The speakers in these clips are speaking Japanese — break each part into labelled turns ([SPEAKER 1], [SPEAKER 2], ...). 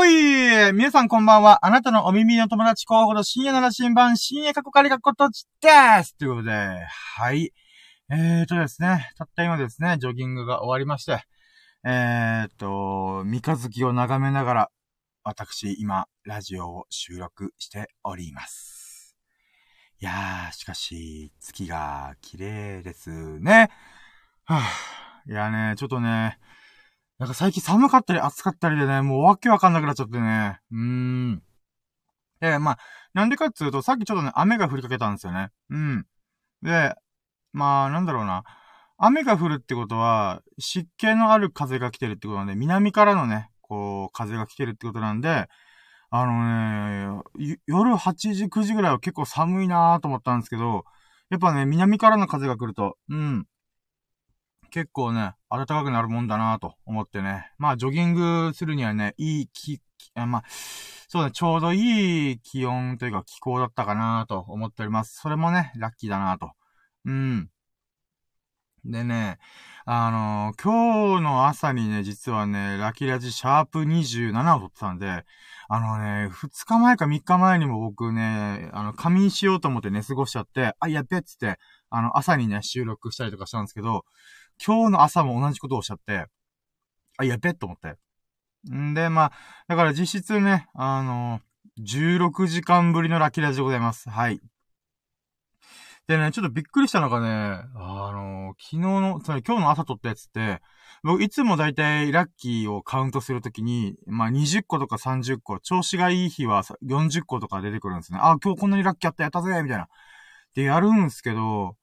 [SPEAKER 1] ほい皆さんこんばんは。あなたのお耳の友達候補の深夜なら新版、深夜過去仮がことちですということで、はい。えーとですね、たった今ですね、ジョギングが終わりまして、えーと、三日月を眺めながら、私、今、ラジオを収録しております。いやー、しかし、月が綺麗ですね。はぁ、いやね、ちょっとね、なんか最近寒かったり暑かったりでね、もうわけわかんなくなっちゃってね。うーん。えまあ、なんでかっていうと、さっきちょっとね、雨が降りかけたんですよね。うん。で、まあ、なんだろうな。雨が降るってことは、湿気のある風が来てるってことなんで、南からのね、こう、風が来てるってことなんで、あのね、夜8時、9時ぐらいは結構寒いなーと思ったんですけど、やっぱね、南からの風が来ると、うん、結構ね、暖かくなるもんだなと思ってね。まあ、ジョギングするにはね、いい気、まあ、そうね、ちょうどいい気温というか気候だったかなと思っております。それもね、ラッキーだなと。うん。でね、あのー、今日の朝にね、実はね、ラキラジシャープ27を撮ってたんで、あのね、2日前か3日前にも僕ね、あの、仮眠しようと思って寝過ごしちゃって、あ、やっべっつって、あの、朝にね、収録したりとかしたんですけど、今日の朝も同じことをおっしゃって、あ、やべえと思って。んで、まあ、だから実質ね、あの16時間ぶりのラッキーラジでございます。はい。でね、ちょっとびっくりしたのがね、あの昨日の、つまり今日の朝撮ったやつって、僕いつもだいたいラッキーをカウントするときに、まあ20個とか30個、調子がいい日は40個とか出てくるんですね。あ、今日こんなにラッキーあった、やったぜみたいな。で、やるんですけど、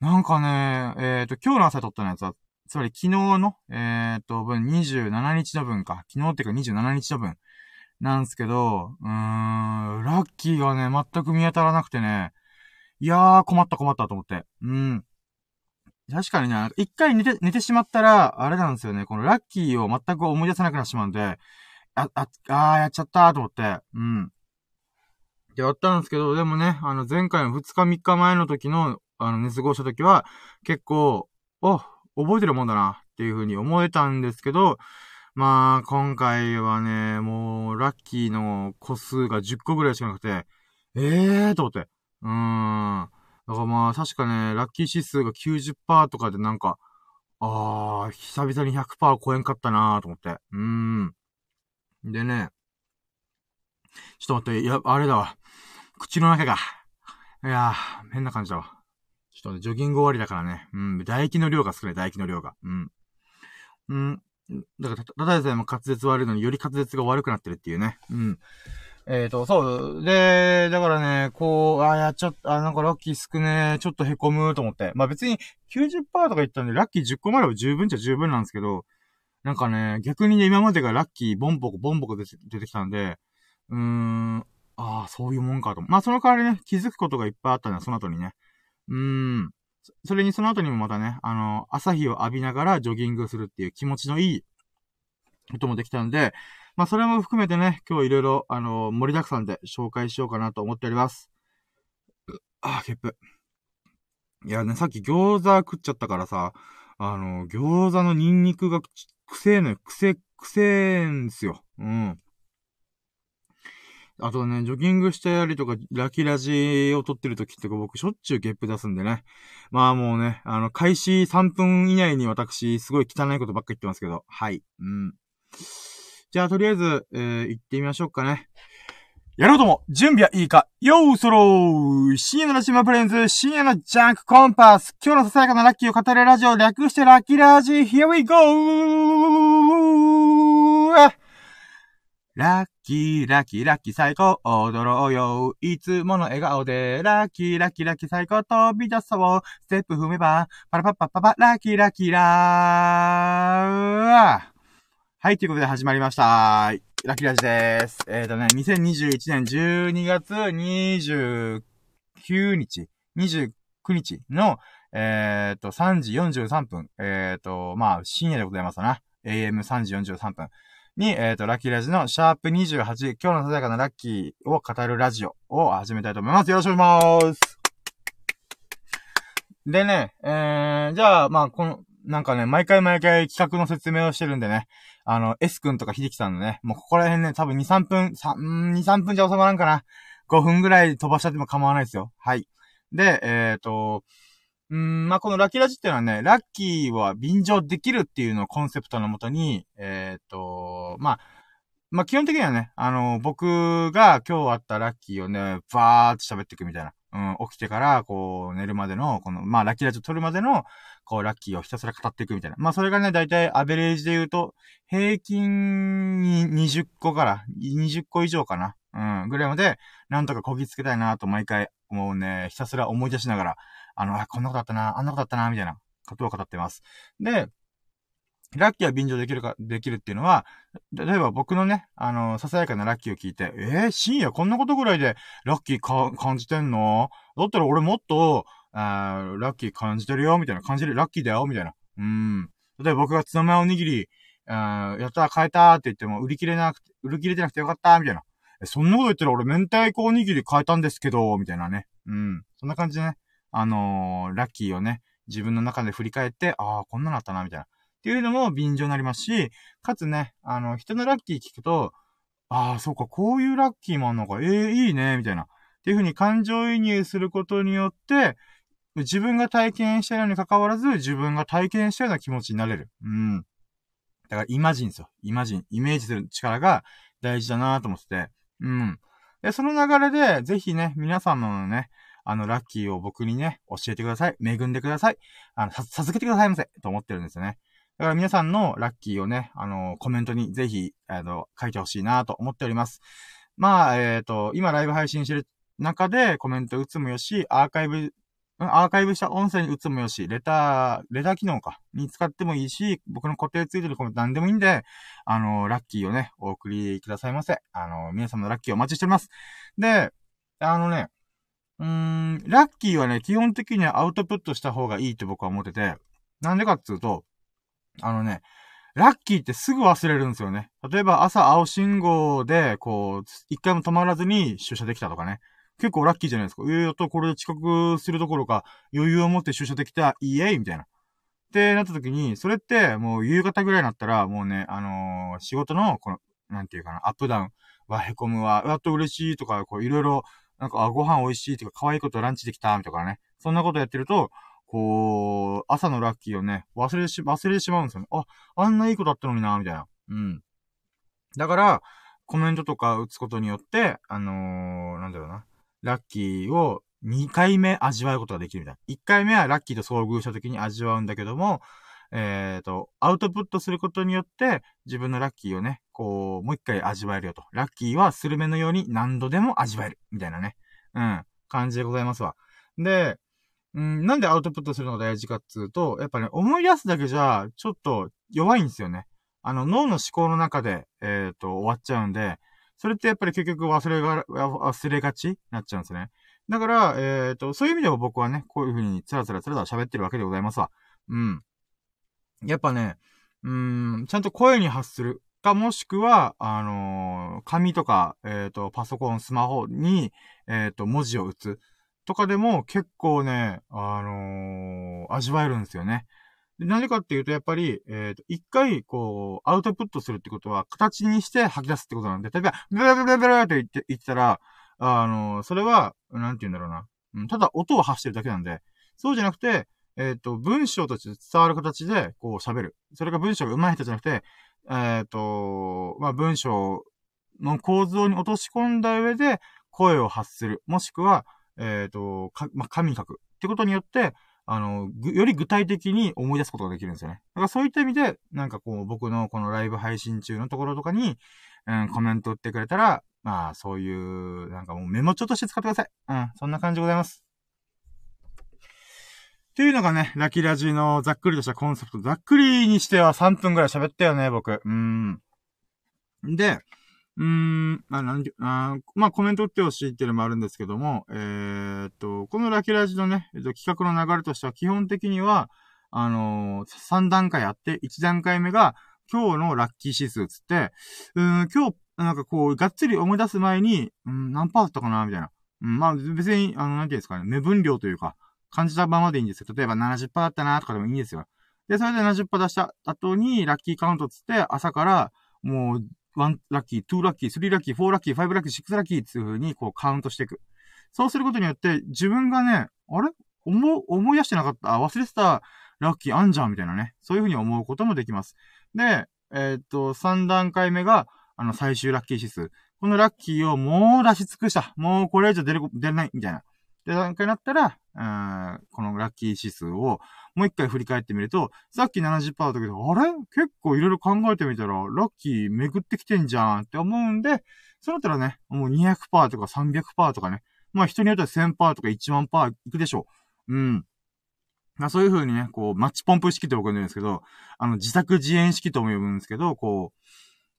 [SPEAKER 1] なんかね、えっ、ー、と、今日の朝撮ったのやつは、つまり昨日の、えっ、ー、と、分27日の分か。昨日っていうか27日の分。なんですけど、うーん、ラッキーがね、全く見当たらなくてね、いやー、困った困ったと思って。うん。確かにね、一回寝て、寝てしまったら、あれなんですよね、このラッキーを全く思い出せなくなってしまうんで、あ、あ、あー、やっちゃったーと思って、うん。でやったんですけど、でもね、あの、前回の2日3日前の時の、あの、寝過ごした時は、結構、お、覚えてるもんだな、っていう風に思えたんですけど、まあ、今回はね、もう、ラッキーの個数が10個ぐらいしかなくて、ええーと思って。うーん。だからまあ、確かね、ラッキー指数が90%とかでなんか、あー、久々に100%超えんかったなーと思って。うーん。でね、ちょっと待って、いや、あれだわ。口の中が。いやー、変な感じだわ。ちょっとね、ジョギング終わりだからね。うん、唾液の量が少ない、唾液の量が。うん。うん。だから、ただでさえも滑舌悪いのにより滑舌が悪くなってるっていうね。うん。えっ、ー、と、そう。で、だからね、こう、あ、やっちゃった、あ、なんかラッキー少ねちょっと凹むと思って。まあ別に90%とか言ったんで、ラッキー10個までは十分じゃ十分なんですけど、なんかね、逆にね、今までがラッキーボンボコボンボコ出て出てきたんで、うーん、ああ、そういうもんかと。まあその代わりね、気づくことがいっぱいあったんだ、その後にね。うーん。それにその後にもまたね、あの、朝日を浴びながらジョギングするっていう気持ちのいいこともできたんで、まあそれも含めてね、今日いろいろ、あの、盛りだくさんで紹介しようかなと思っております。あ、ゲップ。いやね、さっき餃子食っちゃったからさ、あの、餃子のニンニクがくせえのよ。くせ、くせえんすよ。うん。あとね、ジョギングしたりとか、ラキラジを撮ってる時ってか僕しょっちゅうゲップ出すんでね。まあもうね、あの、開始3分以内に私、すごい汚いことばっか言ってますけど。はい。うん。じゃあ、とりあえず、えー、行ってみましょうかね。やろうとも、準備はいいかよーそろー深夜のラシマプレンズ、深夜のジャンクコンパス、今日のささやかなラッキーを語るラジオ、略してラッキーラジー、here we go! ラッキー、ラッキー、ラッキー、最高、踊ろうよ。いつもの笑顔で、ラッキー、ラッキー、ラッキー、最高、飛び出そう。ステップ踏めば、パラパッパッパパ、ラッキー、ラッキー、ラー。はい、ということで始まりました。ラッキーラジです。えっ、ー、とね、2021年12月29日、29日の、えっ、ー、と、3時43分。えっ、ー、と、まあ、深夜でございますな。AM3 時43分。に、えっ、ー、と、ラッキーラジのシャープ28、今日のささやかなラッキーを語るラジオを始めたいと思います。よろしくお願いします。でね、えー、じゃあ、まあ、この、なんかね、毎回毎回企画の説明をしてるんでね、あの、S 君とか秀樹さんのね、もうここら辺ね、多分2、3分、3、2、3分じゃ収まらんかな。5分ぐらい飛ばしちゃっても構わないですよ。はい。で、えっ、ー、と、うん、まあ、このラッキーラジっていうのはね、ラッキーは便乗できるっていうのをコンセプトのもとに、えっ、ー、と、まあ、まあ、基本的にはね、あの、僕が今日あったラッキーをね、バーって喋っていくみたいな。うん、起きてから、こう、寝るまでの、この、まあ、ラッキーラジオ撮るまでの、こう、ラッキーをひたすら語っていくみたいな。まあ、それがね、だいたいアベレージで言うと、平均に20個から、20個以上かな。うん、ぐらいまで、なんとかこぎつけたいなと毎回、もうね、ひたすら思い出しながら、あの、あ、こんなことあったな、あんなことあったな、みたいなことを語ってます。で、ラッキーは便乗できるか、できるっていうのは、例えば僕のね、あの、ささやかなラッキーを聞いて、えー、深夜こんなことぐらいでラッキーか、感じてんの？だったら俺もっと、あラッキー感じてるよ、みたいな感じる、ラッキーだよ、みたいな。うん。例えば僕がツナマおにぎり、あやったら買えたって言っても、売り切れなくて、売り切れてなくてよかった、みたいな。え、そんなこと言ったら俺明太子おにぎり買えたんですけど、みたいなね。うん。そんな感じでね、あのー、ラッキーをね、自分の中で振り返って、ああ、こんなのあったな、みたいな。っていうのも便乗になりますし、かつね、あの、人のラッキー聞くと、ああ、そうか、こういうラッキーもあんのか、ええー、いいね、みたいな。っていう風に感情移入することによって、自分が体験したように関わらず、自分が体験したような気持ちになれる。うん。だから、イマジンですよ。イマジン。イメージする力が大事だなと思ってて。うん。で、その流れで、ぜひね、皆様のね、あの、ラッキーを僕にね、教えてください。恵んでください。あの、さ、授けてくださいませ。と思ってるんですよね。だから皆さんのラッキーをね、あの、コメントにぜひ、あの、書いてほしいなと思っております。まあ、えっ、ー、と、今ライブ配信してる中でコメント打つもよし、アーカイブ、アーカイブした音声に打つもよし、レター、レター機能か、に使ってもいいし、僕の固定ついてるコメント何でもいいんで、あの、ラッキーをね、お送りくださいませ。あの、皆様のラッキーをお待ちしております。で、あのね、うーん、ラッキーはね、基本的にはアウトプットした方がいいって僕は思ってて、なんでかっていうと、あのね、ラッキーってすぐ忘れるんですよね。例えば朝青信号で、こう、一回も止まらずに出社できたとかね。結構ラッキーじゃないですか。ええやっとこれで遅刻するどころか、余裕を持って出社できた、イエイみたいな。ってなった時に、それってもう夕方ぐらいになったら、もうね、あのー、仕事の、この、なんていうかな、アップダウンはへこむわ、やっと嬉しいとか、こういろいろ、なんか、あ、ご飯美味しいとか、可愛いことランチできた、みたいなね。そんなことやってると、こう、朝のラッキーをね、忘れし、忘れてしまうんですよね。あ、あんないいことあったのにな、みたいな。うん。だから、コメントとか打つことによって、あのー、なんだろうな。ラッキーを2回目味わうことができるみたいな。1回目はラッキーと遭遇した時に味わうんだけども、えっ、ー、と、アウトプットすることによって、自分のラッキーをね、こう、もう一回味わえるよと。ラッキーはスルメのように何度でも味わえる。みたいなね。うん。感じでございますわ。で、うん、なんでアウトプットするのが大事かっつうと、やっぱね、思い出すだけじゃ、ちょっと弱いんですよね。あの、脳の思考の中で、えっ、ー、と、終わっちゃうんで、それってやっぱり結局忘れが、忘れがちになっちゃうんですね。だから、えっ、ー、と、そういう意味でも僕はね、こういう風につらつらつらつら喋ってるわけでございますわ。うん。やっぱね、うん、ちゃんと声に発する。か、もしくは、あのー、紙とか、えっ、ー、と、パソコン、スマホに、えっ、と、文字を打つ。とかでも結構ね、あの、味わえるんですよね。なぜかっていうと、やっぱり、えっ、と、一回、こう、アウトプットするってことは、形にして吐き出すってことなんで、例えば、ブラブラブラって言って、言ったら、あの、それは、なんて言うんだろうな。うん、ただ、音を発してるだけなんで、そうじゃなくて、えっ、と、文章として伝わる形で、こう喋る。それが文章が上手い人じゃなくて、えっ、と、まあ、文章の構造に落とし込んだ上で、声を発する。もしくは、えっ、ー、と、か、まあ、紙に書く。ってことによって、あの、より具体的に思い出すことができるんですよね。だからそういった意味で、なんかこう、僕のこのライブ配信中のところとかに、うん、コメント打ってくれたら、まあ、そういう、なんかもうメモ帳として使ってください。うん、そんな感じでございます。っていうのがね、ラキラジのざっくりとしたコンセプト。ざっくりにしては3分くらい喋ったよね、僕。うん。で、うーん、まあ、なん、あまあ、コメント打ってほしいっていうのもあるんですけども、えー、っと、このラキラジのね、えっと、企画の流れとしては基本的には、あのー、3段階あって、1段階目が、今日のラッキー指数つって、うん、今日、なんかこう、がっつり思い出す前に、うん、何パーだったかなみたいな。うん、まあ、別に、あの、なんていうんですかね、目分量というか、感じたままでいいんですよ。例えば70%だったなとかでもいいんですよ。で、それで70%出した後に、ラッキーカウントつって、朝から、もう、1ラッキー、2ラッキー、3ラッキー、4ラッキー、5ラッキー、6ラッキーっていう風に、こう、カウントしていく。そうすることによって、自分がね、あれ？思、思い出してなかった、忘れてたラッキーあんじゃんみたいなね。そういう風に思うこともできます。で、えー、っと、3段階目が、あの、最終ラッキー指数。このラッキーをもう出し尽くした。もうこれ以上出る、出ない、みたいな。で、段階になったら、このラッキー指数をもう一回振り返ってみると、さっき70%だったけど、あれ？結構いろいろ考えてみたら、ラッキー巡ってきてんじゃんって思うんで、そうなったらね、もう200%とか300%とかね、まあ人によっては1000%とか1万パーいくでしょう。うん。まあそういう風にね、こう、マッチポンプ式って僕は言うんですけど、あの、自作自演式とも呼ぶんですけど、こう、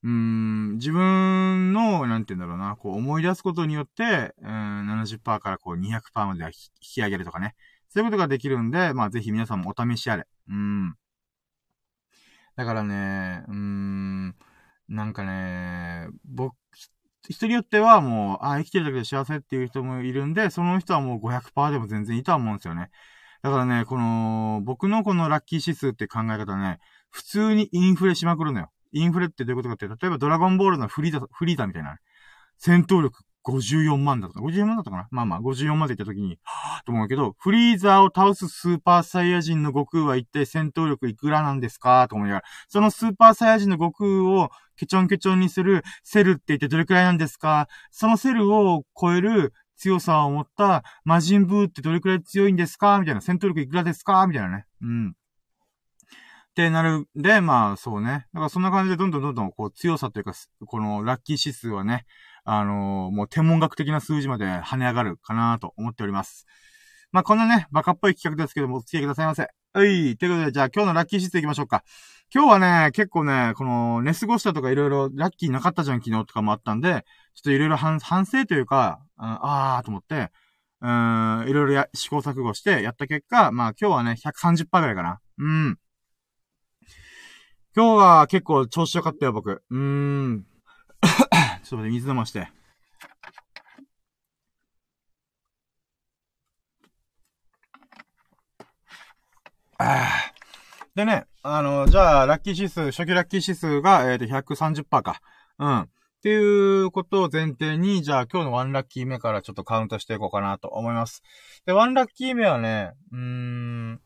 [SPEAKER 1] うーん、自分の、なんて言うんだろうな、こう思い出すことによって、うん、70%からこう200%までは引き上げるとかね。そういうことができるんで、まあぜひ皆さんもお試しあれ。うん。だからね、うーん、なんかね、僕、人によってはもう、ああ、生きてるだけで幸せっていう人もいるんで、その人はもう500%でも全然いいとは思うんですよね。だからね、この、僕のこのラッキー指数って考え方ね、普通にインフレしまくるのよ。インフレってどういうことかって、例えばドラゴンボールのフリーザ、フリーザみたいな、戦闘力54万だったかな ?54 万だったかな？まあまあ、54万で言った時に、はぁと思うけど、フリーザーを倒すスーパーサイヤ人の悟空は一体戦闘力いくらなんですか？と思いながら、そのスーパーサイヤ人の悟空をケチョンケチョンにするセルって言ってどれくらいなんですか？そのセルを超える強さを持った魔人ブーってどれくらい強いんですか？みたいな、戦闘力いくらですか？みたいなね。うん。ってなるで、まあそうね。だからそんな感じでどんどんどんどんこう強さというか、このラッキー指数はね、あのー、もう天文学的な数字まで跳ね上がるかなと思っております。まあこんなね、バカっぽい企画ですけども、お付き合いくださいませ。はい。ということで、じゃあ今日のラッキー指数行きましょうか。今日はね、結構ね、この寝過ごしたとかいろいろラッキーなかったじゃん昨日とかもあったんで、ちょっといろいろ反省というか、あーと思って、うん、いろいろ試行錯誤してやった結果、まあ今日はね、130%ぐらいかな。うん。今日は結構調子良かったよ、僕。うーん。ちょっと待って、水飲まして。あでね、あの、じゃあ、ラッキー指数、初期ラッキー指数が、えっ、ー、と、130%か。うん。っていうことを前提に、じゃあ今日のワンラッキー目からちょっとカウントしていこうかなと思います。で、ワンラッキー目はね、うーん、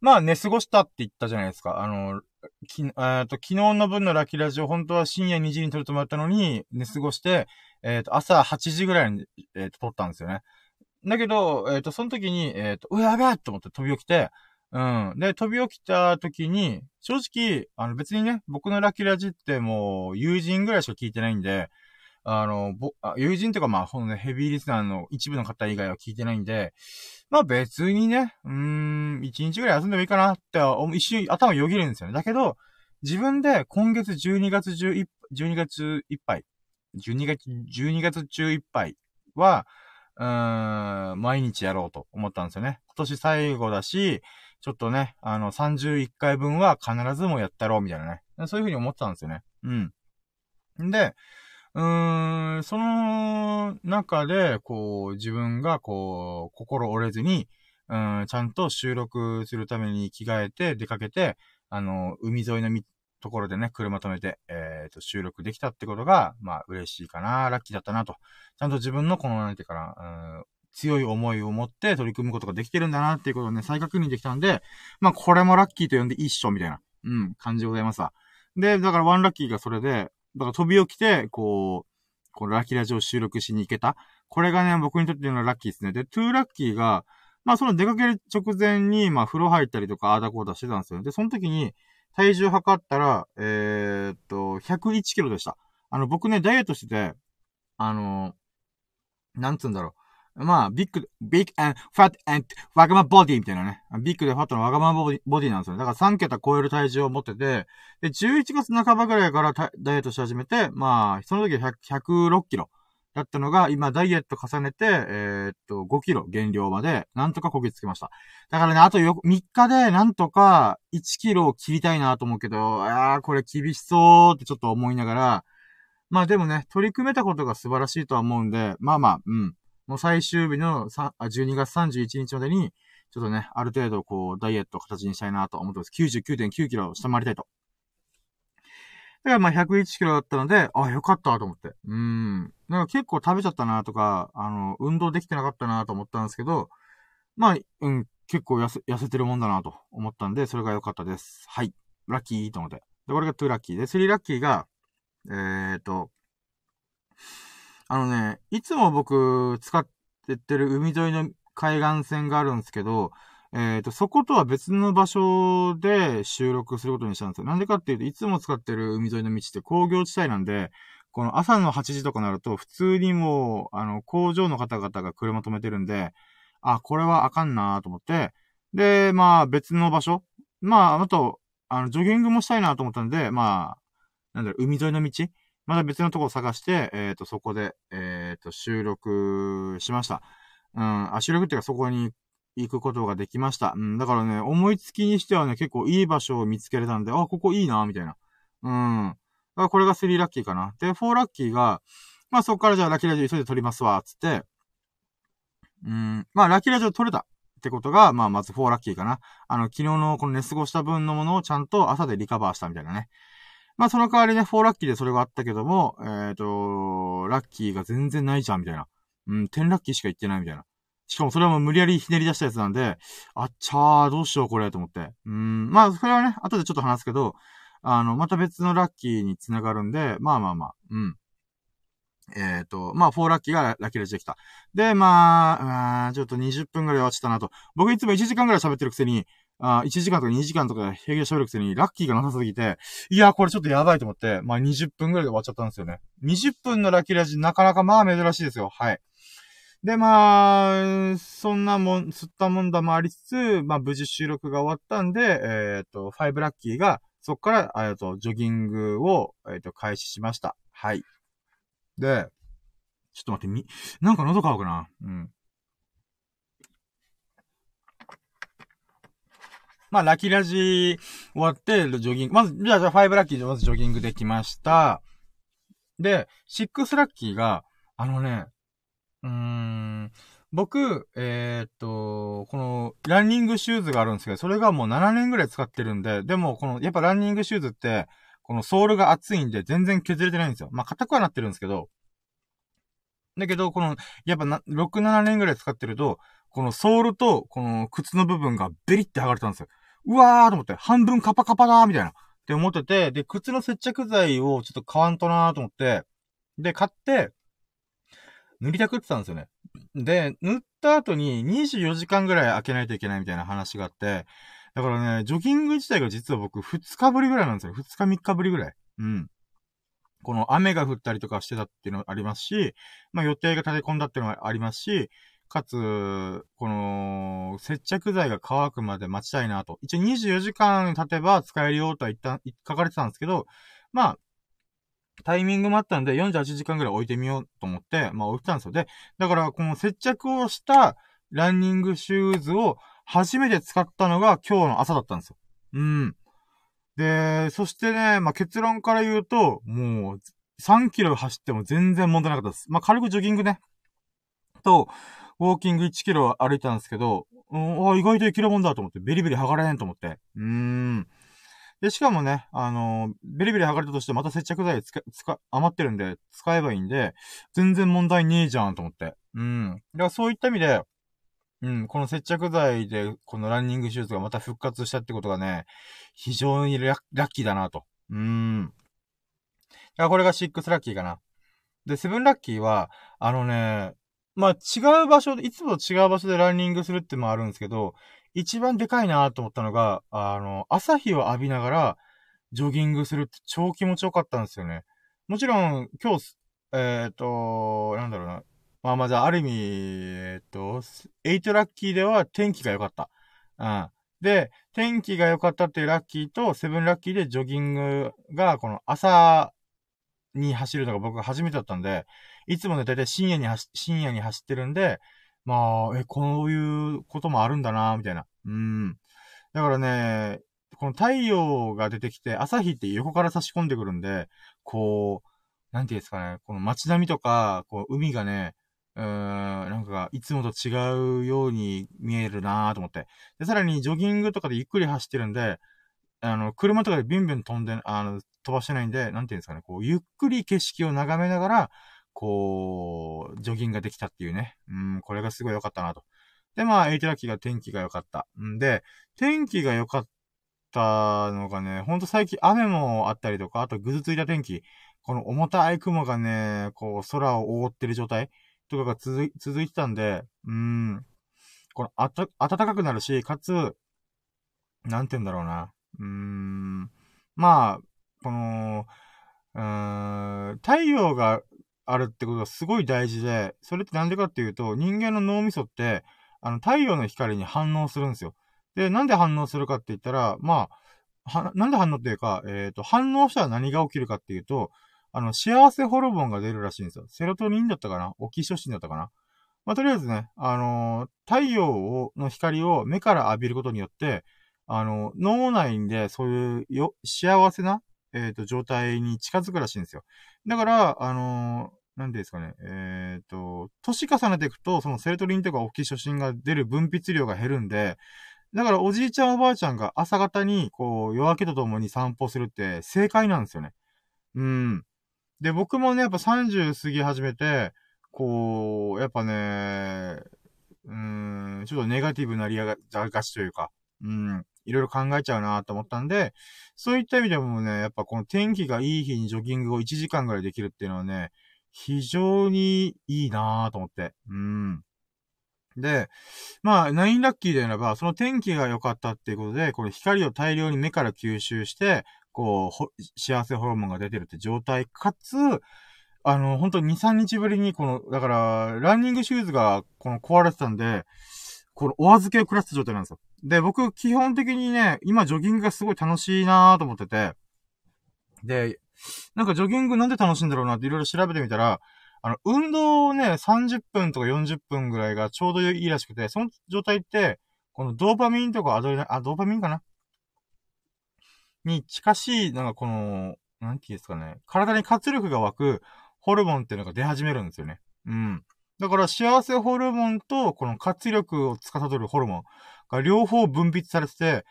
[SPEAKER 1] まあ寝過ごしたって言ったじゃないですか。あの、き、えっと、昨日の分のラッキーラジオ、本当は深夜2時に撮ると思ったのに、寝過ごして、えっ、ー、と、朝8時ぐらいに、えっ、ー、と、撮ったんですよね。だけど、えっ、ー、と、その時に、えっ、と、うわ、やべえと思って飛び起きて、うん。で、飛び起きた時に、正直、あの別にね、僕のラッキーラジってもう、友人ぐらいしか聞いてないんで、あの、ぼ、友人とかまあ、ほんね、ヘビーリスナーの一部の方以外は聞いてないんで、まあ別にね、うーん、一日ぐらい休んでもいいかなって一瞬頭よぎるんですよね。だけど、自分で今月12月11、12月いっぱい、12月、12月中いっぱいは、うーん、毎日やろうと思ったんですよね。今年最後だし、ちょっとね、あの、31回分は必ずもやったろう、みたいなね。そういうふうに思ってたんですよね。うん。で、うーん、その中で、こう、自分が、こう、心折れずに、うん、ちゃんと収録するために着替えて出かけて、あの、海沿いのところでね、車止めて、えっ、ー、と、収録できたってことが、まあ、嬉しいかな、ラッキーだったなと。ちゃんと自分のこの、なんていうかな、うん、強い思いを持って取り組むことができてるんだなっていうことをね、再確認できたんで、まあ、これもラッキーと呼んでいいっしょ、みたいな、うん、感じでございますわ。で、だからワンラッキーがそれで、だから飛び起きて、こう、このラッキーラジオ収録しに行けた。これがね、僕にとってのラッキーですね。で、トゥーラッキーが、まあその出かける直前に、まあ風呂入ったりとか、あーだこうだしてたんですよ。で、その時に、体重測ったら、えー、っと、101キロでした。あの、僕ね、ダイエットしてて、あのなんつうんだろう。まあ、ビッグ、ビッグ and fat and わがまボディみたいなね。ビッグでファットのわがまボディボディなんですよね。だから3桁超える体重を持ってて、で、11月半ばぐらいからダイエットし始めて、まあ、その時は106キロだったのが、今ダイエット重ねて、えー、っと、5キロ減量まで、なんとかこぎつけました。だからね、あとよ、3日で、なんとか1キロを切りたいなと思うけど、ああ、これ厳しそうってちょっと思いながら、まあでもね、取り組めたことが素晴らしいとは思うんで、まあまあ、うん。もう最終日の12月31日までにちょっとね、ある程度こう、ダイエット形にしたいなと思ってます。99.9キロ下回りたいと。だからまあ101キロだったので、あ、よかったと思って。うん。なんか結構食べちゃったなとか、あの、運動できてなかったなと思ったんですけど、まあ、うん、結構痩せ、痩せてるもんだなと思ったんで、それが良かったです。はい。ラッキーと思って。で、これが2ラッキーで、3ラッキーが、えーと、あのね、いつも僕使ってってる海沿いの海岸線があるんですけど、えっ、ー、と、そことは別の場所で収録することにしたんですよ。なんでかっていうと、いつも使ってる海沿いの道って工業地帯なんで、この朝の8時とかなると、普通にもう、あの、工場の方々が車止めてるんで、あ、これはあかんなと思って、で、まあ別の場所まあ、あと、あの、ジョギングもしたいなと思ったんで、まあ、なんだろ、海沿いの道また別のとこを探して、えっ、ー、と、そこで、えっ、ー、と、収録しました。うん、あ、収録っていうかそこに行くことができました。うん、だからね、思いつきにしてはね、結構いい場所を見つけれたんで、あ、ここいいな、みたいな。うん。だからこれが3ラッキーかな。で、4ラッキーが、まあそこからじゃあラッキーラジオ急いで撮りますわ、つって、うん、まあラッキーラジオ撮れたってことが、まあまず4ラッキーかな。あの、昨日のこの寝過ごした分のものをちゃんと朝でリカバーしたみたいなね。まあその代わりね、4ラッキーでそれがあったけども、えっ、と、ラッキーが全然ないじゃん、みたいな。うん、10ラッキーしか言ってないみたいな。しかもそれはもう無理やりひねり出したやつなんで、あっちゃー、どうしようこれと思って。うん、まあ、それはね、後でちょっと話すけど、あの、また別のラッキーにつながるんで、まあまあまあ、うん。えっ、ー、と、まあ、4ラッキーがラッキーラジできた。で、まあ、あちょっと20分ぐらい落ちたなと。僕いつも1時間ぐらい喋ってるくせに、あ1時間とか2時間とか平気で喋るくせに、ラッキーがなさすぎて、いや、これちょっとやばいと思って、まあ20分ぐらいで終わっちゃったんですよね。20分のラッキーラジなかなかまあ珍しいですよ。はい。で、まあ、そんなもん、吸ったもんだもありつつ、まあ、無事収録が終わったんで、えっ、と、5ラッキーが、そっから、えっ、と、ジョギングを、えっ、と、開始しました。はい。で、ちょっと待って、み、なんか喉乾くな。うん。まあ、ラキラジ終わって、ジョギング、まず、じゃあ、じゃあ、5ラッキーでまずジョギングできました。で、6ラッキーが、あのね、うーん、僕、えー、っと、この、ランニングシューズがあるんですけど、それがもう7年ぐらい使ってるんで、でも、この、やっぱランニングシューズって、このソールが厚いんで全然削れてないんですよ。まあ、硬くはなってるんですけど、だけど、この、やっぱな、6、7年ぐらい使ってると、このソールと、この靴の部分がベリって剥がれたんですよ。うわーと思って、半分カパカパだーみたいな。って思ってて、で、靴の接着剤をちょっと買わんとなーと思って、で、買って、塗りたくってたんですよね。で、塗った後に24時間ぐらい開けないといけないみたいな話があって、だからね、ジョギング自体が実は僕2日ぶりぐらいなんですよ。2日3日ぶりぐらい。うん。この雨が降ったりとかしてたっていうのありますし、まあ予定が立て込んだっていうのもありますし、かつ、この、接着剤が乾くまで待ちたいなと。一応24時間経てば使えるよとは一旦書かれてたんですけど、まあ、タイミングもあったんで、48時間ぐらい置いてみようと思って、まあ置いてたんですよ。で、だからこの接着をしたランニングシューズを初めて使ったのが今日の朝だったんですよ。うん。で、そしてね、まあ結論から言うと、もう3キロ走っても全然問題なかったです。まあ軽くジョギングね。と、ウォーキング1キロ歩いたんですけど、うん、あ意外といけるもんだと思って、ベリベリ剥がれへんと思って。うーん。で、しかもね、あのー、ベリベリ剥がれたとしてまた接着剤使、使、余ってるんで、使えばいいんで、全然問題ねえじゃんと思って。うん。だからそういった意味で、うん、この接着剤で、このランニングシューズがまた復活したってことがね、非常にラッキーだなと。うーん。だこれが6ラッキーかな。で、7ラッキーは、あのね、まあ、違う場所で、いつもと違う場所でランニングするってもあるんですけど、一番でかいなと思ったのが、あの、朝日を浴びながら、ジョギングするって超気持ちよかったんですよね。もちろん、今日、えっ、ー、と、なんだろうな。まあまあじゃあ、ある意味、えっ、ー、と、8ラッキーでは天気が良かった。うん。で、天気が良かったっていうラッキーと、セブンラッキーでジョギングが、この朝に走るのが僕が初めてだったんで、いつもね、だいたい深夜に走、深夜に走ってるんで、まあ、え、こういうこともあるんだな、みたいな。うん。だからね、この太陽が出てきて、朝日って横から差し込んでくるんで、こう、なんていうんですかね、この街並みとか、こう、海がね、うーん、なんか、いつもと違うように見えるなーと思って。で、さらに、ジョギングとかでゆっくり走ってるんで、あの、車とかでビュンビュン飛んで、あの、飛ばしてないんで、なんていうんですかね、こう、ゆっくり景色を眺めながら、こう、ジョギングができたっていうね。うん、これがすごい良かったなと。で、まあ、エイトラッキーが天気が良かった。んで、天気が良かったのがね、ほんと最近雨もあったりとか、あとぐずついた天気。この重たい雲がね、こう、空を覆ってる状態とかが続い、続いてたんで、うん、この、あた、暖かくなるし、かつ、なんて言うんだろうな。うーん、まあ、この、うーん、太陽があるってことがすごい大事で、それってなんでかっていうと、人間の脳みそって、あの、太陽の光に反応するんですよ。で、なんで反応するかって言ったら、まあ、は、なんで反応っていうか、えっ、ー、と、反応したら何が起きるかっていうと、あの、幸せホルモンが出るらしいんですよ。セロトニンだったかな？オキショシンだったかな？まあ、とりあえずね、あのー、太陽を、の光を目から浴びることによって、あの、脳内でそういうよ、幸せな、えっ、ー、と、状態に近づくらしいんですよ。だから、あの、なんですかね、えっ、ー、と、年重ねていくと、そのセロトニンとかオキショシンが出る分泌量が減るんで、だからおじいちゃんおばあちゃんが朝方に、こう、夜明けとともに散歩するって正解なんですよね。うん。で、僕もね、やっぱ30過ぎ始めて、こう、やっぱね、うん、ちょっとネガティブなりががちというか、うん、いろいろ考えちゃうなと思ったんで、そういった意味でもね、やっぱこの天気がいい日にジョギングを1時間ぐらいできるっていうのはね、非常にいいなぁと思って。うん。で、まあ、ナインラッキーであれば、その天気が良かったっていうことで、これ光を大量に目から吸収して、こう、幸せホルモンが出てるって状態、かつ、あの、本当に2、3日ぶりに、この、だから、ランニングシューズが、この壊れてたんで、このお預けを食らった状態なんですよ。で、僕、基本的にね、今、ジョギングがすごい楽しいなーと思ってて、で、なんかジョギングなんで楽しいんだろうなっていろいろ調べてみたら、あの、運動をね、30分とか40分ぐらいがちょうどいいらしくて、その状態って、このドーパミンとかアドレナ、あ、ドーパミンかな？に近しい、なんかこの、なんていうんですかね、体に活力が湧くホルモンっていうのが出始めるんですよね。うん。だから幸せホルモンとこの活力を司るホルモンが両方分泌されてて、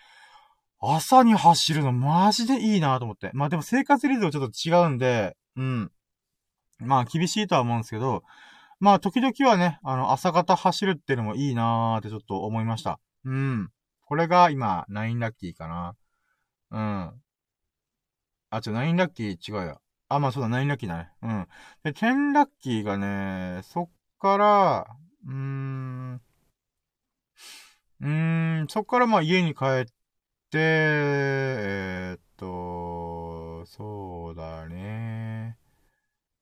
[SPEAKER 1] 朝に走るのマジでいいなと思って。まあでも生活リズムちょっと違うんで、うん。まあ厳しいとは思うんですけど、まあ時々はね、あの朝方走るっていうのもいいなーってちょっと思いました。うん。これが今、9ラッキーかな。うん。あ、ちょ、9ラッキー違うよ。あ、まあそうだ、9ラッキーだね。うん。で、10ラッキーがね、そっから、うーん、うーん、そっからまあ家に帰って、えー、っと、そうだね。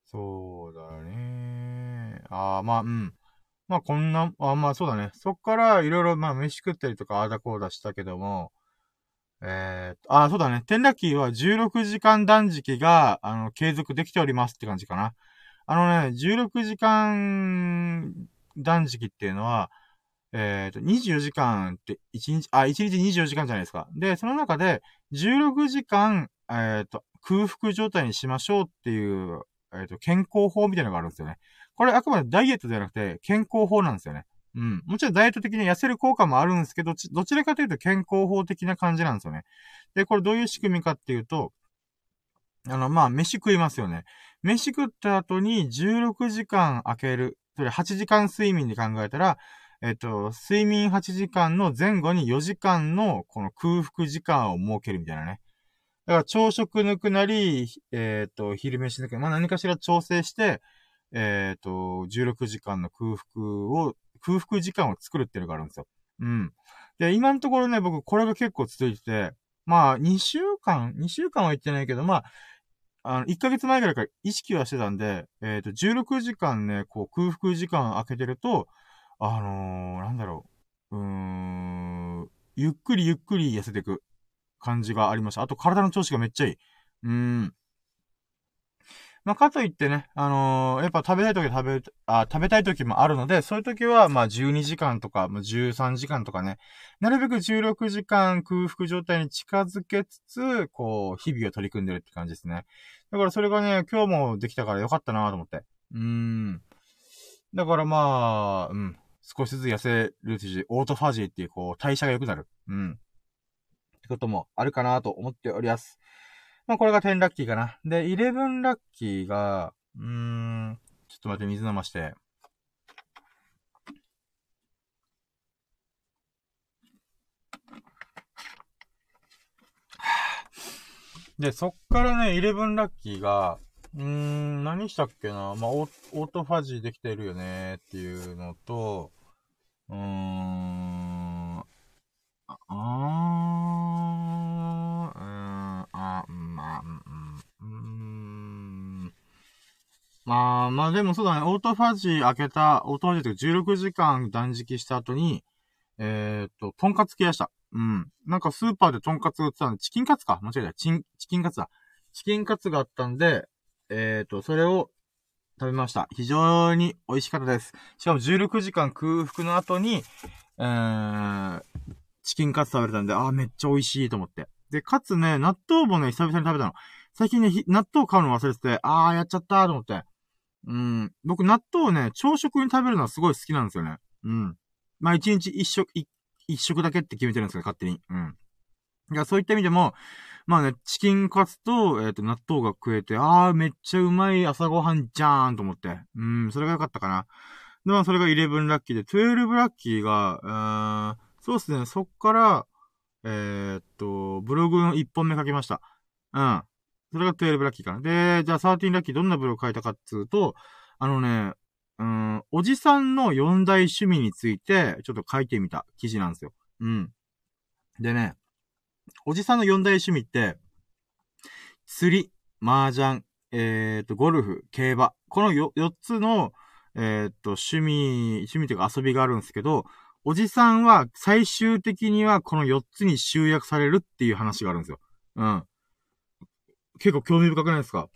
[SPEAKER 1] そうだね。ああ、まあ、うん。まあこんな、あまあそうだね。そっからいろいろまあ飯食ったりとかああだこうだしたけども、えー、あ、そうだね。テンラッキーは16時間断食が、あの、継続できておりますって感じかな。あのね、16時間断食っていうのは、えっ、ー、と、24時間って1日、あ、1日24時間じゃないですか。で、その中で、16時間、えっ、ー、と、空腹状態にしましょうっていう、えっ、ー、と、健康法みたいなのがあるんですよね。これあくまでダイエットではなくて、健康法なんですよね。うん。もちろんダイエット的に痩せる効果もあるんですけど、どちらかというと健康法的な感じなんですよね。で、これどういう仕組みかっていうと、あの、まあ、飯食いますよね。飯食った後に16時間空ける。それ8時間睡眠で考えたら、えっと、睡眠8時間の前後に4時間のこの空腹時間を設けるみたいなね。だから朝食抜くなり、えっ、と、昼飯抜く、まあ、何かしら調整して、えっ、と、16時間の空腹を空腹時間を作るっていうのがあるんですよ。うん。で、今のところね、僕、これが結構続いてて、まあ、2週間 ?2 週間は言ってないけど、まあ、あの、1ヶ月前ぐらいから意識はしてたんで、えっ、ー、と、16時間ね、こう、空腹時間空けてると、あのー、なんだろう、うーん、ゆっくりゆっくり痩せていく感じがありました。あと、体の調子がめっちゃいい。うーん。まあ、かといってね、あのー、やっぱ食べたい時食べ、あ、食べたい時もあるので、そういう時は、ま、12時間とか、まあ、13時間とかね、なるべく16時間空腹状態に近づけつつ、こう、日々を取り組んでるって感じですね。だからそれがね、今日もできたからよかったなと思って。うーん。だからまあ、うん。少しずつ痩せるし、オートファジーっていうこう、代謝が良くなる。うん。ってこともあるかなと思っております。まあこれが10ラッキーかな。で、11ラッキーが、うーん、ちょっと待って、水飲まして。で、そっからね、11ラッキーが、うーん、何したっけなまあオ、オートファジーできてるよねっていうのと、うーん、あー、うん、あ、まあ、うん、まあ、まあでもそうだね、オートファジー開けた、オートファジーって16時間断食した後に、えー、っと、とんかつ系やした。うん。なんかスーパーでとんかつ売ってたんで、チキンカツか間違えた。チン、チキンカツだ。チキンカツがあったんで、えっ、と、それを食べました。非常に美味しかったです。しかも16時間空腹の後に、えー、チキンカツ食べれたんで、あーめっちゃ美味しいと思って。で、かつね、納豆もね、久々に食べたの。最近ね、納豆買うの忘れてて、あーやっちゃったーと思って。うん。僕、納豆をね、朝食に食べるのはすごい好きなんですよね。うん。まあ、一日一食、一食だけって決めてるんですけど、勝手に。うん。いや、そういった意味でも、まあね、チキンカツと、えっ、ー、と、納豆が食えて、あー、めっちゃうまい朝ごはんじゃーんと思って。うん、それが良かったかな。で、まあ、それが11ラッキーで、12ラッキーが、うーん、そうっすね、そっから、えー、っと、ブログの1本目書きました。うん。それが12ラッキーかな。で、じゃあ13ラッキーどんなブログ書いたかっつうと、あのね、うん、おじさんの4大趣味について、ちょっと書いてみた記事なんですよ。うん。でね、おじさんの4大趣味って、釣り、麻雀、えっ、と、ゴルフ、競馬。この 4, 4つの、えっ、と、趣味、趣味というか遊びがあるんですけど、おじさんは最終的にはこの4つに集約されるっていう話があるんですよ。うん。結構興味深くないですか？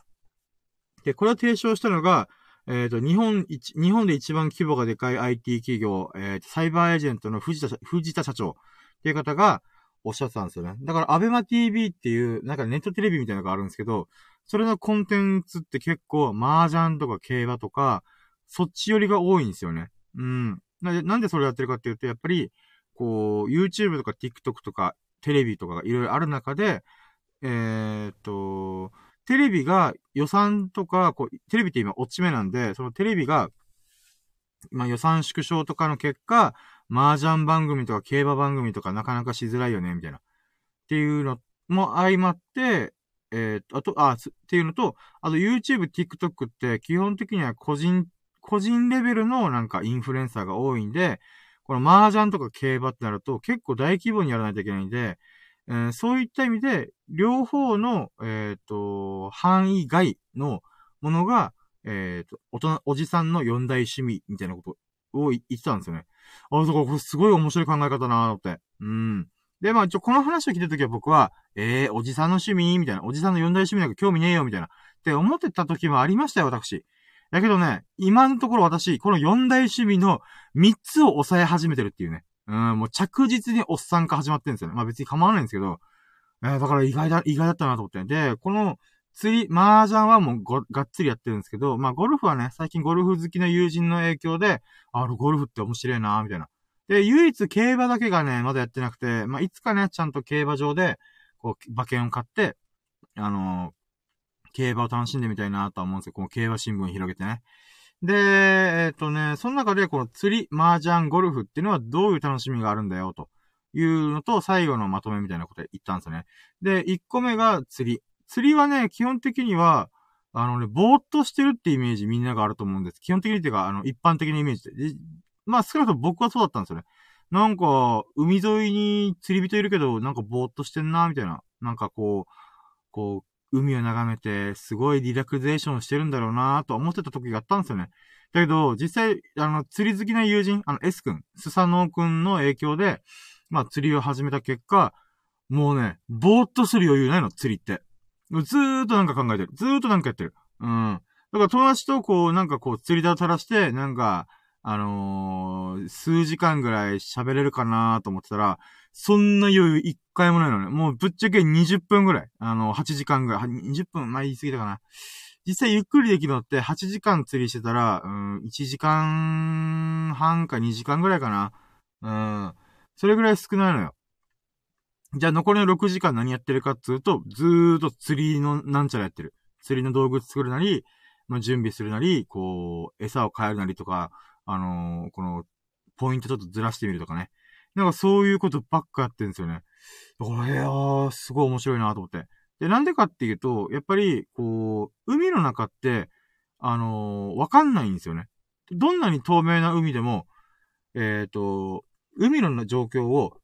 [SPEAKER 1] で、これを提唱したのが、えっ、ー、と、日本一、日本で一番規模がでかい IT 企業、えっー、サイバーエージェントの藤田、藤田社長っていう方がおっしゃってたんですよね。だから、アベマ TV っていう、なんかネットテレビみたいなのがあるんですけど、それのコンテンツって結構、麻雀とか競馬とか、そっち寄りが多いんですよね。うん。なんで、なんでそれやってるかっていうと、やっぱり、こう、YouTube とか TikTok とか、テレビとかがいろいろある中で、えー、っと、テレビが予算とか、こう、テレビって今落ち目なんで、そのテレビが、まあ予算縮小とかの結果、麻雀番組とか競馬番組とかなかなかしづらいよね、みたいな。っていうのも相まって、えー、あと、あ、っていうのと、あと YouTube、TikTok って基本的には個人、個人レベルのなんかインフルエンサーが多いんで、この麻雀とか競馬ってなると結構大規模にやらないといけないんで、えー、そういった意味で、両方の、えっ、と、範囲外のものが、えっ、と、大人、おじさんの四大趣味みたいなことを言ってたんですよね。あ、そこ、これすごい面白い考え方だなーって。うん。で、まあ、ちょ、この話を聞いたときは僕は、えー、おじさんの趣味？みたいな。おじさんの四大趣味なんか興味ねえよ？みたいな。って思ってた時もありましたよ、私。だけどね、今のところ私、この四大趣味の三つを抑え始めてるっていうね。うん、もう着実におっさん化始まってるんですよね。まあ別に構わないんですけど、えー、だから意外だ、意外だったなと思って。で、この、釣り、麻雀はもう、がっつりやってるんですけど、まあゴルフはね、最近ゴルフ好きな友人の影響で、あ、ゴルフって面白いなみたいな。で、唯一競馬だけがね、まだやってなくて、まあいつかね、ちゃんと競馬場で、こう、馬券を買って、あのー、競馬を楽しんでみたいなとは思うんですよ。この競馬新聞を広げてね。で、えっ、とね、その中でこの釣り、麻雀、ゴルフっていうのはどういう楽しみがあるんだよ、というのと、最後のまとめみたいなこと言ったんですよね。で、1個目が釣り。釣りはね、基本的には、あのね、ぼーっとしてるってイメージみんながあると思うんです。基本的にっていうか、あの、一般的なイメージで。でまあ、少なくとも僕はそうだったんですよね。なんか、海沿いに釣り人いるけど、なんかぼーっとしてんな、みたいな。なんかこう、こう、海を眺めて、すごいリラクゼーションしてるんだろうなと思ってた時があったんですよね。だけど、実際、あの、釣り好きな友人、あの、S 君、スサノー君の影響で、まあ、釣りを始めた結果、もうね、ぼーっとする余裕ないの、釣りって。ずーっとなんか考えてる。ずーっとなんかやってる。うん。だから友達とこう、なんかこう、釣り台を垂らして、なんか、あのー、数時間ぐらい喋れるかなと思ってたら、そんな余裕一回もないのね。もうぶっちゃけ20分ぐらい。あの、8時間ぐらい。20分、まあ言い過ぎたかな。実際ゆっくりできるのって8時間釣りしてたら、うん、1時間半か2時間ぐらいかな。うん。それぐらい少ないのよ。じゃあ残りの6時間何やってるかっつうと、ずーっと釣りのなんちゃらやってる。釣りの道具作るなり、まあ、準備するなり、こう、餌を変えるなりとか、あのー、この、ポイントちょっとずらしてみるとかね。なんかそういうことばっかやってるんですよね。これは、すごい面白いなと思って。で、なんでかっていうと、やっぱり、こう、海の中って、あのー、わかんないんですよね。どんなに透明な海でも、えっ、ー、と、海の状況を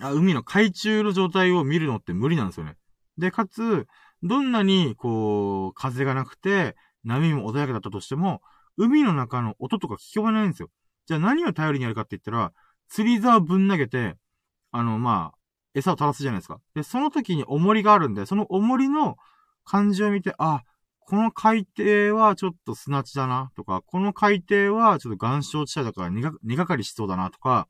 [SPEAKER 1] あ、海の海中の状態を見るのって無理なんですよね。で、かつ、どんなに、こう、風がなくて、波も穏やかだったとしても、海の中の音とか聞こえないんですよ。じゃあ何を頼りにやるかって言ったら、釣り竿ぶん投げて、あの、まあ、餌を垂らすじゃないですか。で、その時に重りがあるんで、その重りの感じを見て、あ、この海底はちょっと砂地だな、とか、この海底はちょっと岩礁地帯だから苦がかりしそうだな、とか、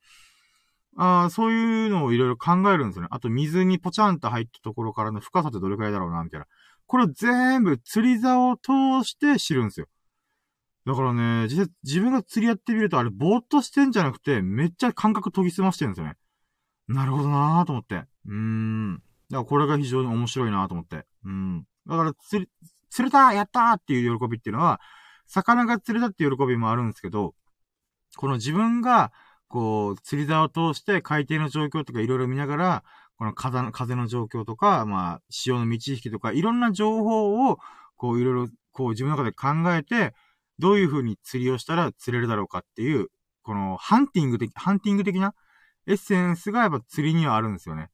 [SPEAKER 1] ああそういうのをいろいろ考えるんですよね。あと水にポチャンと入ったところからの深さってどれくらいだろうな、みたいな。これを全部釣り竿を通して知るんですよ。だからね、実際自分が釣りやってみるとあれぼーっとしてんじゃなくて、めっちゃ感覚研ぎ澄ましてるんですよね。なるほどなーと思って。うーん。だからこれが非常に面白いなと思って。うん。だから釣り、釣れたやったーっていう喜びっていうのは、魚が釣れたっていう喜びもあるんですけど、この自分が、こう、釣り竿を通して海底の状況とかいろいろ見ながら、この風の、風の状況とか、まあ、潮の満ち引きとか、いろんな情報を、こう、いろいろ、こう、自分の中で考えて、どういう風に釣りをしたら釣れるだろうかっていう、この、ハンティング的、ハンティング的なエッセンスがやっぱ釣りにはあるんですよね。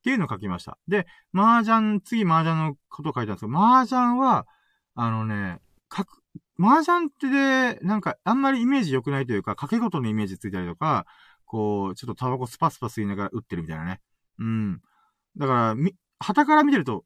[SPEAKER 1] っていうのを書きました。で、麻雀、次麻雀のこと書いたんですけど、麻雀は、あのね、書く、麻雀ってで、なんか、あんまりイメージ良くないというか、掛け事のイメージついたりとか、こう、ちょっとタバコスパスパ吸いながら打ってるみたいなね。うん。だから、み、旗から見てると、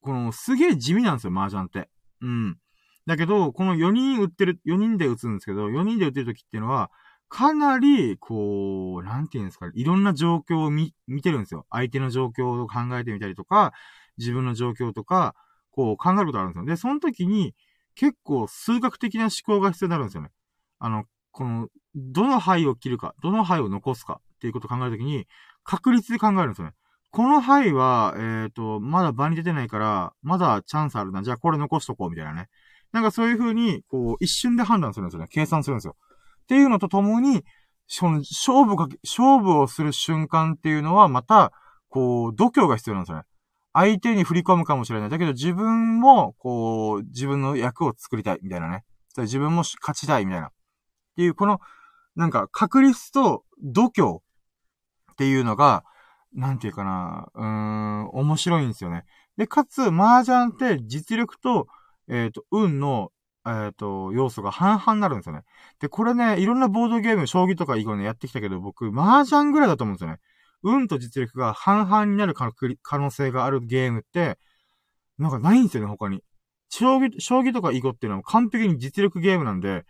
[SPEAKER 1] この、すげえ地味なんですよ、麻雀って。うん。だけど、この4人打ってる、4人で打つんですけど、4人で打ってる時っていうのは、かなり、こう、なんていうんですか、いろんな状況を見、見てるんですよ。相手の状況を考えてみたりとか、自分の状況とか、こう考えることあるんですよ。で、その時に、結構数学的な思考が必要になるんですよね。あの、この、どの範囲を切るか、どの範囲を残すかっていうことを考えるときに、確率で考えるんですよね。この範囲は、えっ、ー、と、まだ場に出てないから、まだチャンスあるな。じゃあこれ残しとこう、みたいなね。なんかそういう風に、こう、一瞬で判断するんですよね。計算するんですよ。っていうのとともに、その、勝負かけ、勝負をする瞬間っていうのは、また、こう、度胸が必要なんですよね。相手に振り込むかもしれない。だけど自分も、こう、自分の役を作りたい、みたいなね。自分も勝ちたい、みたいな。っていう、この、なんか、確率と度胸っていうのが、なんていうかな、うーん、面白いんですよね。で、かつ、麻雀って実力と、えっ、ー、と、運の、えっ、ー、と、要素が半々になるんですよね。で、これね、いろんなボードゲーム、将棋とか以後ね、やってきたけど、僕、麻雀ぐらいだと思うんですよね。運と実力が半々になる可能性があるゲームって、なんかないんですよね、他に。将棋、将棋とか囲碁っていうのは完璧に実力ゲームなんで、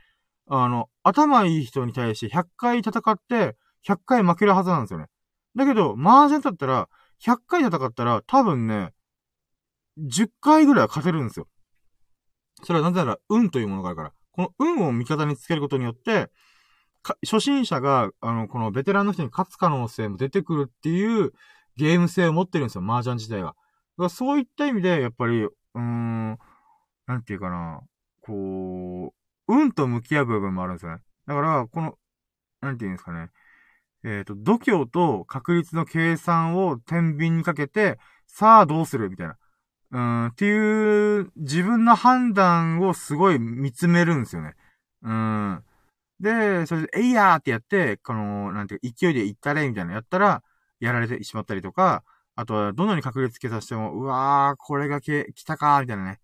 [SPEAKER 1] あの、頭いい人に対して100回戦って、100回負けるはずなんですよね。だけど、麻雀だったら、100回戦ったら、多分ね、10回ぐらい勝てるんですよ。それはなぜなら、運というものがあるから。この運を味方につけることによって、初心者が、あの、このベテランの人に勝つ可能性も出てくるっていうゲーム性を持ってるんですよ、麻雀自体が。だからそういった意味で、やっぱり、うーん、なんていうかな、こう、運と向き合う部分もあるんですよね。だから、この、なんていうんですかね。えっ、ー、と、度胸と確率の計算を天秤にかけて、さあどうするみたいな。うん、っていう、自分の判断をすごい見つめるんですよね。うん。で、それで、えいやーってやって、この、なんていうか、勢いで行ったれ、みたいなのやったら、やられてしまったりとか、あとは、どんなに確率計算しても、うわー、これがけ、来たかー、みたいなね。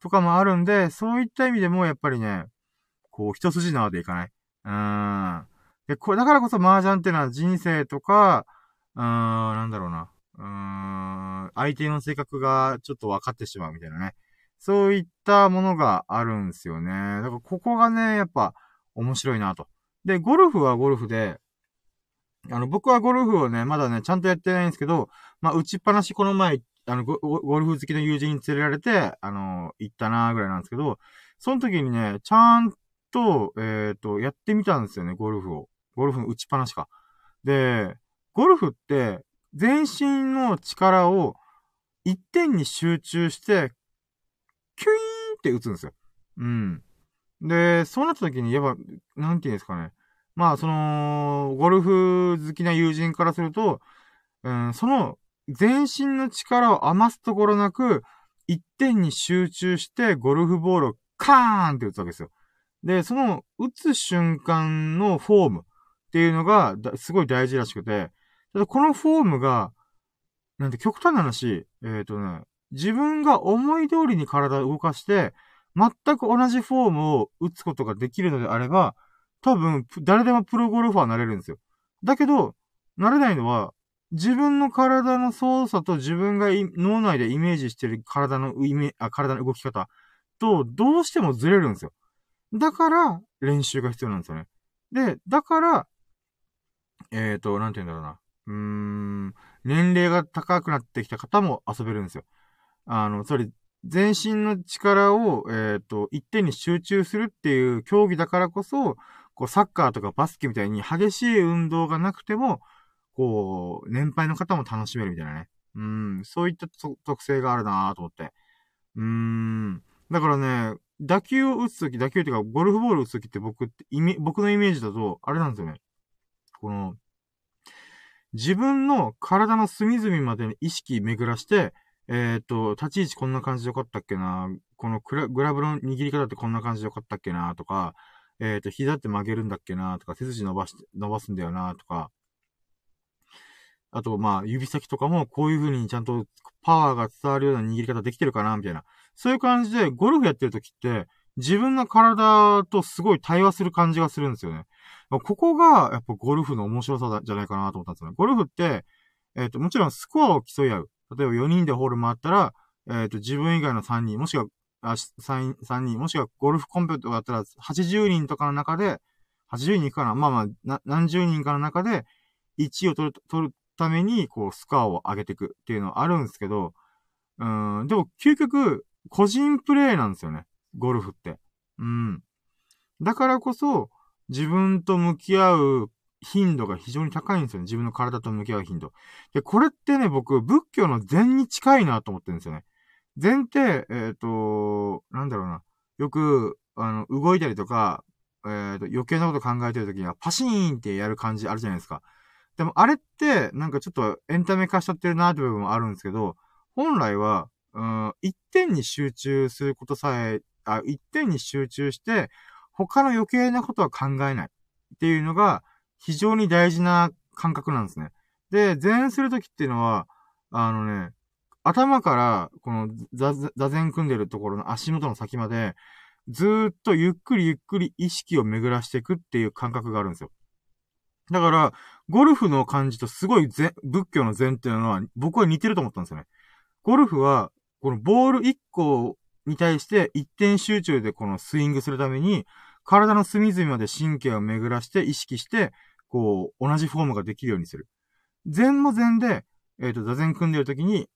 [SPEAKER 1] とかもあるんで、そういった意味でも、やっぱりね、こう、一筋縄でいかない。うーん。で、これ、だからこそ麻雀っていうのは人生とか、うーん、なんだろうな。うーん、相手の性格がちょっと分かってしまうみたいなね。そういったものがあるんですよね。だからここがね、やっぱ、面白いなと。で、ゴルフはゴルフで、あの、僕はゴルフをね、まだね、ちゃんとやってないんですけど、まあ、打ちっぱなしこの前、あのゴ、ルフ好きの友人に連れられて、あの、行ったなーぐらいなんですけど、その時にね、ちゃんと、えっ、ー、と、やってみたんですよね、ゴルフを。ゴルフの打ちっぱなしか。で、ゴルフって、全身の力を一点に集中して、キュイーンって打つんですよ。うん。で、そうなった時に、やっぱ、なんて言うんですかね。まあ、その、ゴルフ好きな友人からすると、うん、その、全身の力を余すところなく、一点に集中してゴルフボールをカーンって打つわけですよ。で、その、打つ瞬間のフォームっていうのが、すごい大事らしくて、ただこのフォームが、なんて極端な話、えっ、ー、とね、自分が思い通りに体を動かして、全く同じフォームを打つことができるのであれば、多分、誰でもプロゴルファーになれるんですよ。だけど、なれないのは、自分の体の操作と自分が脳内でイメージしてる体のイメあ、体の動き方とどうしてもずれるんですよ。だから、練習が必要なんですよね。で、だから、えっ、ー、と、なんて言うんだろうな。うーん、年齢が高くなってきた方も遊べるんですよ。あの、つまり、全身の力を、えっ、ー、と、一点に集中するっていう競技だからこそ、こう、サッカーとかバスケみたいに激しい運動がなくても、こう、年配の方も楽しめるみたいなね。うん、そういった特性があるなと思って。うーん。だからね、打球を打つとき、打球っていうか、ゴルフボールを打つときって僕って、イメ、僕のイメージだと、あれなんですよね。この、自分の体の隅々までに意識巡らして、えっ、ー、と、立ち位置こんな感じでよかったっけなこのグラブの握り方ってこんな感じでよかったっけなとか、えっ、ー、と、膝って曲げるんだっけなとか、背筋伸ばし、伸ばすんだよなとか、あと、まあ、指先とかもこういう風にちゃんとパワーが伝わるような握り方できてるかなみたいな。そういう感じで、ゴルフやってる時って、自分の体とすごい対話する感じがするんですよね。ここが、やっぱゴルフの面白さじゃないかなと思ったんですよね。ゴルフって、えっ、と、もちろんスコアを競い合う。例えば4人でホール回ったら、えっ、と、自分以外の3人、もしくは、あ、3, 3人、もしくはゴルフコンペとかだったら、80人とかの中で、80人いくかな？まあまあ、何十人かの中で、1位を取る、取るために、こう、スコアを上げていくっていうのはあるんですけど、うん、でも、究極、個人プレイなんですよね。ゴルフって。うん。だからこそ、自分と向き合う頻度が非常に高いんですよね。自分の体と向き合う頻度。で、これってね、僕、仏教の禅に近いなと思ってるんですよね。禅って、えっ、ー、と、なんだろうな。よく、あの、動いたりとか、えっ、ー、と、余計なこと考えてるときには、パシーンってやる感じあるじゃないですか。でも、あれって、なんかちょっとエンタメ化しちゃってるなって部分もあるんですけど、本来は、うん、一点に集中することさえ、あ、一点に集中して、他の余計なことは考えないっていうのが非常に大事な感覚なんですね。で、前するときっていうのは、あのね、頭から、この座禅組んでるところの足元の先まで、ずーっとゆっくりゆっくり意識を巡らしていくっていう感覚があるんですよ。だから、ゴルフの感じとすごい仏教の禅っていうのは、僕は似てると思ったんですよね。ゴルフは、このボール1個に対して一点集中でこのスイングするために、体の隅々まで神経を巡らして意識して、こう、同じフォームができるようにする。禅も禅で、えっ、ー、と、座禅組んでる時に、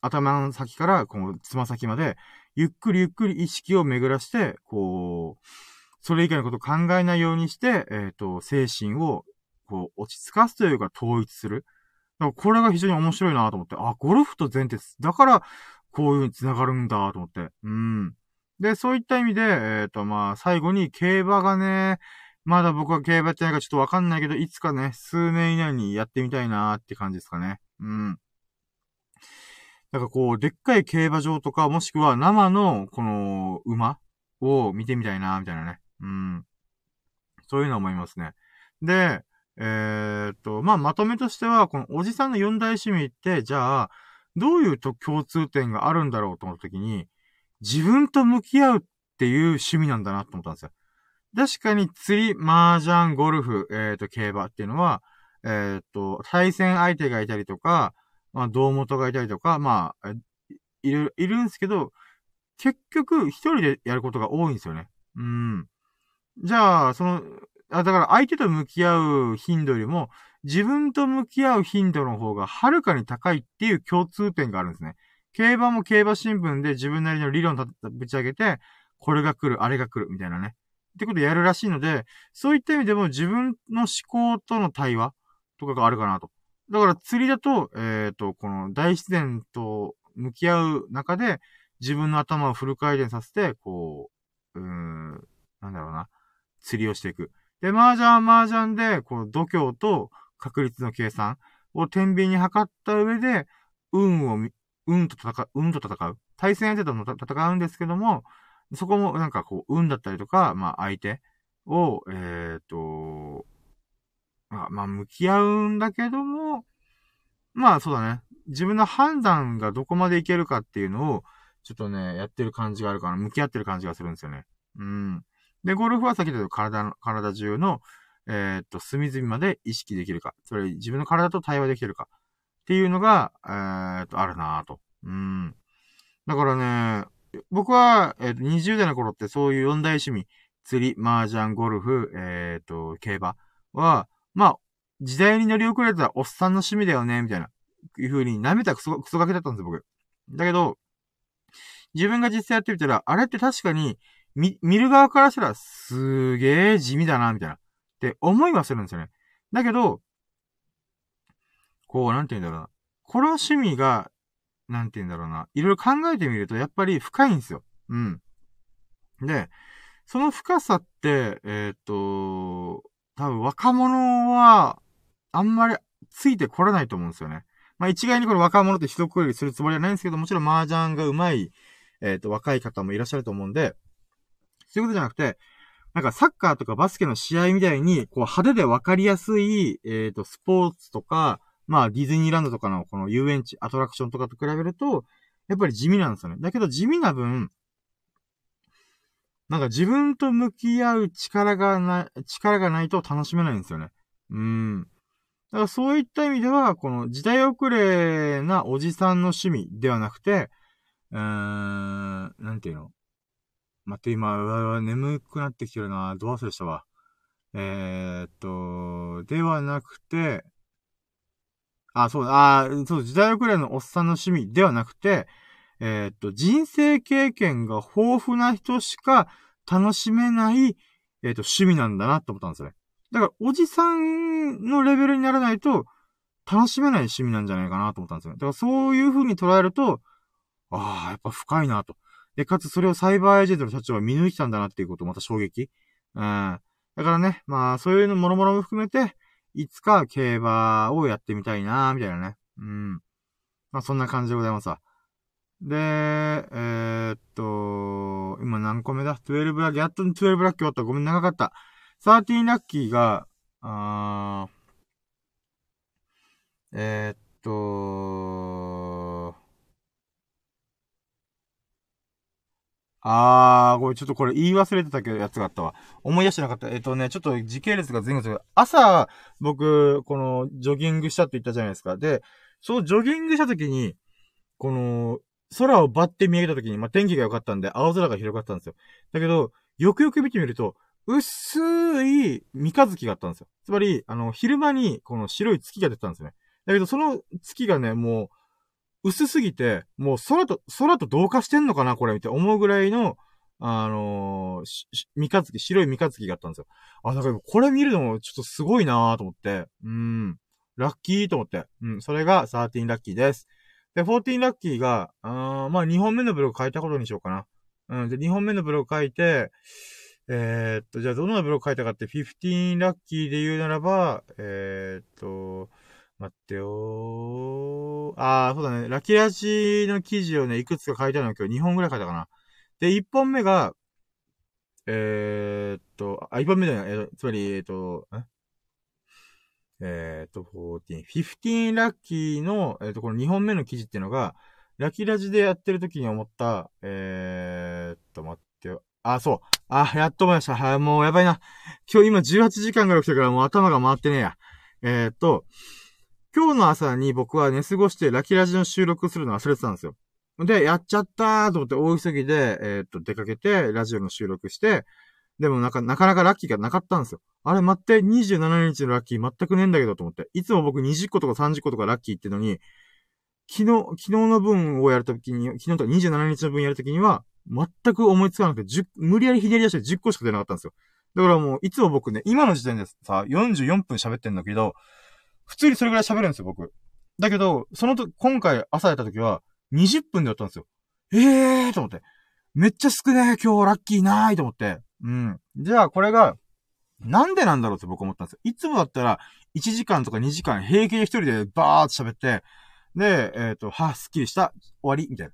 [SPEAKER 1] 頭の先から、この、つま先まで、ゆっくりゆっくり意識を巡らして、こう、それ以外のことを考えないようにして、えっ、ー、と、精神を、こう、落ち着かすというか、統一する。だからこれが非常に面白いなと思って、あ、ゴルフと禅って、だから、こういう風に繋がるんだと思って。うん。で、そういった意味で、えっ、ー、と、まあ、最後に競馬がね、まだ僕は競馬やってないからちょっとわかんないけど、いつかね、数年以内にやってみたいなーって感じですかね。うん。だかこう、でっかい競馬場とか、もしくは生の、この、馬を見てみたいなーみたいなね。うん。そういうの思いますね。で、えー、っと、まあ、まとめとしては、このおじさんの四大趣味って、じゃあ、どういうと共通点があるんだろうと思った時に、自分と向き合うっていう趣味なんだなと思ったんですよ。確かに釣り、麻雀、ゴルフ、えっ、ー、と、競馬っていうのは、えっ、ー、と、対戦相手がいたりとか、まあ、胴元がいたりとか、まあ、いる、いるんですけど、結局、一人でやることが多いんですよね。うん。じゃあ、その、あ、だから相手と向き合う頻度よりも、自分と向き合う頻度の方がはるかに高いっていう共通点があるんですね。競馬も競馬新聞で自分なりの理論をぶち上げて、これが来る、あれが来る、みたいなね。ってことやるらしいので、そういった意味でも自分の思考との対話とかがあるかなと。だから釣りだと、えっ、ー、と、この大自然と向き合う中で、自分の頭をフル回転させて、こう、うーん、なんだろうな、釣りをしていく。で、麻雀は麻雀で、こう、度胸と確率の計算を天秤に測った上で、運を、運と戦う、運と戦う。対戦相手との戦うんですけども、そこもなんかこう、運だったりとか、まあ相手を、えっ、ー、と、まあ、まあ、向き合うんだけども、まあそうだね。自分の判断がどこまでいけるかっていうのを、ちょっとね、やってる感じがあるから、向き合ってる感じがするんですよね。うん。で、ゴルフは先ほど体の、体中の、えー、っと、隅々まで意識できるか。つまり自分の体と対話できるか。っていうのが、えー、っと、あるなぁと。うん。だからね、僕は、えっ、と、20代の頃ってそういう四大趣味、釣り、麻雀、ゴルフ、えっ、と、競馬は、まあ、時代に乗り遅れたおっさんの趣味だよね、みたいな、いう風に舐めたクソ、クソガキだったんですよ、僕。だけど、自分が実際やってみたら、あれって確かに、見、見る側からしたら、すげえ地味だな、みたいな。って思いはするんですよね。だけど、こう、なんて言うんだろうな。この趣味が、なんて言うんだろうな。いろいろ考えてみると、やっぱり深いんですよ。うん。で、その深さって、えっ、と、多分若者は、あんまりついてこれないと思うんですよね。まあ一概にこれ若者って一括りするつもりはないんですけど、もちろん麻雀が上手い、えっ、と、若い方もいらっしゃると思うんで、そういうことじゃなくて、なんかサッカーとかバスケの試合みたいに、こう派手でわかりやすい、えっ、と、スポーツとか、まあディズニーランドとかのこの遊園地、アトラクションとかと比べると、やっぱり地味なんですよね。だけど地味な分、なんか自分と向き合う力がない、力がないと楽しめないんですよね。うん。だからそういった意味では、この時代遅れなおじさんの趣味ではなくて、うーん、なんていうの？待って、今、うわうわ、眠くなってきてるな。どう忘れしたわ。えー、っと、ではなくて、あ、そう、あ、そう、時代遅れのおっさんの趣味ではなくて、えー、っと、人生経験が豊富な人しか楽しめない、えー、っと、趣味なんだなって思ったんですよね。だから、おじさんのレベルにならないと、楽しめない趣味なんじゃないかなと思ったんですよね。だからそういう風に捉えると、ああ、やっぱ深いなと。で、かつそれをサイバーエージェントの社長は見抜いてたんだなっていうこと、また衝撃。うん。だからね、まあ、そういうのもろもろも含めて、いつか競馬をやってみたいなみたいなね。うん。まあ、そんな感じでございますわ。で、えー、っと、今何個目だ ?12 ラッキー、やっと12ラッキー終わった。ごめん、長かった。13ラッキーが、あー、えー、っと、あー、これちょっとこれ言い忘れてたけどやつがあったわ。思い出してなかった。えっ、とね、ちょっと時系列が前後する。朝、僕、この、ジョギングしたって言ったじゃないですか。で、そうジョギングした時に、この、空をバッて見上げた時に、まあ、天気が良かったんで、青空が広がったんですよ。だけど、よくよく見てみると、薄い三日月があったんですよ。つまり、あの、昼間に、この白い月が出てたんですよね。だけど、その月がね、もう、薄すぎて、もう空と、空と同化してんのかなこれ、みたいな思うぐらいの、あのー、三日月、白い三日月があったんですよ。あ、だからこれ見るのもちょっとすごいなーと思って、うん、ラッキーと思って、うん、それが13ラッキーです。で、14ラッキーが、あまあ2本目のブログ書いたことにしようかな。うん、で、2本目のブログ書いて、えー、っと、じゃあどんなブログ書いたかって、15ラッキーで言うならば、えー、っと、待ってよー。あー、そうだね。ラキラジの記事をね、いくつか書いてあるの今日2本ぐらい書いたかな。で、1本目が、えー、っと、あ、1本目じゃない、えー、つまり、えー、っと、え？ー、っと、14。15ラッキーの、えー、っと、この2本目の記事っていうのが、ラキラジでやってる時に思った、えー、っと、待ってよ。あ、そう。あ、やっと思いました。はい、もうやばいな。今日今18時間ぐらい来てからもう頭が回ってねえや。えー、っと、今日の朝に僕は寝過ごしてラキラジの収録するの忘れてたんですよ。で、やっちゃったーと思って大急ぎで、えー、っと、出かけて、ラジオの収録して、でもなか、なかなかラッキーがなかったんですよ。あれ待って、27日のラッキー全くねえんだけどと思って。いつも僕20個とか30個とかラッキーってのに、昨日、昨日の分をやるときに、昨日とか27日の分やるときには、全く思いつかなくて、無理やりひねり出して10個しか出なかったんですよ。だからもう、いつも僕ね、今の時点でさ、44分喋ってんだけど、普通にそれぐらい喋るんですよ、僕。だけど、そのと、今回朝やった時は、20分でやったんですよ。ええーと思って。めっちゃ少ねえ今日ラッキーなーいと思って。うん。じゃあ、これが、なんでなんだろうって僕思ったんですよ。いつもだったら、1時間とか2時間平気で一人でバーって喋って、で、えっ、ー、と、はすっきりした、終わりみたいな。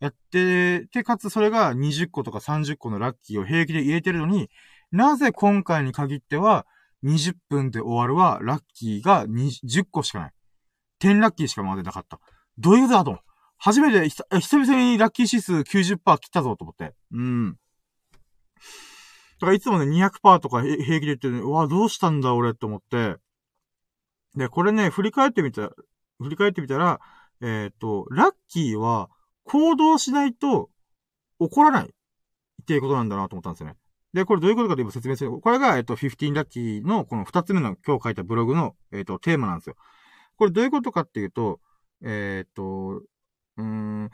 [SPEAKER 1] やって、で、かつそれが20個とか30個のラッキーを平気で入れてるのに、なぜ今回に限っては、20分で終わるは、ラッキーが10個しかない。10ラッキーしかまでなかった。どういうことだと。初めて、久々にラッキー指数90%切ったぞと思って。うん。だからいつもね、200%とか平気で言ってるね、うわ、どうしたんだ俺って思って。で、これね、振り返ってみた、振り返ってみたら、えっ、ー、と、ラッキーは行動しないと怒らないっていうことなんだなと思ったんですよね。で、これどういうことかと今説明する。これが、えっ、と、15ラッキーのこの2つ目の今日書いたブログの、えっ、と、テーマなんですよ。これどういうことかっていうと、えっ、と、うん、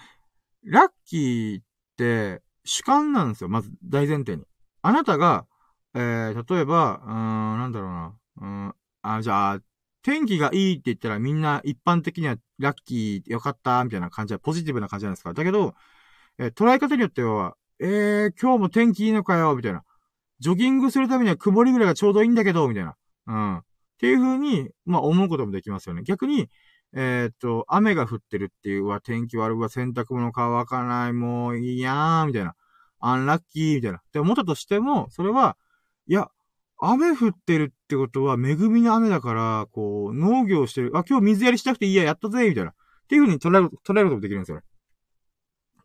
[SPEAKER 1] ラッキーって主観なんですよ。まず大前提に。あなたが、えー、例えば、うん、なんだろうな。うん、あ、じゃあ、天気がいいって言ったらみんな一般的にはラッキーよかったみたいな感じはポジティブな感じじゃないですか。だけど、えー、捉え方によっては、えー、今日も天気いいのかよみたいな。ジョギングするためには曇りぐらいがちょうどいいんだけどみたいな。うん。っていう風に、まあ思うこともできますよね。逆に、えー、っと、雨が降ってるっていう、わ、天気悪いわ、洗濯物乾かない、もういいやー、みたいな。アンラッキー、みたいな。って思ったとしても、それは、いや、雨降ってるってことは、恵みの雨だから、こう、農業してる。あ、今日水やりしなくていいや、やったぜ、みたいな。っていう風に捉える、捉えることもできるんですよね。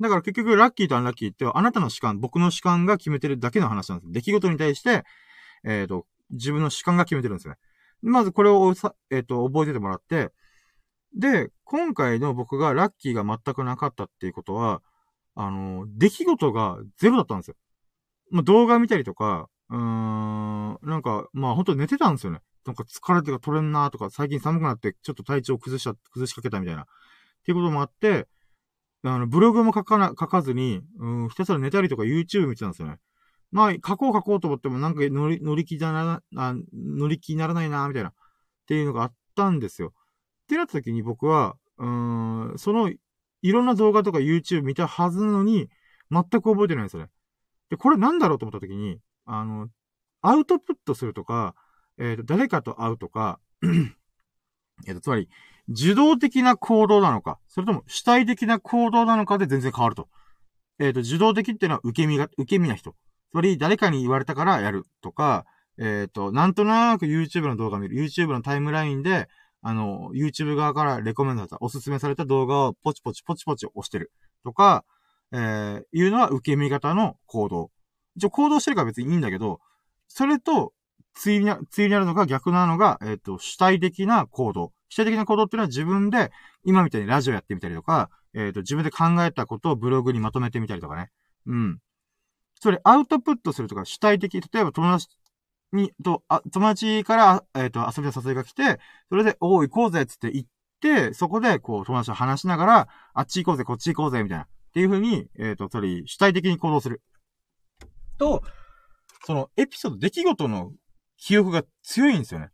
[SPEAKER 1] だから結局、ラッキーとアンラッキーってあなたの主観、僕の主観が決めてるだけの話なんです。出来事に対して、えっ、ー、と、自分の主観が決めてるんですね。まずこれをさ、えっ、ー、と、覚えててもらって、で、今回の僕がラッキーが全くなかったっていうことは、あの、出来事がゼロだったんですよ。まあ、動画見たりとか、うーん、なんか、まあ、ほんと寝てたんですよね。なんか疲れてが取れんなーとか、最近寒くなってちょっと体調崩しちゃ、崩しかけたみたいな。っていうこともあって、あの、ブログも書かな、書かずに、うん、ひたすら寝たりとか YouTube 見てたんですよね。まあ、書こう書こうと思ってもなんか乗り、乗り気なら、乗り気にならないな、みたいな。っていうのがあったんですよ。ってなった時に僕は、うん、その、いろんな動画とか YouTube 見たはずなのに、全く覚えてないんですよね。で、これなんだろうと思った時に、あの、アウトプットするとか、えっ、ー、と、誰かと会うとか、えっと、つまり、受動的な行動なのか、それとも主体的な行動なのかで全然変わると。えっ、ー、と、受動的っていうのは受け身が、受け身な人。つまり、誰かに言われたからやるとか、えっ、ー、と、なんとなく YouTube の動画見る。YouTube のタイムラインで、あの、YouTube 側からレコメンドされた、おすすめされた動画をポチポチポチポチ押してる。とか、えー、いうのは受け身型の行動。一応行動してるから別にいいんだけど、それと、ついに、ついになるのが逆なのが、えっ、ー、と、主体的な行動。主体的な行動っていうのは自分で、今みたいにラジオやってみたりとか、えっ、ー、と、自分で考えたことをブログにまとめてみたりとかね。うん。それ、アウトプットするとか、主体的、例えば友達に、と、あ、友達から、えっ、ー、と、遊びの誘いが来て、それで、おお、行こうぜ、つって行って、そこで、こう、友達と話しながら、あっち行こうぜ、こっち行こうぜ、みたいな。っていう風に、えっ、ー、と、それ、主体的に行動する。と、その、エピソード、出来事の記憶が強いんですよね。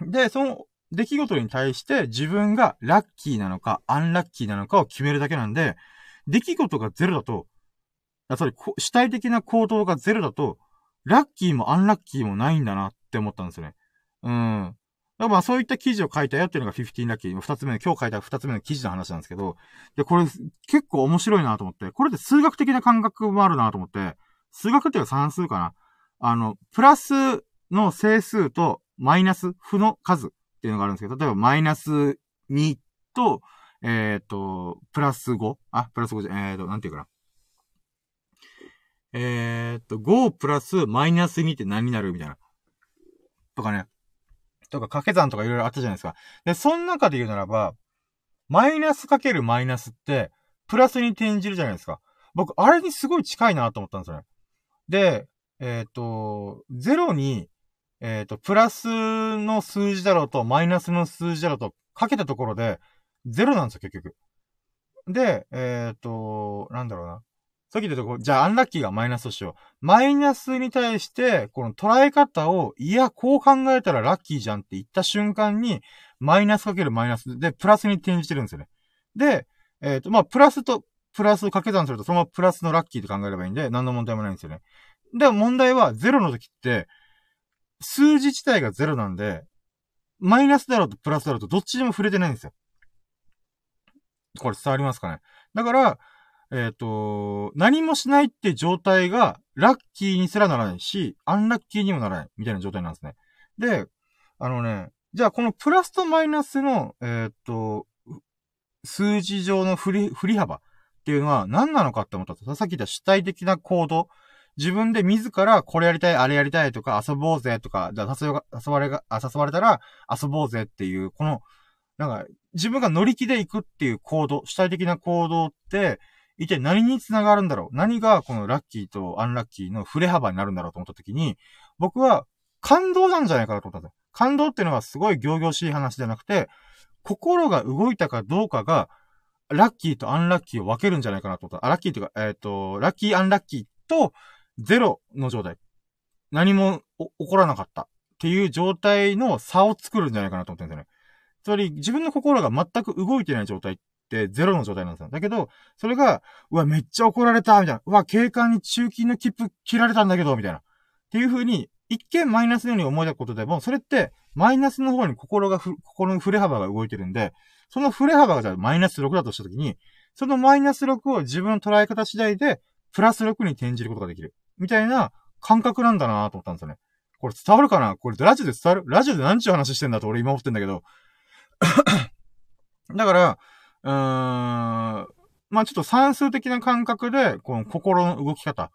[SPEAKER 1] で、その、出来事に対して自分がラッキーなのか、アンラッキーなのかを決めるだけなんで、出来事がゼロだと、やっぱり主体的な行動がゼロだと、ラッキーもアンラッキーもないんだなって思ったんですよね。うん。だからまあそういった記事を書いたよっていうのが15ラッキー。二つ目の、今日書いた二つ目の記事の話なんですけど、で、これ結構面白いなと思って、これで数学的な感覚もあるなと思って、数学っていうか算数かな。あの、プラスの整数とマイナス、負の数っていうのがあるんですけど、例えばマイナス2と、えっ、ー、と、プラス 5? あ、プラス5じゃ、えっ、ー、と、なんていうかな。えー、っと、5プラスマイナス2って何になるみたいな。とかね。とか掛け算とかいろいろあったじゃないですか。で、その中で言うならば、マイナスかけるマイナスって、プラスに転じるじゃないですか。僕、あれにすごい近いなと思ったんですよね。で、えっ、と、0に、えっ、と、プラスの数字だろうと、マイナスの数字だろうと、かけたところで、0なんですよ、結局。で、えっ、と、なんだろうな。さっき言ったとこ、じゃあアンラッキーがマイナスとしよう。マイナスに対して、この捉え方を、いや、こう考えたらラッキーじゃんって言った瞬間に、マイナスかけるマイナスで、プラスに転じてるんですよね。で、えっ、ー、と、まあ、プラスと、プラスを掛け算すると、そのままプラスのラッキーと考えればいいんで、何の問題もないんですよね。で問題は、ゼロの時って、数字自体がゼロなんで、マイナスだろうとプラスだろうとどっちでも触れてないんですよ。これ伝わりますかね？だから、えっ、ー、と、何もしないって状態が、ラッキーにすらならないし、アンラッキーにもならない、みたいな状態なんですね。で、あのね、じゃあこのプラスとマイナスの、えっ、ー、と、数字上の振り、振り幅っていうのは何なのかって思ったと、さっき言った主体的な行動、自分で自らこれやりたい、あれやりたいとか遊ぼうぜとか、じゃあ誘われが、誘われたら遊ぼうぜっていう、この、なんか、自分が乗り気で行くっていう行動、主体的な行動って、一体何に繋がるんだろう？何がこのラッキーとアンラッキーの振れ幅になるんだろうと思った時に、僕は感動なんじゃないかなと思ったんですよ。感動っていうのはすごい行々しい話じゃなくて、心が動いたかどうかが、ラッキーとアンラッキーを分けるんじゃないかなと思った。ラッキーというか、えっ、ー、と、ラッキー、アンラッキーと、ゼロの状態。何も起こらなかったっていう状態の差を作るんじゃないかなと思ってるんですよね。つまり、自分の心が全く動いてない状態ってゼロの状態なんですよ。だけど、それが、うわ、めっちゃ怒られたみたいな。うわ、警官に中金の切符切られたんだけどみたいな。っていう風に、一見マイナスのように思えたことでも、それって、マイナスの方に心が、心の振れ幅が動いてるんで、その振れ幅がじゃあマイナス6だとしたときに、そのマイナス6を自分の捉え方次第で、プラス6に転じることができる。みたいな感覚なんだなと思ったんですよね。これ伝わるかな？これラジオで伝わる？ラジオで何ちゅう話してんだと俺今思ってんだけど。だから、うーん、まあちょっと算数的な感覚で、この心の動き方。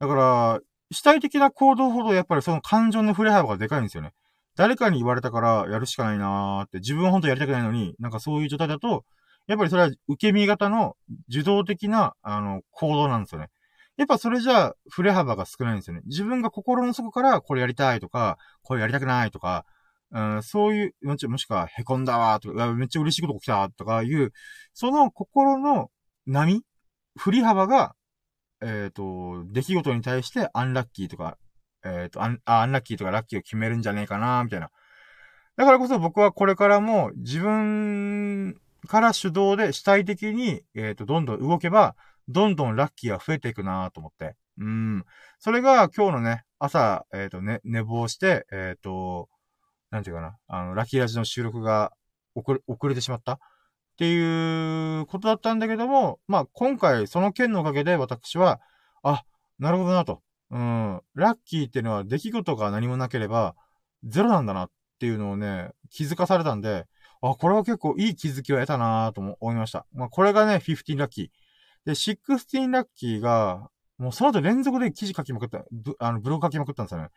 [SPEAKER 1] だから、主体的な行動ほどやっぱりその感情の触れ幅がでかいんですよね。誰かに言われたからやるしかないなーって、自分は本当やりたくないのに、なんかそういう状態だと、やっぱりそれは受け身型の受動的な、あの、行動なんですよね。やっぱそれじゃあ、触れ幅が少ないんですよね。自分が心の底からこれやりたいとか、これやりたくないとか、うん、そういう、もしもしくは、凹んだわとか、めっちゃ嬉しいこと来たとかいう、その心の波振り幅が、えっ、ー、と、出来事に対してアンラッキーとか、えっ、ー、とアン、アンラッキーとかラッキーを決めるんじゃねえかなみたいな。だからこそ僕はこれからも自分から主導で主体的に、えっ、ー、と、どんどん動けば、どんどんラッキーが増えていくなと思って。うん。それが今日のね、朝、えっ、ー、とね、寝坊して、えっ、ー、と、なんていうかな、あの、ラッキーラジの収録が遅れ、遅れてしまったっていうことだったんだけども、まあ、今回その件のおかげで私は、あ、なるほどなと。うん。ラッキーっていうのは出来事が何もなければ、ゼロなんだなっていうのをね、気づかされたんで、あ、これは結構いい気づきを得たなと思いました。まあ、これがね、15ラッキー。で、16ラッキーが、もうその後連続で記事書きまくった、あの、ブログ書きまくったんですよね。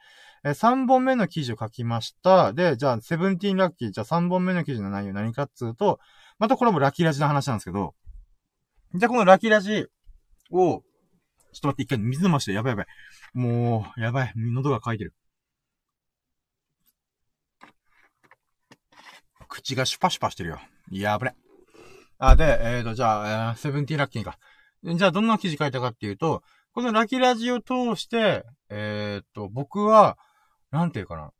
[SPEAKER 1] え、3本目の記事を書きました。で、じゃあ、17ラッキー、じゃあ3本目の記事の内容何かっつうと、またこれもラキラジの話なんですけど、じゃあこのラキラジを、ちょっと待って、一回水飲まして、やばいやばい。もう、やばい。喉が渇いてる。口がシュパシュパしてるよ。やぶれ。あ、で、えっ、ー、と、じゃあ、えー、セブンティーラッキーか。じゃあ、どんな記事書いたかっていうと、このラキラジを通して、えー、っと、僕は、なんていうかな。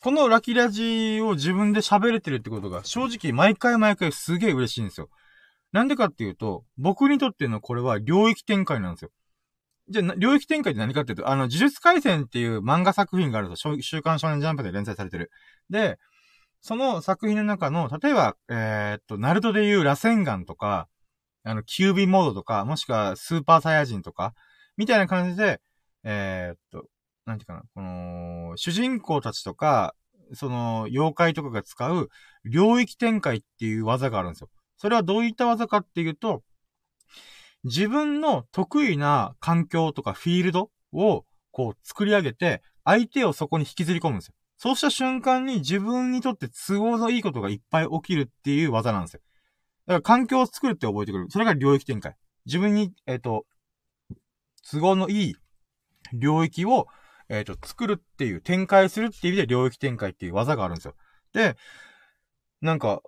[SPEAKER 1] このラキラジを自分で喋れてるってことが、正直毎回毎回すげえ嬉しいんですよ。なんでかっていうと、僕にとってのこれは領域展開なんですよ。じゃあ、領域展開って何かっていうと、あの、呪術回戦っていう漫画作品があると、週刊少年ジャンプで連載されてる。で、その作品の中の、例えば、えー、っと、ナルトでいう螺旋岩とか、あの、キュービーモードとか、もしくはスーパーサイヤ人とか、みたいな感じで、えー、っと、なんていうかな、この、主人公たちとか、その、妖怪とかが使う、領域展開っていう技があるんですよ。それはどういった技かっていうと、自分の得意な環境とかフィールドを、こう、作り上げて、相手をそこに引きずり込むんですよ。そうした瞬間に自分にとって都合のいいことがいっぱい起きるっていう技なんですよ。だから環境を作るって覚えてくる。それが領域展開。自分に、えっ、ー、と、都合のいい領域を、えっ、ー、と、作るっていう、展開するっていう意味で領域展開っていう技があるんですよ。で、なんか、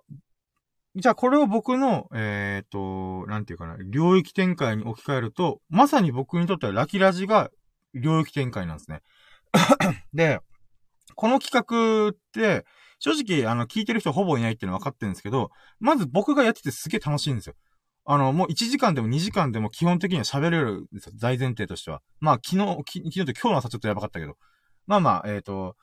[SPEAKER 1] じゃあこれを僕の、えっ、ー、と、なんていうかな、領域展開に置き換えると、まさに僕にとってはラキラジが領域展開なんですね。で、この企画って、正直、あの、聞いてる人ほぼいないっていうのは分かってるんですけど、まず僕がやっててすげえ楽しいんですよ。あの、もう1時間でも2時間でも基本的には喋れるんですよ。大前提としては。まあ、昨日、昨日と今日の朝ちょっとやばかったけど。まあまあ、えっ、ー、と、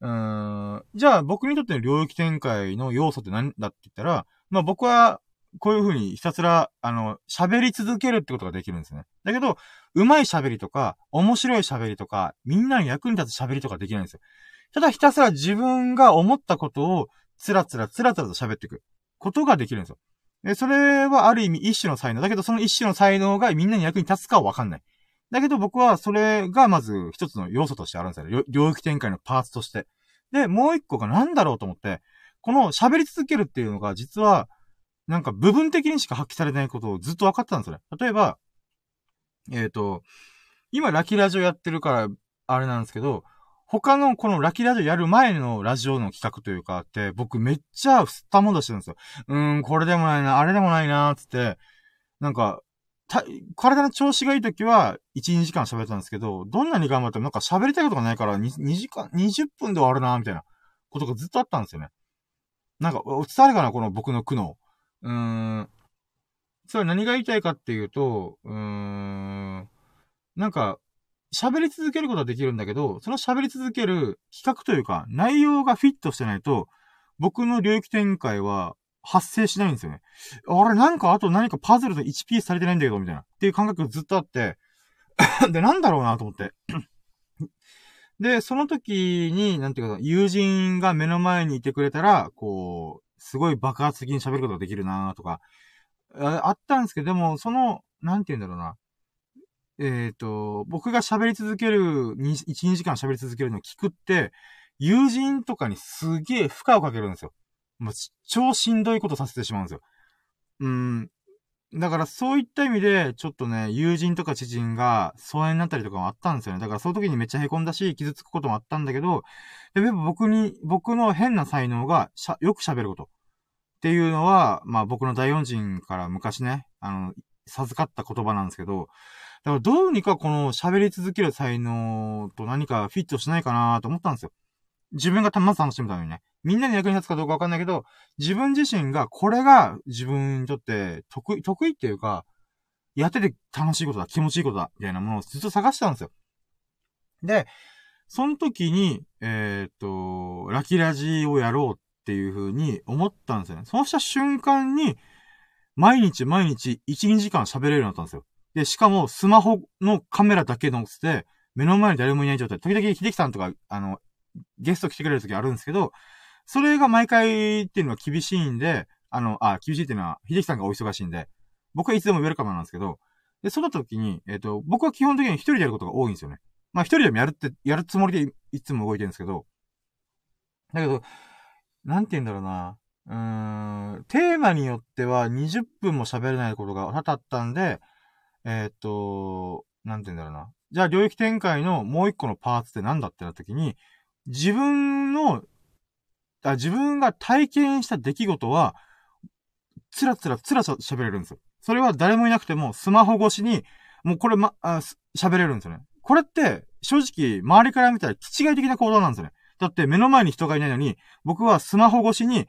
[SPEAKER 1] うーん、じゃあ僕にとっての領域展開の要素って何だって言ったら、まあ僕は、こういう風にひたすら、あの、喋り続けるってことができるんですね。だけど、上手い喋りとか、面白い喋りとか、みんなに役に立つ喋りとかできないんですよ。ただひたすら自分が思ったことを、つらつらつらつらと喋っていく。ことができるんですよ。で、それはある意味一種の才能。だけどその一種の才能がみんなに役に立つかはわかんない。だけど僕はそれがまず一つの要素としてあるんですよ。領域展開のパーツとして。で、もう一個が何だろうと思って、この喋り続けるっていうのが実は、なんか部分的にしか発揮されないことをずっと分かってたんですよね。例えば、えっ、ー、と、今ラキラジオやってるから、あれなんですけど、他のこのラキラジオやる前のラジオの企画というかって、僕めっちゃ吸ったもんだしてるんですよ。うーん、これでもないな、あれでもないな、つって、なんか、体の調子がいい時は、1、2時間喋ったんですけど、どんなに頑張ってもなんか喋りたいことがないから2、2時間、20分で終わるな、みたいなことがずっとあったんですよね。なんか、伝わるかなこの僕の苦悩。うーん。それ何が言いたいかっていうと、うーん。なんか、喋り続けることはできるんだけど、その喋り続ける企画というか、内容がフィットしてないと、僕の領域展開は発生しないんですよね。あれ、なんかあと何かパズルと1ピースされてないんだけど、みたいな。っていう感覚がずっとあって で、なんだろうなと思ってで、その時に、なんていうか、友人が目の前にいてくれたら、こう、すごい爆発的に喋ることができるなとか、あったんですけど、でも、その、なんて言うんだろうな。えっ、ー、と、僕が喋り続ける、1、2時間喋り続けるのを聞くって、友人とかにすげえ負荷をかけるんですよ。もう、超しんどいことさせてしまうんですよ。うん。だからそういった意味で、ちょっとね、友人とか知人が疎遠になったりとかもあったんですよね。だからその時にめっちゃ凹んだし、傷つくこともあったんだけど、でやっぱ僕に、僕の変な才能がしゃ、よく喋ること。っていうのは、まあ僕の大恩人から昔ね、あの、授かった言葉なんですけど、だからどうにかこの喋り続ける才能と何かフィットしないかなと思ったんですよ。自分がまず楽しむためにね。みんなに役に立つかどうかわかんないけど、自分自身がこれが自分にとって得意、得意っていうか、やってて楽しいことだ、気持ちいいことだ、みたいなものをずっと探してたんですよ。で、その時に、えー、っと、ラキラジをやろうっていう風に思ったんですよね。そうした瞬間に、毎日毎日1、2時間喋れるようになったんですよ。で、しかもスマホのカメラだけのせて、目の前に誰もいない状態。時々秀樹さんとか、あの、ゲスト来てくれる時あるんですけど、それが毎回っていうのは厳しいんで、あの、あ、厳しいっていうのは、秀樹さんがお忙しいんで、僕はいつでもウェルカムなんですけど、で、その時に、えっ、ー、と、僕は基本的に一人でやることが多いんですよね。まあ一人でもやるって、やるつもりでいつも動いてるんですけど、だけど、なんて言うんだろうな。うーん、テーマによっては20分も喋れないことが多々あったんで、えっ、と、なんて言うんだろうな。じゃあ領域展開のもう一個のパーツって何だってなった時に、自分の、あ自分が体験した出来事は、つらつらつら喋れるんですよ。それは誰もいなくても、スマホ越しに、もうこれま、喋れるんですよね。これって、正直、周りから見たら、気違い的な行動なんですよね。だって、目の前に人がいないのに、僕はスマホ越しに、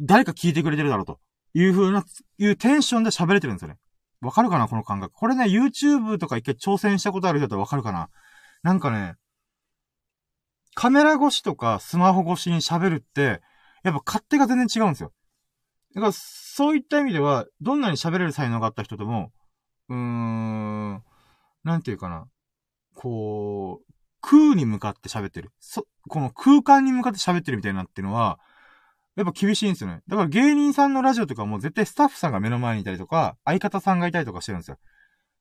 [SPEAKER 1] 誰か聞いてくれてるだろうと。いう風な、いうテンションで喋れてるんですよね。わかるかなこの感覚。これね、YouTube とか一回挑戦したことある人だったらわかるかななんかね、カメラ越しとかスマホ越しに喋るって、やっぱ勝手が全然違うんですよ。だから、そういった意味では、どんなに喋れる才能があった人でも、うーん、なんていうかな。こう、空に向かって喋ってる。そ、この空間に向かって喋ってるみたいなっていうのは、やっぱ厳しいんですよね。だから芸人さんのラジオとかも絶対スタッフさんが目の前にいたりとか、相方さんがいたりとかしてるんですよ。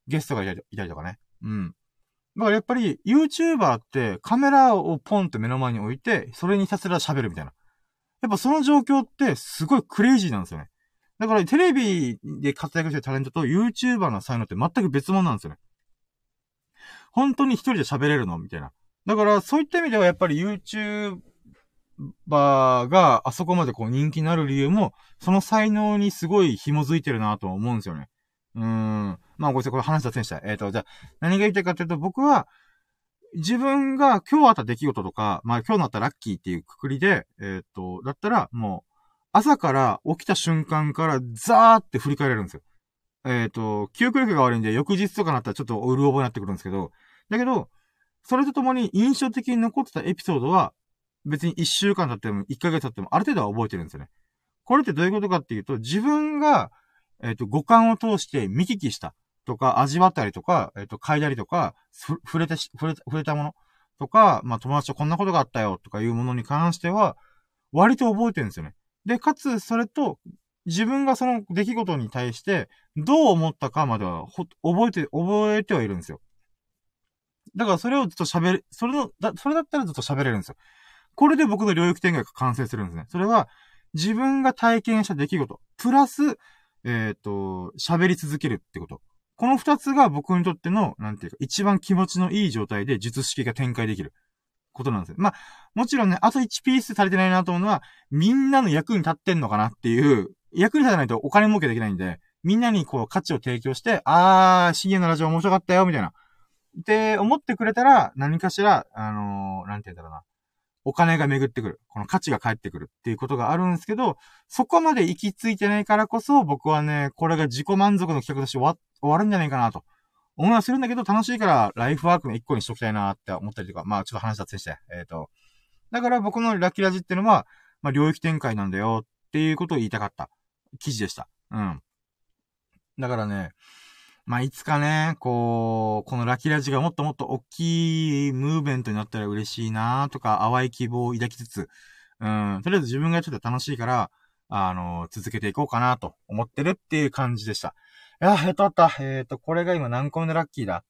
[SPEAKER 1] ゲストがいたりとかね。うん。だからやっぱり YouTuber ってカメラをポンって目の前に置いて、それにひたすら喋るみたいな。やっぱその状況ってすごいクレイジーなんですよね。だからテレビで活躍してるタレントと YouTuber の才能って全く別物なんですよね。本当に一人で喋れるの？みたいな。だから、そういった意味ではやっぱり YouTube YouTuber があそこまでこう人気になる理由も、その才能にすごい紐づいてるなとは思うんですよね。うーん。まあ、ごめんなさい、これ話脱線した。えっ、ー、と、じゃあ、何が言いたいかというと、僕は、自分が今日あった出来事とか、まあ今日なったラッキーっていうくくりで、えっ、ー、と、だったらもう、朝から起きた瞬間からザーって振り返れるんですよ。えっ、ー、と、記憶力が悪いんで翌日とかなったらちょっとうる覚えになってくるんですけど、だけど、それとともに印象的に残ってたエピソードは、別に1週間経っても1ヶ月経ってもある程度は覚えてるんですよね。これってどういうことかっていうと、自分が、えっ、ー、と、五感を通して見聞きしたとか、味わったりとか、えっ、ー、と、嗅いだりとか、触れた、触れた、触れたものとか、まあ、友達とこんなことがあったよとかいうものに関しては、割と覚えてるんですよね。で、かつ、それと、自分がその出来事に対して、どう思ったかまでは、ほ、覚えて、覚えてはいるんですよ。だからそれをずっと喋る、それの、だ、それだったらずっと喋れるんですよ。これで僕の領域展開が完成するんですね。それは、自分が体験した出来事、プラス、えっ、ー、と、喋り続けるってこと。この二つが僕にとっての、なんていうか、一番気持ちのいい状態で術式が展開できる。ことなんですよ。まあ、もちろんね、あと1ピース足りてないなと思うのは、みんなの役に立ってんのかなっていう、役に立たないとお金儲けできないんで、みんなにこう価値を提供して、あー、深夜のラジオ面白かったよ、みたいな。って思ってくれたら、何かしら、あのー、なんて言うんだろうな。お金が巡ってくる。この価値が返ってくるっていうことがあるんですけど、そこまで行き着いてないからこそ、僕はね、これが自己満足の企画として終わ終わるんじゃないかなと思いはするんだけど、楽しいからライフワークの一個にしときたいなって思ったりとか、まあちょっと話脱線して、えっ、ー、と。だから僕のラッキーラジっていうのは、まあ領域展開なんだよっていうことを言いたかった記事でした。うん。だからね、まあ、いつかね、こう、このラキラジがもっともっと大きいムーブメントになったら嬉しいなとか、淡い希望を抱きつつ、うん、とりあえず自分がちょっと楽しいから、あの、続けていこうかなと思ってるっていう感じでした。いや、えっと、あった。えっと、これが今何個目のラッキーだ？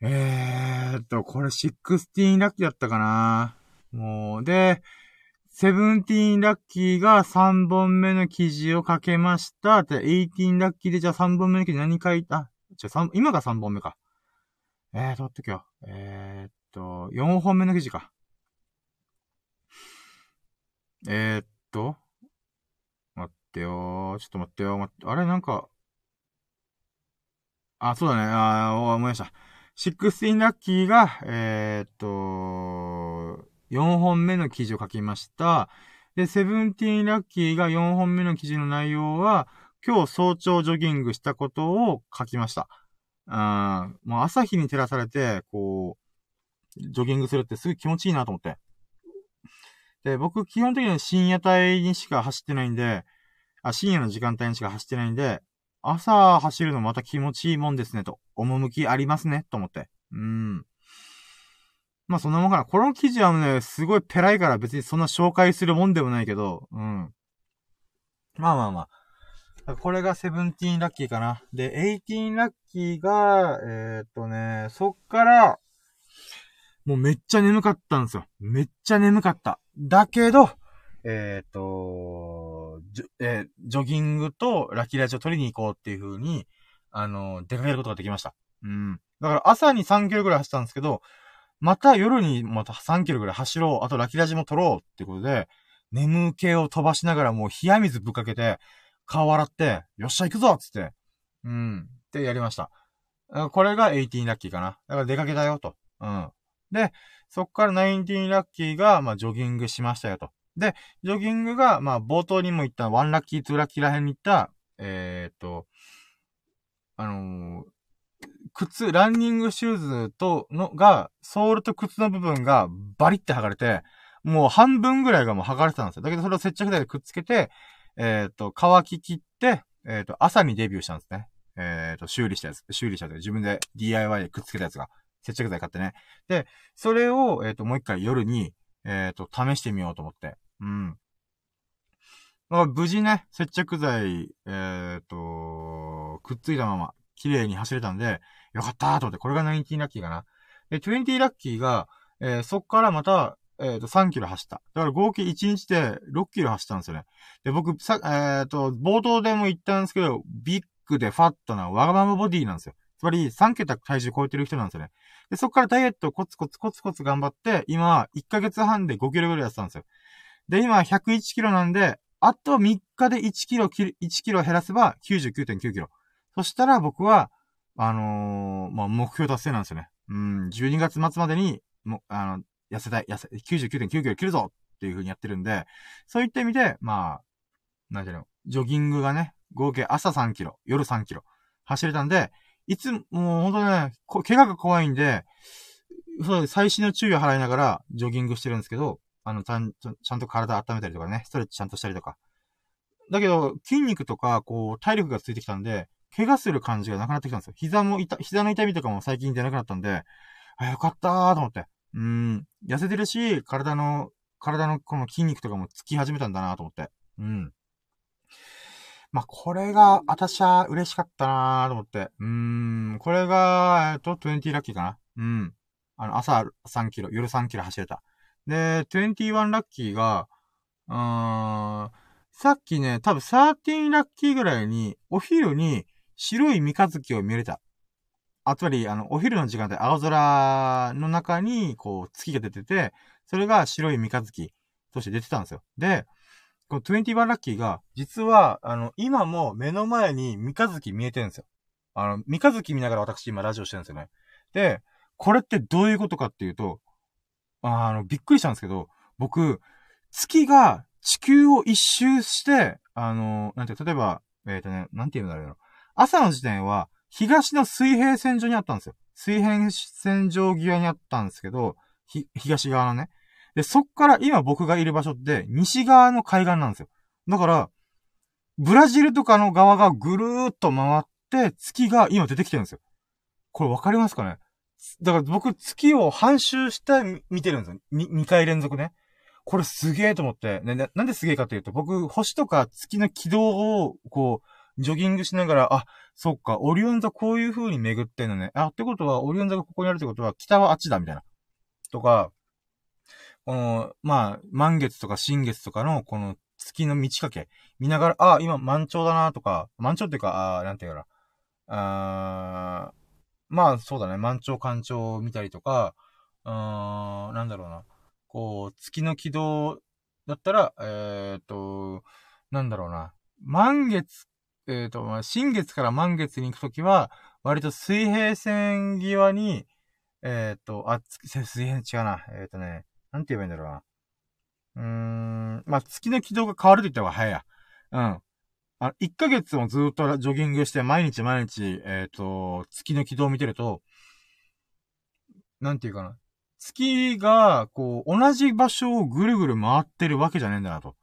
[SPEAKER 1] えーっと、これ16ラッキーだったかなもう、で、セブンティーンラッキーが3本目の記事を書けました。で、エイティーンラッキーでじゃあ3本目の記事何書いた？じゃあ3、今が3本目か。えーと、ってきよ。えー、っと、4本目の記事か。えー、っと、待ってよちょっと待ってよ待って、あれなんか、あ、そうだね。あ思いました。16ラッキーが、えー、っと、4本目の記事を書きました。で、セブンティーンラッキーが4本目の記事の内容は、今日早朝ジョギングしたことを書きました。あもう朝日に照らされて、こう、ジョギングするってすごい気持ちいいなと思って。で、僕基本的には深夜帯にしか走ってないんで、あ、深夜の時間帯にしか走ってないんで、朝走るのまた気持ちいいもんですねと。趣ありますね、と思って。うん。まあそんなもんかな。この記事はね、すごいペラいから別にそんな紹介するもんでもないけど、うん。まあまあまあ。これがセブンティーンラッキーかな。で、エイティーンラッキーが、えー、っとね、そっから、もうめっちゃ眠かったんですよ。めっちゃ眠かった。だけど、えっ、と、えー、ジョギングとラッキーラジを取りに行こうっていう風に、あの、出かけることができました。うん。だから朝に3キロぐらい走ったんですけど、また夜にまた3キロぐらい走ろう。あとラキラジも取ろうってことで、眠気を飛ばしながらもう冷や水ぶっかけて、顔洗って、よっしゃ行くぞつって。うん。ってやりました。これが18ラッキーかな。だから出かけたよと。うん。で、そっから19ラッキーが、まあ、ジョギングしましたよと。で、ジョギングが、まあ、冒頭にも言った1ラッキー、2ラッキーら辺に行った、えー、っと、あのー、靴、ランニングシューズと、の、が、ソールと靴の部分がバリって剥がれて、もう半分ぐらいがもう剥がれてたんですよ。だけどそれを接着剤でくっつけて、えっ、ー、と、乾き切って、えっ、ー、と、朝にデビューしたんですね。えっ、ー、と、修理したやつ。修理したやつ。自分で DIY でくっつけたやつが。接着剤買ってね。で、それを、えっ、と、もう一回夜に、えっ、と、試してみようと思って。うん。ま、無事ね、接着剤、えっ、と、くっついたまま、綺麗に走れたんで、よかったーと思って、これが19ラッキーかな。で、20ラッキーが、えー、そっからまた、えっ、ー、と、3キロ走った。だから合計1日で6キロ走ったんですよね。で、僕、さ、えっ、ー、と、冒頭でも言ったんですけど、ビッグでファットなワガママボディなんですよ。つまり3桁体重超えてる人なんですよね。で、そこからダイエットコツコツコツコツ頑張って、今、1ヶ月半で5キロぐらいやってたんですよ。で、今、101キロなんで、あと3日で1キロ、1キロ減らせば99.9キロ。そしたら僕は、あのー、まあ、目標達成なんですよね。うん、12月末までに、も、あの、痩せたい、痩せ、99.9キロ切るぞっていう風にやってるんで、そういった意味で、まあ、なんていうの、ジョギングがね、合計朝3キロ、夜3キロ、走れたんで、いつも、もうほんとね、怪我が怖いんで、そう、最新の注意を払いながら、ジョギングしてるんですけど、あの、ちゃんちゃんと体温めたりとかね、ストレッチちゃんとしたりとか。だけど、筋肉とか、こう、体力がついてきたんで、怪我する感じがなくなってきたんですよ。膝も痛、膝の痛みとかも最近出なくなったんで、あ、よかったーと思って。うん、痩せてるし、体の、体のこの筋肉とかもつき始めたんだなと思って。うん。まあ、これが、私は嬉しかったなーと思って。うーん、これが、えっと、20ラッキーかな。うん。あの、朝3キロ、夜3キロ走れた。で、21ラッキーが、うーん、さっきね、多分13ラッキーぐらいに、お昼に白い三日月を見れた。あ、つまり、あの、お昼の時間で青空の中に、こう、月が出てて、それが白い三日月として出てたんですよ。で、この21ラッキーが、実は、あの、今も目の前に三日月見えてるんですよ。あの、三日月見ながら私今ラジオしてるんですよね。で、これってどういうことかっていうと、あの、びっくりしたんですけど、僕、月が地球を一周して、あの、なんて、例えば、えっ、ー、とね、なんて言うんだろう朝の時点は、東の水平線上にあったんですよ。水平線上際にあったんですけど、東側のね。で、そっから今僕がいる場所って、西側の海岸なんですよ。だから、ブラジルとかの側がぐるーっと回って、月が今出てきてるんですよ。これわかりますかね？だから僕月を半周して見てるんですよ。2, 2回連続ね。これすげえと思って。ね、なんですげえかというと、僕、星とか月の軌道を、こう、ジョギングしながら、あ、そっか、オリオン座こういう風に巡ってんのね。あ、ってことは、オリオン座がここにあるってことは、北はあっちだ、みたいな。とか、この、まあ、満月とか新月とかの、この月の満ち欠け、見ながら、あ、今満潮だな、とか、満潮っていうか、あなんていうかな。あまあ、そうだね、満潮干潮を見たりとか、うーん、なんだろうな。こう、月の軌道だったら、えー、っと、なんだろうな。満月えっ、ー、と、まあ、新月から満月に行くときは、割と水平線際に、えっ、ー、と、あ、水平違うな。えっ、ー、とね、なんて言えばいいんだろうな。うーん、まあ、月の軌道が変わると言った方が早いや。うん。あ、1ヶ月もずっとジョギングして、毎日毎日、えっ、と、月の軌道を見てると、なんていうかな。月が、こう、同じ場所をぐるぐる回ってるわけじゃねえんだなと。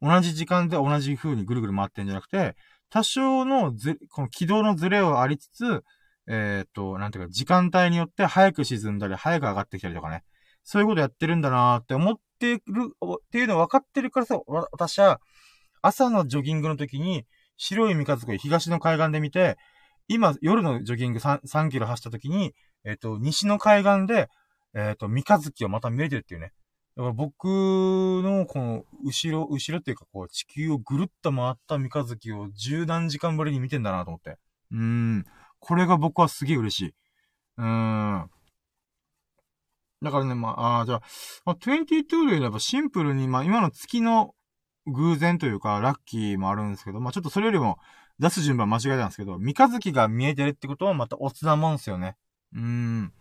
[SPEAKER 1] 同じ時間で同じ風にぐるぐる回ってんじゃなくて、多少のず、この軌道のズレはありつつ、えっ、と、なんていうか、時間帯によって早く沈んだり、早く上がってきたりとかね。そういうことやってるんだなーって思ってる、っていうの分かってるからさ、私は、朝のジョギングの時に、白い三日月を東の海岸で見て、今、夜のジョギング 3, 3キロ走った時に、えっ、と、西の海岸で、えっ、と、三日月をまた見れてるっていうね。だから僕の、この、後ろ、後ろっていうか、こう、地球をぐるっと回った三日月を十何時間ぶりに見てんだなと思って。うーん。これが僕はすげえ嬉しい。うーん。だからね、まあ、あじゃあ、まあ、22で言えばシンプルに、まあ、今の月の偶然というか、ラッキーもあるんですけど、まあ、ちょっとそれよりも出す順番間違えたんですけど、三日月が見えてるってことはまたおつなもんですよね。うーん。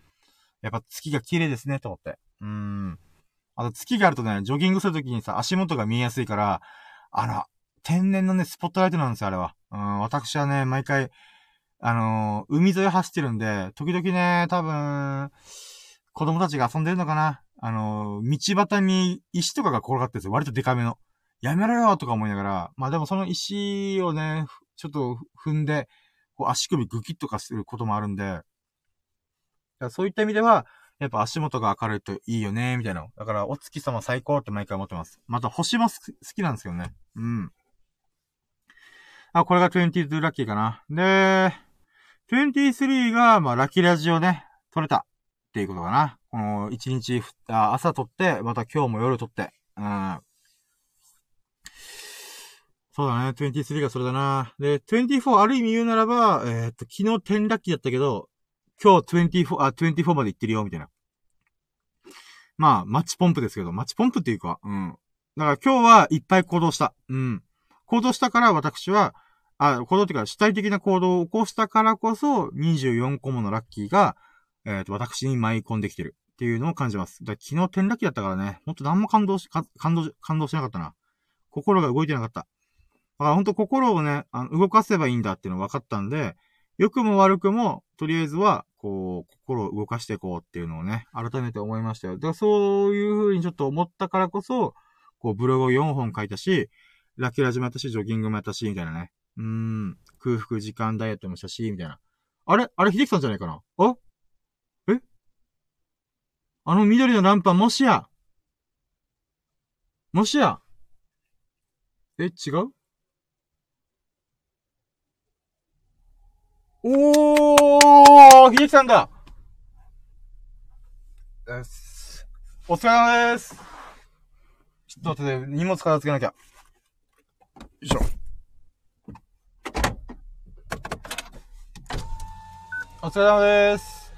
[SPEAKER 1] やっぱ月が綺麗ですね、と思って。うーん。あと月があるとね、ジョギングするときにさ、足元が見えやすいから、あの、天然のね、スポットライトなんですよ、あれは。うん、私はね、毎回、あのー、海沿い走ってるんで、時々ね、多分、子供たちが遊んでるのかなあのー、道端に石とかが転がってるんですよ。割とデカめの。やめろよとか思いながら、まあでもその石をね、ちょっと踏んで、こう足首グキッとかすることもあるんで、そういった意味では、やっぱ足元が明るいといいよね、みたいな。だから、お月様最高って毎回思ってます。また、星も好きなんですよね。うん。あ、これが22ラッキーかな。で、23が、まあ、ラッキーラジオね、撮れた。っていうことかな。この、1日、朝撮って、また今日も夜撮って。うん。そうだね、23がそれだな。で、24ある意味言うならば、えーっと、昨日10ラッキーだったけど、今日24、あ、24まで行ってるよ、みたいな。まあ、マッチポンプですけど、マッチポンプっていうか、うん。だから今日はいっぱい行動した。うん。行動したから私は、あ、行動っていうか主体的な行動を起こしたからこそ、24個ものラッキーが、えっ、と、私に舞い込んできてるっていうのを感じます。だから昨日10ラッキーだったからね、もっと何も感動し、感動し、感動しなかったな。心が動いてなかった。だから本当心をね、あの動かせばいいんだっていうの分かったんで、良くも悪くも、とりあえずは、こう、心を動かしていこうっていうのをね、改めて思いましたよ。だからそういう風にちょっと思ったからこそ、こう、ブログを4本書いたし、ラキーラジもやったし、ジョギングもやったし、みたいなね。うーん、空腹時間ダイエットもしたし、みたいな。あれ？あれ、秀樹さんじゃないかな？あ？え？あの緑のランプはもしや？もしや？え、違う？おー秀樹さんだです。お疲れ様です。ちょっと待って、荷物片付けなきゃ。よいしょ。お疲れ様です。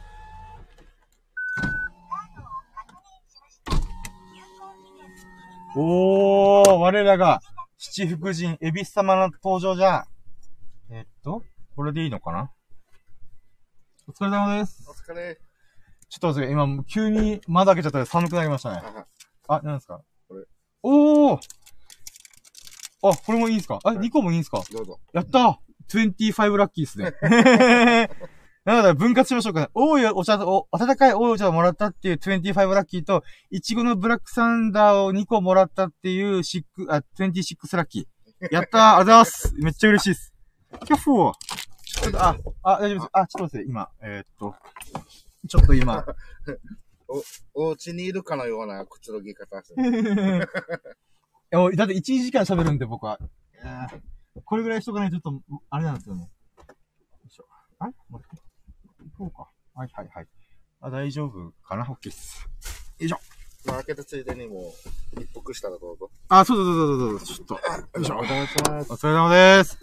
[SPEAKER 1] おー、我らが七福神、エビス様の登場じゃ。えっと、これでいいのかな？お疲れ様です。
[SPEAKER 2] お疲れ。
[SPEAKER 1] ちょっと待って、今、急に窓開けちゃったら寒くなりましたね。
[SPEAKER 2] あ
[SPEAKER 1] あ、何ですか？
[SPEAKER 2] これ。
[SPEAKER 1] おーあ、これもいいんですか？あ、
[SPEAKER 2] い
[SPEAKER 1] 2個もいいんですか？
[SPEAKER 2] どうぞ。
[SPEAKER 1] やったー !25 ラッキーっすね。なので、分割しましょうかね。多いお茶と、お、温かい多いお茶をもらったっていう25ラッキーと、いちごのブラックサンダーを2個もらったっていうシック、あ、26ラッキー。やったーありがとうございますめっちゃ嬉しいです。キャッフォーちょっと、あ、あ、大丈夫です。あ、ちょっと待って、今、えー、っと、ちょっと今、
[SPEAKER 2] お家にいるかのようなくつろぎ方してる。
[SPEAKER 1] いだって1時間喋るんで、僕は。これぐらいしとかないとちょっと、あれなんですよね。よいしょ。あれ？待って。行こうか。はいはいはい。あ、大丈夫かな ?OK っす。
[SPEAKER 2] まあ、開けたついでにもう、一服したらどうぞ。
[SPEAKER 1] あ、そうそうそうそうそう。ちょっと。よいしょ。お
[SPEAKER 2] お願いします。
[SPEAKER 1] 疲れ様です。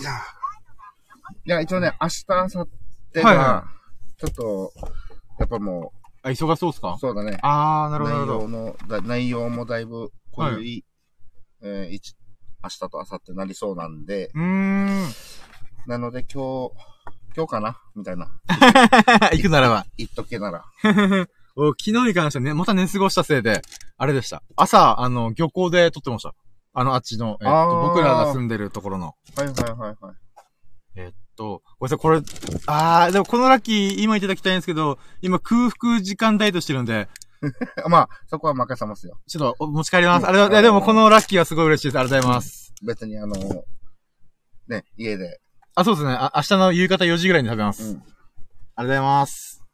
[SPEAKER 2] いや、一応ね、明日、明後日
[SPEAKER 1] はいは
[SPEAKER 2] が、ちょっと、やっぱも
[SPEAKER 1] あ、忙しそうっすか？
[SPEAKER 2] う、そうだね。
[SPEAKER 1] あー、なるほど、なるほど。
[SPEAKER 2] 内容の、だ内容もだいぶ濃い、えー一明日と明後日なりそうなんで、
[SPEAKER 1] うーん。
[SPEAKER 2] なので今日、今日かな？みたいな。
[SPEAKER 1] 行くならば。
[SPEAKER 2] 言っとけなら。
[SPEAKER 1] お昨日に関してはね、また寝過ごしたせいで、あれでした。朝、あの、漁港で撮ってました。あの、あっちの、えっと、僕らが住んでるところの。
[SPEAKER 2] はいはいはいはい。
[SPEAKER 1] えっと、ごめんなさい、これ、あー、でもこのラッキー、今いただきたいんですけど、今空腹時間ダイエットしてるんで、
[SPEAKER 2] まあ、そこは任せますよ。
[SPEAKER 1] ちょっとお持ち帰ります。あれ、いやでもこのラッキーはすごい嬉しいです。ありがとうございます。
[SPEAKER 2] 別にあの、ね、家で。
[SPEAKER 1] あ、そうですね。あ、明日の夕方4時ぐらいに食べます。
[SPEAKER 2] うん。
[SPEAKER 1] ありがとうございます。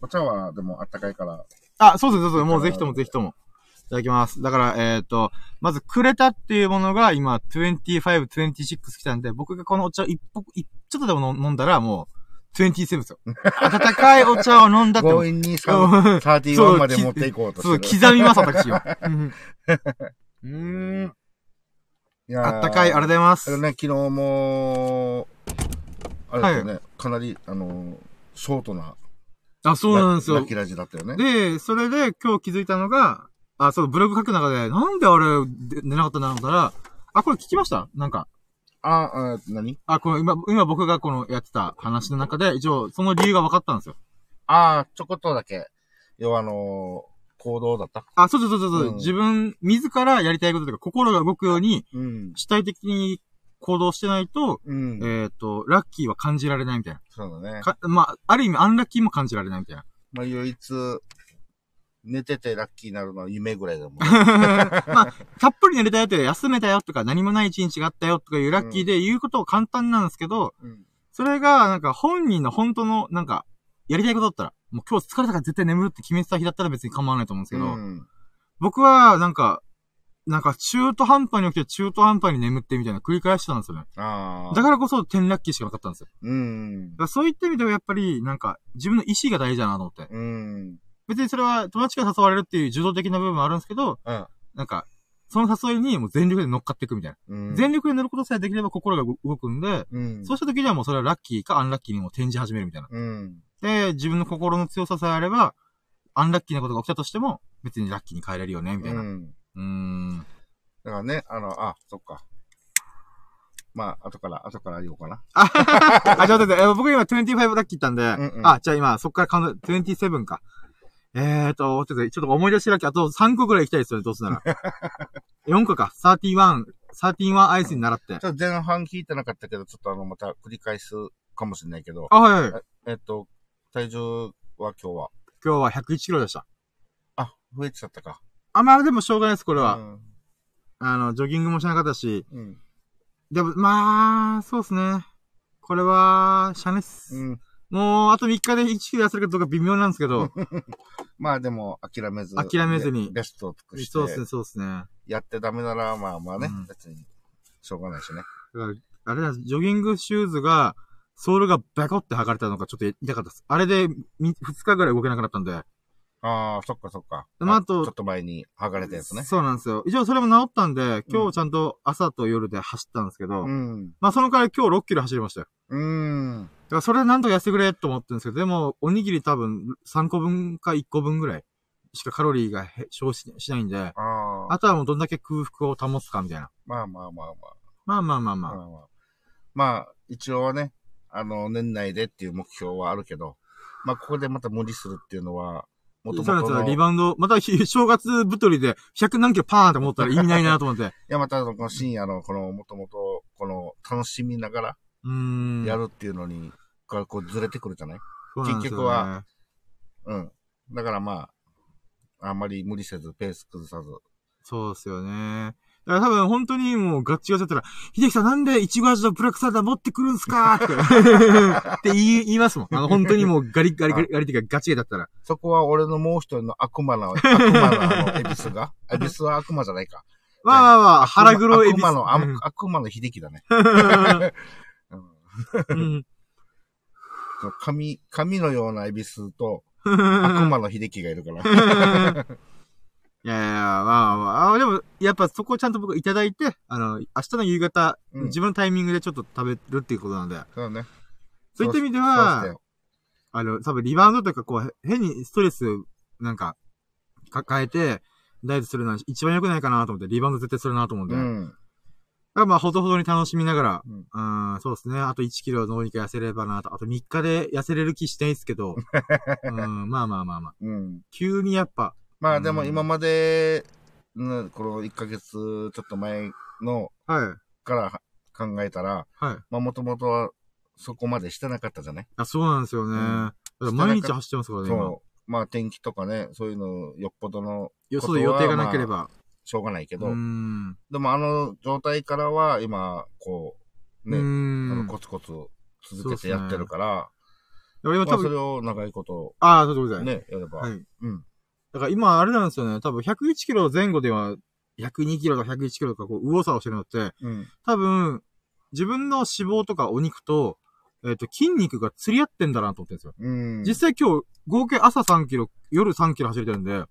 [SPEAKER 2] お茶はでもあったかいから。
[SPEAKER 1] あ、そうです、そうです。もうぜひともぜひとも。いただきます。だから、えっ、と、まず、くれたっていうものが今、25、26来たんで、僕がこのお茶を一歩、一ちょっとでも飲んだら、もう、27ですよ。温かいお茶を飲んだっても
[SPEAKER 2] 強引にさ、
[SPEAKER 1] うん
[SPEAKER 2] 31まで持っていこうと
[SPEAKER 1] そう。刻みます、私を。うんうーん。
[SPEAKER 2] いやー
[SPEAKER 1] あったかい、ありがとうございます。
[SPEAKER 2] ね、昨日も、あれですよね、かなり、あの、ショートな、
[SPEAKER 1] あ、そうなんですよ
[SPEAKER 2] ラッ。キーラジだったよね。
[SPEAKER 1] で、それで今日気づいたのが、あ、そう、ブログ書く中で、なんであれ、で寝なかったんだろうら、あ、これ聞きました？なんか。
[SPEAKER 2] あ、あ、何？
[SPEAKER 1] あ、この今、今僕がこのやってた話の中で、一応、その理由が分かったんですよ。
[SPEAKER 2] あちょこっとだけ。要はあの行動だった？
[SPEAKER 1] あ、そうそうそうそう、
[SPEAKER 2] うん
[SPEAKER 1] 自分、自らやりたいこととか、心が動くように、
[SPEAKER 2] うん。
[SPEAKER 1] 主体的に行動してないと、
[SPEAKER 2] うん。
[SPEAKER 1] えっ、と、ラッキーは感じられないみたい
[SPEAKER 2] そうだね
[SPEAKER 1] まあ、ある意味、アンラッキーも感じられないみたいな。
[SPEAKER 2] まあ、唯一、寝ててラッキーになるのは夢ぐらいだもん。
[SPEAKER 1] まあ、たっぷり寝れたよって、休めたよとか、何もない一日があったよとかいうラッキーで言うことは簡単なんですけど、
[SPEAKER 2] うん。
[SPEAKER 1] それが、なんか本人の本当の、なんか、やりたいことだったら、もう今日疲れたから絶対眠るって決めてた日だったら別に構わないと思うんですけど、
[SPEAKER 2] うん。
[SPEAKER 1] 僕は、なんか、なんか中途半端に起きて中途半端に眠ってみたいな繰り返してたんですよね。だからこそ10ラッキーしかなかったんですよ。
[SPEAKER 2] うん
[SPEAKER 1] だ。そういった意味ではやっぱり、なんか、自分の意志が大事だなと思って。
[SPEAKER 2] うん。
[SPEAKER 1] 別にそれは友達が誘われるっていう受動的な部分もあるんですけど、
[SPEAKER 2] うん。
[SPEAKER 1] なんか、その誘いにもう全力で乗っかっていくみたいな。
[SPEAKER 2] うん。
[SPEAKER 1] 全力で乗ることさえできれば心が動くんで、
[SPEAKER 2] うん。
[SPEAKER 1] そうした時にはもうそれはラッキーかアンラッキーにも転じ始めるみたいな。
[SPEAKER 2] うん。
[SPEAKER 1] で、自分の心の強ささえあれば、アンラッキーなことが起きたとしても、別にラッキーに変えれるよね、みたいうな。
[SPEAKER 2] ん。
[SPEAKER 1] うーん。
[SPEAKER 2] だからね、あの、あ、そっか。まあ、後から、後から言おうかな。
[SPEAKER 1] あ、あ、ちょっと待って、え僕今25ラッキー言ったんで、
[SPEAKER 2] うんうん
[SPEAKER 1] あ、じゃあ今、そっからカウント、27か。えーと、ちょっと、ちょっと思い出しラッキー、あと3個ぐらい行きたいですよね、どうすなら。4個か、31、31アイスに習って。
[SPEAKER 2] ちょっと前半聞いてなかったけど、ちょっとあの、また繰り返すかもしれないけど、
[SPEAKER 1] あ、はいはい。
[SPEAKER 2] えっと、体重は今日は、
[SPEAKER 1] 今日は101キロでした。
[SPEAKER 2] あ、増えてちゃったか。
[SPEAKER 1] あ、まあでもしょうがないです、これは。
[SPEAKER 2] うん。
[SPEAKER 1] あの、ジョギングもしなかったし。
[SPEAKER 2] うん。
[SPEAKER 1] でも、まあ、そうですね。これは、シャネっす。
[SPEAKER 2] うん。
[SPEAKER 1] もう、あと3日で1キロ痩せるかどうか微妙なんですけど。
[SPEAKER 2] まあでも、諦めず。
[SPEAKER 1] 諦めずに
[SPEAKER 2] ベベストを尽くして。
[SPEAKER 1] そうですね、そうですね。
[SPEAKER 2] やってダメなら、まあまあね、
[SPEAKER 1] うん
[SPEAKER 2] 別に、しょうがないしね。
[SPEAKER 1] あれだ、ジョギングシューズが、ソールがバコって剥がれたのがちょっと痛かったです。あれで、2日ぐらい動けなくなったんで。
[SPEAKER 2] ああ、そっかそっか。
[SPEAKER 1] まああと
[SPEAKER 2] ちょっと前に剥がれたやつね。
[SPEAKER 1] そうなんですよ。一応それも治ったんで、今
[SPEAKER 2] うん
[SPEAKER 1] 日ちゃんと朝と夜で走ったんですけど、
[SPEAKER 2] うん。
[SPEAKER 1] まあその代わり今日6キロ走りましたよ。
[SPEAKER 2] うーん。
[SPEAKER 1] だからそれでなんとか痩せてくれと思ってるんですけど、でも、おにぎり多分3個分か1個分ぐらいしかカロリーがへ消費しないんで、
[SPEAKER 2] ああ。
[SPEAKER 1] あとはもうどんだけ空腹を保つかみたいな。
[SPEAKER 2] まあまあまあ
[SPEAKER 1] まあまあまあまあ。
[SPEAKER 2] まあ。まあまあ。まあ、一応はね、あの、年内でっていう目標はあるけど、まあ、ここでまた無理するっていうのは、もと。もとの、い
[SPEAKER 1] リバウンド、またひ正月太りで100何キロパーンって思ったら意味ないなと思って。
[SPEAKER 2] や、またこの深夜の、この、もともと、この、楽しみながら
[SPEAKER 1] うーん。
[SPEAKER 2] やるっていうのに、がこうずれてくるじゃない？
[SPEAKER 1] ね
[SPEAKER 2] 結局は、うん。だからまあ、あんまり無理せず、ペース崩さず。
[SPEAKER 1] そうですよね。だから多分本当にもうガッチガチだったら、秀樹さんなんでイチゴ味のブラックサラダ持ってくるんすか？って。って言い言いますもん。あの本当にもうガリガリガリガリっていうかガチゲだったら。
[SPEAKER 2] そこは俺のもう一人の悪魔の、悪魔のあの、エビスが？エビスは悪魔じゃないか。
[SPEAKER 1] まあまあまあ、腹黒エビス。
[SPEAKER 2] 悪魔の、あ
[SPEAKER 1] うん
[SPEAKER 2] 悪魔の秀樹だね。神、神のようなエビスと 悪魔の秀樹がいるから。
[SPEAKER 1] いやいや、まあまあまあ、あでも、やっぱそこをちゃんと僕いただいて、あの、明日の夕方、
[SPEAKER 2] うん
[SPEAKER 1] 自分のタイミングでちょっと食べるっていうことなんで、
[SPEAKER 2] そうね。
[SPEAKER 1] そういった意味では、
[SPEAKER 2] よ
[SPEAKER 1] あの、多分リバウンドとかこう、変にストレス、なんか、抱えて、ダイエットするのは一番良くないかなと思って、リバウンド絶対するなと思うんで。だか
[SPEAKER 2] うん。
[SPEAKER 1] らまあ、ほどほどに楽しみながら、
[SPEAKER 2] うん
[SPEAKER 1] うん、そうですね。あと1キロどうにか痩せればなと。あと3日で痩せれる気してないですけど、うん、まあまあまあまあ。
[SPEAKER 2] うん。
[SPEAKER 1] 急にやっぱ、
[SPEAKER 2] まあでも
[SPEAKER 1] うん
[SPEAKER 2] 今まで、ね、この1ヶ月ちょっと前の
[SPEAKER 1] はい、
[SPEAKER 2] から考えたら、
[SPEAKER 1] はい。
[SPEAKER 2] まあもともとはそこまでしてなかったじゃない？
[SPEAKER 1] あ、そうなんですよね。
[SPEAKER 2] ん
[SPEAKER 1] だから毎日走ってますからね、今。
[SPEAKER 2] そう。まあ天気とかね、そういうのよっぽどの
[SPEAKER 1] よそで予定がなければ。
[SPEAKER 2] しょうがないけど、
[SPEAKER 1] うん。
[SPEAKER 2] でもあの状態からは今、こう、ね、
[SPEAKER 1] う
[SPEAKER 2] あ
[SPEAKER 1] ん。
[SPEAKER 2] のコツコツ続けてやってるから、
[SPEAKER 1] 俺今多分、
[SPEAKER 2] まあそれを長いこと
[SPEAKER 1] ああ、そういうことだ
[SPEAKER 2] ね、やれば、
[SPEAKER 1] はい。
[SPEAKER 2] うん。
[SPEAKER 1] だから今あれなんですよね。多分101キロ前後では、102キロとか101キロとかこう、右往左往してるのって、
[SPEAKER 2] うん。
[SPEAKER 1] 多分、自分の脂肪とかお肉と、えっ、と、筋肉が釣り合ってんだなと思ってるんですよ。
[SPEAKER 2] うん。
[SPEAKER 1] 実際今日、合計朝3キロ、夜3キロ走れてるんで、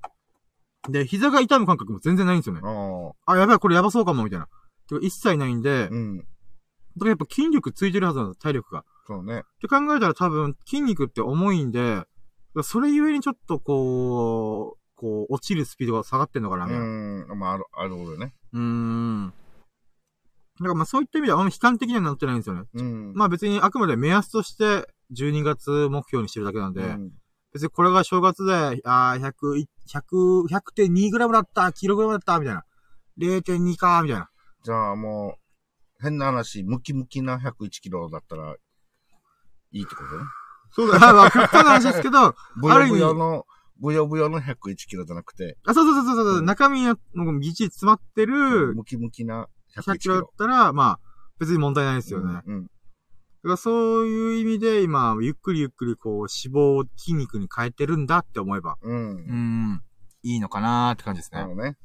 [SPEAKER 1] で、膝が痛む感覚も全然ないんですよね。
[SPEAKER 2] ああ、
[SPEAKER 1] あ、やばい、これやばそうかも、みたいな。てか一切ないんで、だか
[SPEAKER 2] うん。
[SPEAKER 1] らやっぱ筋力ついてるはずなんです、体力が。
[SPEAKER 2] そうね。
[SPEAKER 1] って考えたら多分、筋肉って重いんで、それゆえにちょっとこう、こう、落ちるスピードが下がってんのかな、みたいな。
[SPEAKER 2] うん。まあ、ある、あるほどね。
[SPEAKER 1] うーん。だからまあそういった意味ではあんまり悲観的にはなってないんですよね。
[SPEAKER 2] うん。
[SPEAKER 1] まあ別にあくまで目安として12月目標にしてるだけなんで、
[SPEAKER 2] うん
[SPEAKER 1] 別にこれが正月で、あー100、100、100.2グラムだった、キログラムだった、みたいな。0.2か、みたいな。
[SPEAKER 2] じゃあもう、変な話、ムキムキな101キロだったら、いいってことね。
[SPEAKER 1] そうだ、まあ極端な話ですけど、あ
[SPEAKER 2] ブヨ
[SPEAKER 1] る意味
[SPEAKER 2] ブヨの、ブヨブヨの101キロじゃなくて、
[SPEAKER 1] あそうそうそうそうそう、
[SPEAKER 2] うん
[SPEAKER 1] 中身のぎっちり詰まってる
[SPEAKER 2] ムキムキな101
[SPEAKER 1] 100
[SPEAKER 2] キロ
[SPEAKER 1] キロだっ。たら、まあ、別に問題ないですよね。だ
[SPEAKER 2] うん。
[SPEAKER 1] からそういう意味で今、ゆっくりゆっくりこう、脂肪を筋肉に変えてるんだって思えば、
[SPEAKER 2] うん。
[SPEAKER 1] ん、いいのかなーって感じです
[SPEAKER 2] なるほどね。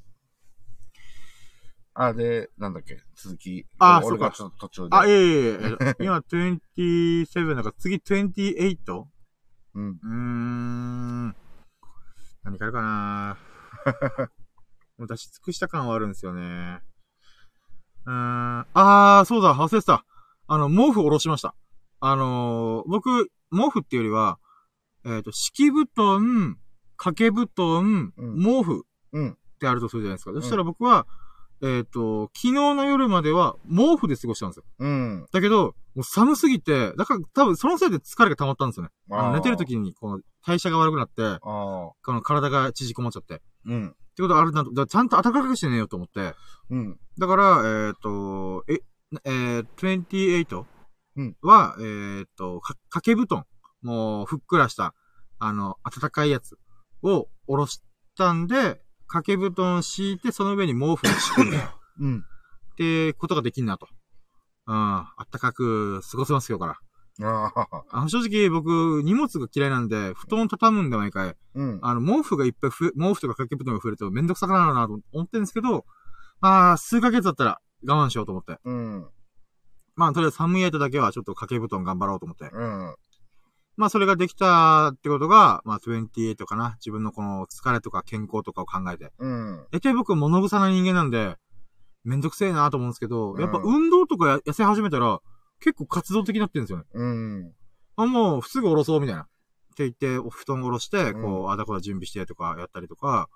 [SPEAKER 2] あ、で、なんだっけ、続き。
[SPEAKER 1] あ
[SPEAKER 2] 俺がち
[SPEAKER 1] そ
[SPEAKER 2] ょっと途中で。
[SPEAKER 1] あ、いえいえいえ、今27だから次 28?
[SPEAKER 2] うん。
[SPEAKER 1] うーん。何かあるかな もう出し尽くした感はあるんですよね。うーん。あー、そうだ、忘れてた。あの、毛布下ろしました。あのー僕、毛布っていうよりは、えっ、と、敷布団、掛け布団、
[SPEAKER 2] うん
[SPEAKER 1] 毛布
[SPEAKER 2] うん。
[SPEAKER 1] ってあるとするじゃないですか。そしたら僕は、えっ、と、昨日の夜までは毛布で過ごしたんですよ。
[SPEAKER 2] うん。
[SPEAKER 1] だけど、もう寒すぎて、だから多分そのせいで疲れが溜まったんですよね。あの寝てる時に、この代謝が悪くなって、
[SPEAKER 2] ああ。
[SPEAKER 1] この体が縮こまっちゃって。っ
[SPEAKER 2] うん。
[SPEAKER 1] てことはあるなと、ちゃんと暖かくして寝ようと思って。
[SPEAKER 2] うん。
[SPEAKER 1] だから、えっ、と、え、えー、28
[SPEAKER 2] うん
[SPEAKER 1] は、えっ、と、か、掛け布団。もう、ふっくらした、あの、暖かいやつを下ろしたんで、掛け布団敷いて、その上に毛布を敷く。
[SPEAKER 2] うん。
[SPEAKER 1] ってことができんなと。うん。あったかく過ごせますよから。
[SPEAKER 2] ああ。
[SPEAKER 1] あの、正直僕、荷物が嫌いなんで、布団畳むんで毎回。
[SPEAKER 2] うん。
[SPEAKER 1] あの、毛布がいっぱいふ、毛布とか掛け布団が増えるとめんどくさくなるなと思ってるんですけど、まあ、数ヶ月だったら我慢しようと思って。
[SPEAKER 2] うん。
[SPEAKER 1] まあ、とりあえず寒い間だけはちょっと掛け布団頑張ろうと思って。
[SPEAKER 2] うん。
[SPEAKER 1] まあ、それができたってことが、まあ、28かな。自分のこの疲れとか健康とかを考えて。
[SPEAKER 2] うん。
[SPEAKER 1] 大体僕物臭な人間なんで、めんどくせえなと思うんですけど、
[SPEAKER 2] うん
[SPEAKER 1] やっぱ運動とかや痩せ始めたら、結構活動的になってるんですよね。
[SPEAKER 2] うん。
[SPEAKER 1] あ、もう、すぐ下ろそうみたいな。って言って、お布団下ろして、こう、
[SPEAKER 2] うん
[SPEAKER 1] あだこだ準備してとかやったりとか、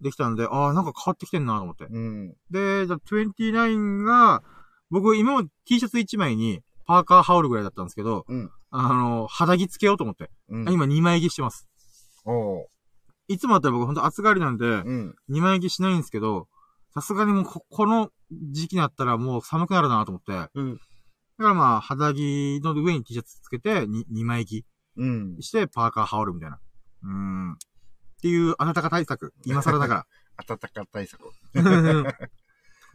[SPEAKER 1] できたんで、ああ、なんか変わってきてんなと思って。
[SPEAKER 2] うん。
[SPEAKER 1] で、じゃあ29が、僕今まで T シャツ1枚に、パーカー羽織るぐらいだったんですけど、
[SPEAKER 2] うん
[SPEAKER 1] あの、肌着つけようと思って。
[SPEAKER 2] うん。
[SPEAKER 1] 今2枚着してます。
[SPEAKER 2] おう。
[SPEAKER 1] いつもだったら僕ほんと暑がりなんで、
[SPEAKER 2] うん。
[SPEAKER 1] 2枚着しないんですけど、さすがにもうこ、この時期になったらもう寒くなるなと思って。だ
[SPEAKER 2] うん。
[SPEAKER 1] からまあ、肌着の上に T シャツつけて、2, 2枚着
[SPEAKER 2] うん。
[SPEAKER 1] して、パーカー羽織るみたいな。うーん。っていう、あなたか対策。今更だか
[SPEAKER 2] 暖か対策。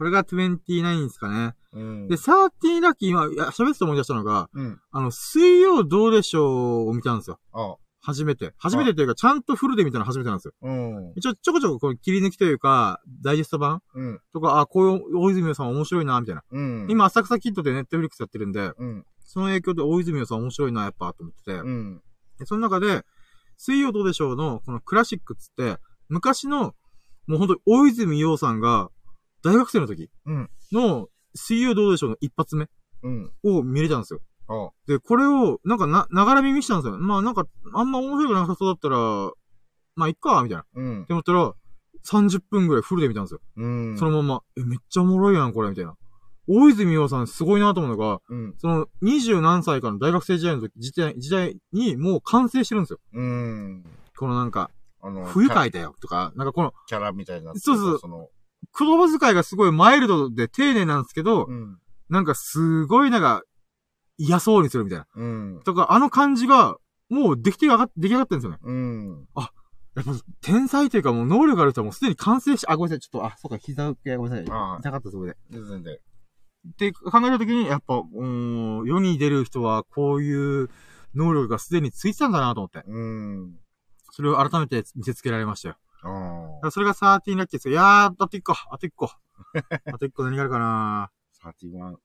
[SPEAKER 1] ら。これが29ですかね。
[SPEAKER 2] うん。
[SPEAKER 1] で、13ラッキー、今、喋ってて思い出したのが、
[SPEAKER 2] うん。
[SPEAKER 1] あの、水曜どうでしょうを見たんですよ。
[SPEAKER 2] あ
[SPEAKER 1] 初めて。初めてっていうか、ちゃんとフルで見たの初めてなんですよ。
[SPEAKER 2] うん。
[SPEAKER 1] 一応、ちょこちょここう切り抜きというか、ダイジェスト版
[SPEAKER 2] うん。
[SPEAKER 1] とか、あ、こういう大泉洋さん面白いな、みたいな。
[SPEAKER 2] うん。、
[SPEAKER 1] 今、浅草キッドでネットフリックスやってるんで、
[SPEAKER 2] うん。
[SPEAKER 1] その影響で大泉洋さん面白いな、やっぱ、と思ってて。
[SPEAKER 2] うん。
[SPEAKER 1] でその中で、水曜どうでしょうの、このクラシックっつって、昔の、もう本当に大泉洋さんが、大学生の時
[SPEAKER 2] うん
[SPEAKER 1] の、水曜どうでしょうの一発目
[SPEAKER 2] うん。
[SPEAKER 1] を見れたんですよ。
[SPEAKER 2] あ
[SPEAKER 1] で、これを、なんかな、ながら耳したんですよ。まあなんか、あんま面白くなさそうだったら、まあいっか、みたいな。っ
[SPEAKER 2] うん。
[SPEAKER 1] て思ったら、30分ぐらいフルで見たんですよ。
[SPEAKER 2] うん。
[SPEAKER 1] そのまんま、え、めっちゃおもろいやん、これ、みたいな。大泉洋さんすごいなと思うのが、
[SPEAKER 2] うん。
[SPEAKER 1] その、二十何歳かの大学生時代の時、時代、時代にもう完成してるんですよ。
[SPEAKER 2] うん。
[SPEAKER 1] このなんか、
[SPEAKER 2] あの、
[SPEAKER 1] 不愉
[SPEAKER 2] キャ
[SPEAKER 1] 快だよ、とか、なんかこの、
[SPEAKER 2] キャラみたいな。
[SPEAKER 1] そうそう
[SPEAKER 2] その、
[SPEAKER 1] 言葉遣いがすごいマイルドで丁寧なんですけど、
[SPEAKER 2] うん。
[SPEAKER 1] なんかすごいなんか、嫌そうにするみたいな。
[SPEAKER 2] うん。
[SPEAKER 1] とか、あの感じが、もうできてがが、出来上がってるんですよね。
[SPEAKER 2] うん。
[SPEAKER 1] やっぱ、天才というかもう能力ある人はもうすでに完成し、あ、ごめんなさい、ちょっと、あ、そうか、膝がごめんなさい。
[SPEAKER 2] ああ
[SPEAKER 1] 痛かった、そこで。
[SPEAKER 2] 全然で。
[SPEAKER 1] って考えたときに、やっぱ、うーん、世に出る人はこういう能力がすでについてたんだなと思って。
[SPEAKER 2] うん。
[SPEAKER 1] それを改めて見せつけられましたよ。それが13ラッキーですよ。いやー、あと1個、あと1個。あと1個何があるかな
[SPEAKER 2] ー ?31。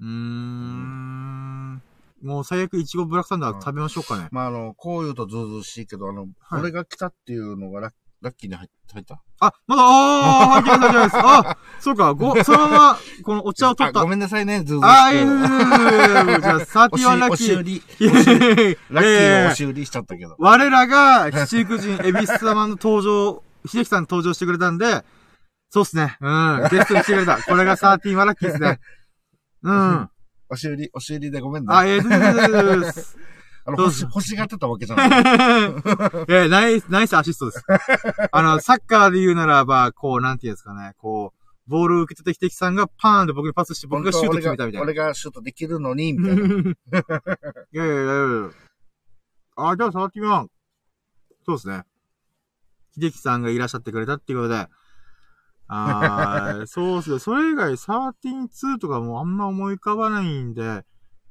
[SPEAKER 1] うーん。もう最悪、いちごブラックサンダー食べましょうかね。
[SPEAKER 2] まあ、あの、こう言うとずうずうしいけど、あの、
[SPEAKER 1] はい、
[SPEAKER 2] 俺が来たっていうのがラッラッキーに入入った？
[SPEAKER 1] あ、まだ、あー、入ってます、入ってです。あ、そうか、ご、そのまま、このお茶を取った。
[SPEAKER 2] ごめんなさいね、ずーずー。
[SPEAKER 1] あい、えー、じゃあ、サーティワンラッキー。
[SPEAKER 2] 押し売り。ラッキーを押し売りしちゃったけど。
[SPEAKER 1] 我らが、七福神、エビス様の登場秀樹さん登場してくれたんで、そうっすね。うん。ゲストに来てくれた。これが13はラッキーですね。うん。
[SPEAKER 2] 押し売り、押し売りでごめんね。
[SPEAKER 1] あ、ええー、です。
[SPEAKER 2] あの、
[SPEAKER 1] どう
[SPEAKER 2] 欲し、欲しがってたわけじゃない。
[SPEAKER 1] えー、ナイス、ナイスアシストです。あの、サッカーで言うならば、こう、なんていうんですかね、こう、ボールを受け取って秀樹さんがパーンと僕にパスして僕がシュート決めたみたいな。
[SPEAKER 2] 俺がシュートできるのに、みたいな。
[SPEAKER 1] いやいやいやいやあ、じゃあ、サーティワン。そうですね。秀樹さんがいらっしゃってくれたっていうことで。あー そうっすね。それ以外、132とかもあんま思い浮かばないんで、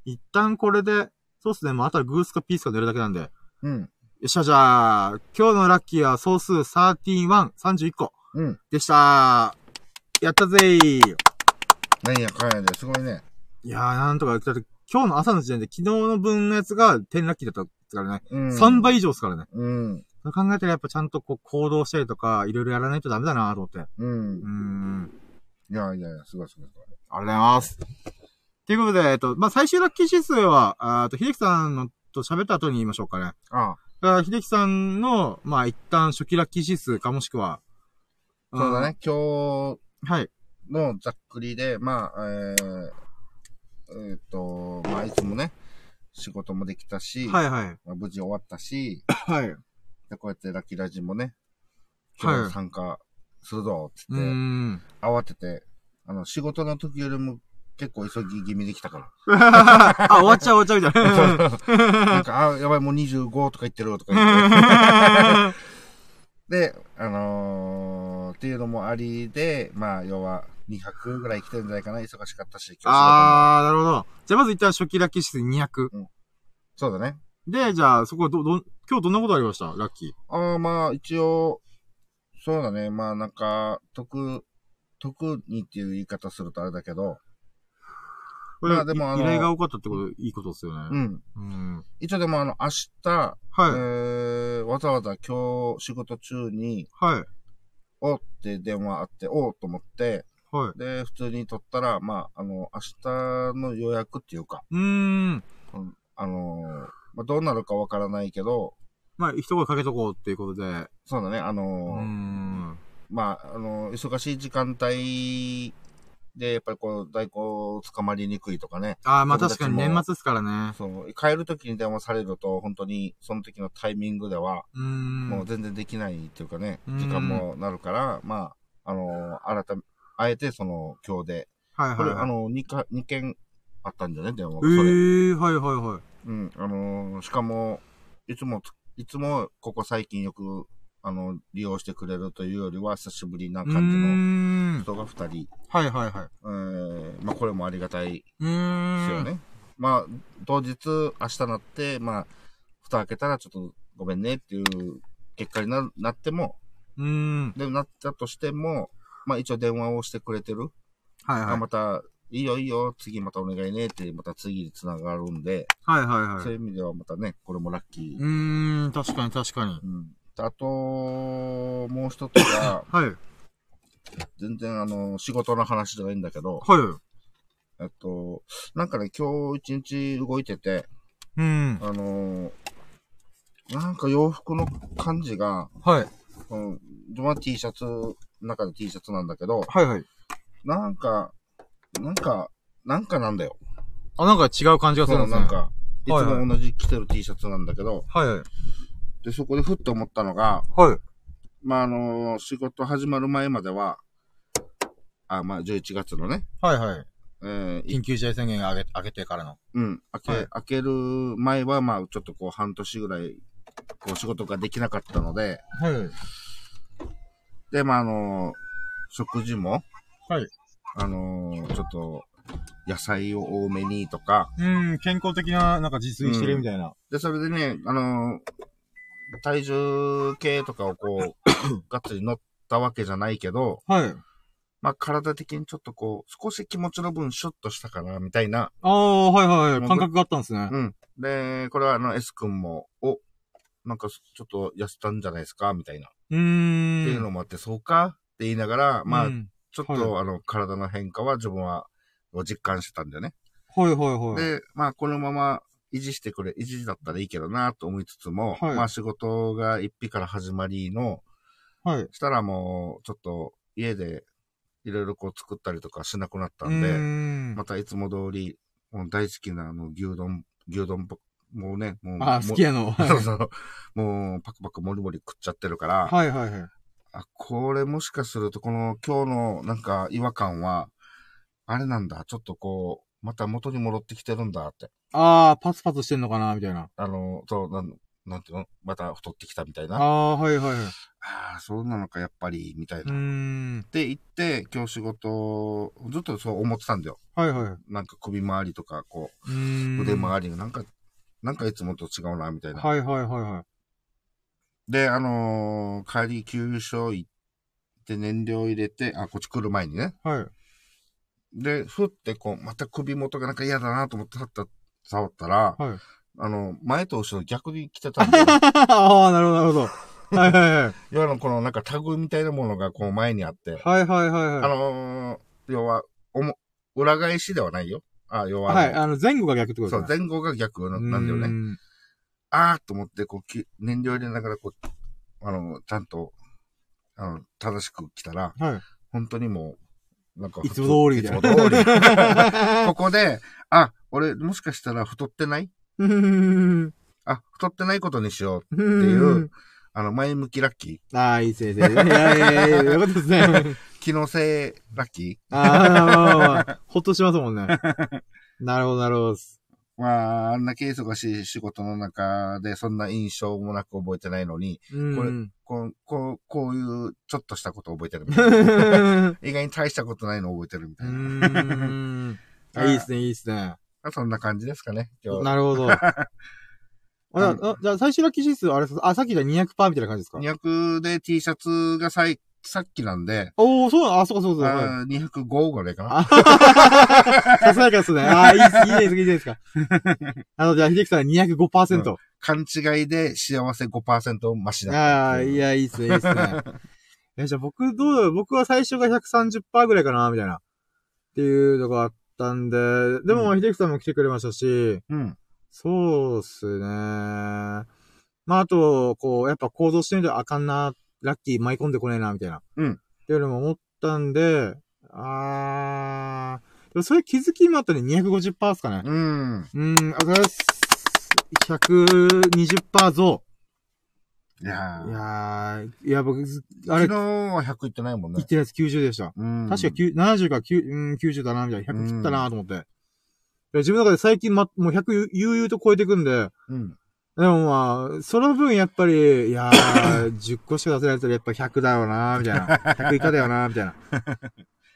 [SPEAKER 1] 一旦これで、そうっすね。もうあとはグースかピースか寝るだけなんで。よ
[SPEAKER 2] うん。
[SPEAKER 1] っしゃ、じゃあ、今日のラッキーは総数31、31個
[SPEAKER 2] うん。
[SPEAKER 1] でした。やったぜー。
[SPEAKER 2] なんやかんやで、すごいね。
[SPEAKER 1] いやー、なんとか、だって今日の朝の時点で昨日の分のやつが10ラッキーだったからね。
[SPEAKER 2] うん。
[SPEAKER 1] 3倍以上ですからね。
[SPEAKER 2] うん。
[SPEAKER 1] そう考えたらやっぱちゃんとこう行動したりとか、いろいろやらないとダメだなと思って。
[SPEAKER 2] うん
[SPEAKER 1] う。ん。
[SPEAKER 2] いやいやいや、すごいすごいすごい。
[SPEAKER 1] ありがとうございます。ということで、えっと、まあ、最終ラッキー指数は、あーと、秀樹さんのと喋った後に言いましょうかね。
[SPEAKER 2] あ
[SPEAKER 1] だから、秀樹さんの、まあ、一旦初期ラッキー指数かもしくは。
[SPEAKER 2] あ、そうだね。今
[SPEAKER 1] うん。はい。
[SPEAKER 2] 日のざっくりで、まあ、えー、えーっと、まあ、いつもね、仕事もできたし、
[SPEAKER 1] はいはい。
[SPEAKER 2] まあ、無事終わったし、
[SPEAKER 1] はい。う
[SPEAKER 2] でこうやってラッキーラジもね、
[SPEAKER 1] はい
[SPEAKER 2] 今日参加するぞ、つって。慌てて、あの、仕事の時よりも結構急ぎ気味できたか
[SPEAKER 1] あ、終わっちゃう終わっちゃうみたい
[SPEAKER 2] ら。
[SPEAKER 1] な。
[SPEAKER 2] なんか、あ、やばい、もう25とか言ってるとか言って。で、あのー、っていうのもありで、まあ、要は、200ぐらい来てるんじゃないかな、忙しかったし、
[SPEAKER 1] あー、なるほど。じゃあまず一旦初期ラッキー指数200。
[SPEAKER 2] そうだね。
[SPEAKER 1] で、じゃあそこど、ど、今日どんなことありました？ラッキー。
[SPEAKER 2] ああ、まあ、一応、そうだね。まあ、なんか、特、特にっていう言い方するとあれだけど、
[SPEAKER 1] これ、
[SPEAKER 2] まあでもあの
[SPEAKER 1] 依頼が多かったってこと、いいことですよね。
[SPEAKER 2] うん。
[SPEAKER 1] うん。
[SPEAKER 2] 一応でもあの、明日、
[SPEAKER 1] はい。
[SPEAKER 2] えー、わざわざ今日仕事中に、
[SPEAKER 1] はい。
[SPEAKER 2] おって電話あって、おうと思って、
[SPEAKER 1] はい。
[SPEAKER 2] で、普通に取ったら、まあ、あの、明日の予約っていうか、
[SPEAKER 1] うーん。
[SPEAKER 2] うんあのーまあ、どうなるかわからないけど、
[SPEAKER 1] まあ、一声かけとこうっていうことで。
[SPEAKER 2] そうだね、あの
[SPEAKER 1] う
[SPEAKER 2] ー。まあ、あのー忙しい時間帯で、やっぱりこう、代行捕まりにくいとかね、
[SPEAKER 1] ああ、まあ確かに年末ですからね。
[SPEAKER 2] そう、帰る時に電話されると、本当にその時のタイミングでは、
[SPEAKER 1] うーん。
[SPEAKER 2] もう全然できないっていうかね、
[SPEAKER 1] うん
[SPEAKER 2] 時間もなるから、まあ、あのー、改め、あえてその、今日で、これ、
[SPEAKER 1] はいはいはい。
[SPEAKER 2] あの、2か、二件あったんだよね、電話
[SPEAKER 1] え
[SPEAKER 2] が。それ。
[SPEAKER 1] えー、はいはいはい。
[SPEAKER 2] うん、あのーしかも、いつもつ、いつも、ここ最近よく、あの、利用してくれるというよりは、久しぶりな
[SPEAKER 1] う
[SPEAKER 2] 感じの。人が2人。
[SPEAKER 1] はいはいはい。
[SPEAKER 2] えー、まあ、これもありがたいです。よね。まあ、当日、明日なって、まあ、蓋開けたらちょっとごめんねっていう結果にななっても、
[SPEAKER 1] うーん。
[SPEAKER 2] でもなったとしても、まあ一応電話をしてくれてる。あ、
[SPEAKER 1] はいはい。
[SPEAKER 2] また、いいよいいよ、次またお願いねって、また次に繋がるんで、
[SPEAKER 1] はいはいはい。
[SPEAKER 2] そういう意味ではまたね、これもラッキー。
[SPEAKER 1] うーん、確かに確かに。
[SPEAKER 2] うん。あと、もう一つが、
[SPEAKER 1] はい。
[SPEAKER 2] 全然あの、仕事の話じゃないんだけど、
[SPEAKER 1] はい。
[SPEAKER 2] えっと、なんかね、今日一日動いてて、
[SPEAKER 1] うん。
[SPEAKER 2] あのなんか洋服の感じが、
[SPEAKER 1] はい。
[SPEAKER 2] うん、自分は T シャツ、中で T シャツなんだけど、
[SPEAKER 1] はいはい。
[SPEAKER 2] なんか、なんか、なんかなんだよ。
[SPEAKER 1] あ、なんか違う感じがするんですね。
[SPEAKER 2] そうなんか、いつも同じ着てる T シャツなんだけど、
[SPEAKER 1] はいはい。
[SPEAKER 2] で、そこでふっと思ったのが、
[SPEAKER 1] はい。
[SPEAKER 2] まあ、あの仕事始まる前までは、あ、まあ、11月のね、
[SPEAKER 1] はいはい。
[SPEAKER 2] えーい
[SPEAKER 1] 緊急事態宣言が上げ、上げてからの。
[SPEAKER 2] うん、開け、
[SPEAKER 1] はい
[SPEAKER 2] 開ける前は、まあ、ちょっとこう、半年ぐらい、こう、仕事ができなかったので、
[SPEAKER 1] はい。
[SPEAKER 2] で、まあ、あの食事も、
[SPEAKER 1] はい。
[SPEAKER 2] あのちょっと、野菜を多めにとか、
[SPEAKER 1] うん、健康的な、なんか自炊してるみたいな。
[SPEAKER 2] で、それでね、あの体重計とかをこう、がっつり乗ったわけじゃないけど、
[SPEAKER 1] はい。
[SPEAKER 2] まあ、体的にちょっとこう、少し気持ちの分シュッとしたかな、みたいな。
[SPEAKER 1] ああ、はいはい感覚があったんですね。
[SPEAKER 2] うん。で、これはあの、S 君も、お、なんかちょっと痩せたんじゃないですか、みたいな。っ
[SPEAKER 1] うーん。
[SPEAKER 2] ていうのもあって、そうか？って言いながら、まあ
[SPEAKER 1] う、ん
[SPEAKER 2] ちょっと、あの、体の変化は自分は、実感してたんだよね。
[SPEAKER 1] はいはいはい。
[SPEAKER 2] で、まあ、このまま維持してくれ、維持だったらいいけどな、と思いつつも、
[SPEAKER 1] はい
[SPEAKER 2] まあ、仕事が一日から始まりの、
[SPEAKER 1] はい。
[SPEAKER 2] したらもう、ちょっと、家で、いろいろこう作ったりとかしなくなった
[SPEAKER 1] うん
[SPEAKER 2] で、
[SPEAKER 1] ーん。
[SPEAKER 2] またいつも通り、もう大好きなあの、牛丼、牛丼ば、もうね、もう、
[SPEAKER 1] あ、好きやの。
[SPEAKER 2] そうそう。もう、パクパクもりもり食っちゃってるから、
[SPEAKER 1] はいはいはい。
[SPEAKER 2] あ、これもしかすると、この今日のなんか違和感は、あれなんだ、ちょっとこう、また元に戻ってきてるんだって。
[SPEAKER 1] ああ、パツパツしてんのかなみたいな。
[SPEAKER 2] あの、そう、なん、なんていうの？また太ってきたみたいな。あ
[SPEAKER 1] ああ、はいはいはい。
[SPEAKER 2] あー、そうなのか、やっぱり、みたいうな。
[SPEAKER 1] ー
[SPEAKER 2] っ
[SPEAKER 1] ん。
[SPEAKER 2] て言って、今日仕事、ずっとそう思ってたんだよ。
[SPEAKER 1] はいはい。
[SPEAKER 2] なんか首周りとか、こ
[SPEAKER 1] うー
[SPEAKER 2] う、
[SPEAKER 1] ん。
[SPEAKER 2] 腕周りがなんか、なんかいつもと違うな、みたいな。
[SPEAKER 1] はいはいはいはい。
[SPEAKER 2] で、あのー帰り急所行って燃料入れて、あ、こっち来る前にね。
[SPEAKER 1] はい。
[SPEAKER 2] で、ふってこう、また首元がなんか嫌だなと思って、はった、触ったら、
[SPEAKER 1] はい。
[SPEAKER 2] あの、前と後ろ逆に来てたんだよ。
[SPEAKER 1] ああ、なるほどなるほど。はいはいはい。
[SPEAKER 2] 要はこのなんかタグみたいなものがこう前にあって、
[SPEAKER 1] はいはいはいはい。
[SPEAKER 2] あのー、要は、おも、裏返しではないよ。あ、要は、
[SPEAKER 1] はい、あの、前後が逆ってこと
[SPEAKER 2] そう。前後が逆ななんだよね。
[SPEAKER 1] ね。
[SPEAKER 2] あーと思って、こうき、燃料入れながら、こう、あの、ちゃんと、あの、正しく来たら、
[SPEAKER 1] はい。
[SPEAKER 2] 本当にもう、なんか普
[SPEAKER 1] いつも通りみ
[SPEAKER 2] い。つも通り。ここで、あ、俺、もしかしたら太ってない？あ、太ってないことにしよう。
[SPEAKER 1] って
[SPEAKER 2] いう。あの、前向きラッキ
[SPEAKER 1] ああ、いい先生。いやいやいやいや、よかったですね。
[SPEAKER 2] ー。気のせいラッキ
[SPEAKER 1] ああ、まあまあまあ、ほっとしますもんね。なるほど、なるほど。
[SPEAKER 2] ーまあ、あんなけ忙しい仕事の中で、そんな印象もなく覚えてないのに、
[SPEAKER 1] うん。
[SPEAKER 2] これこう、こう、こういう、ちょっとしたことを覚えてるみたいな。
[SPEAKER 1] う
[SPEAKER 2] 意外に大したことないのを覚えてるみたいな。
[SPEAKER 1] いいですね、いいですね。
[SPEAKER 2] そんな感じですかね、今日。
[SPEAKER 1] なるほど。あ、じゃあ、最終ラッキー指数、あれですあ、さっきが200%みたいな感じですか
[SPEAKER 2] ？200で T シャツがさい、さっきなんで、
[SPEAKER 1] おー、そうなのあ、そうかそうかそうか。
[SPEAKER 2] あー205ぐらいかな。
[SPEAKER 1] あさすが ですね。あーいいいいです、いいですか。あの、じゃあ、秀樹さん205%。
[SPEAKER 2] 勘違いで幸せ5%増しだ
[SPEAKER 1] ああ、
[SPEAKER 2] ってい
[SPEAKER 1] や、いいっすね、いいっすね。え、じゃあ僕、どうだろう僕は最初が130%ぐらいかな、みたいな。っていうのがあったんで、でも、
[SPEAKER 2] う
[SPEAKER 1] 秀樹さんも来てくれましたし、
[SPEAKER 2] うん。
[SPEAKER 1] そうっすね。まあ、あと、こう、やっぱ行動してみたらあかんな、ラッキー舞い込んでこねえな、みたいな。
[SPEAKER 2] うん
[SPEAKER 1] っていうのも思ったんで、あー、でもそれ気づきもあったね、250%っすかね。
[SPEAKER 2] うん。
[SPEAKER 1] うん、あざいます。120%増。
[SPEAKER 2] いやー
[SPEAKER 1] いやー、いや、僕、あれ
[SPEAKER 2] 昨日、は100いってないもんね
[SPEAKER 1] 言っ。てないやつ90でした。
[SPEAKER 2] うん。
[SPEAKER 1] 確か9 70か9、うん、90だな、みたいな。100切ったなと思って。自分の中で最近ま、もう100悠々と超えていくんで、
[SPEAKER 2] うん。
[SPEAKER 1] でもまあ、その分やっぱり、いやー、10個しか出せないやつよりやっぱ100だよな、みたいな。100以下だよな、みたいな。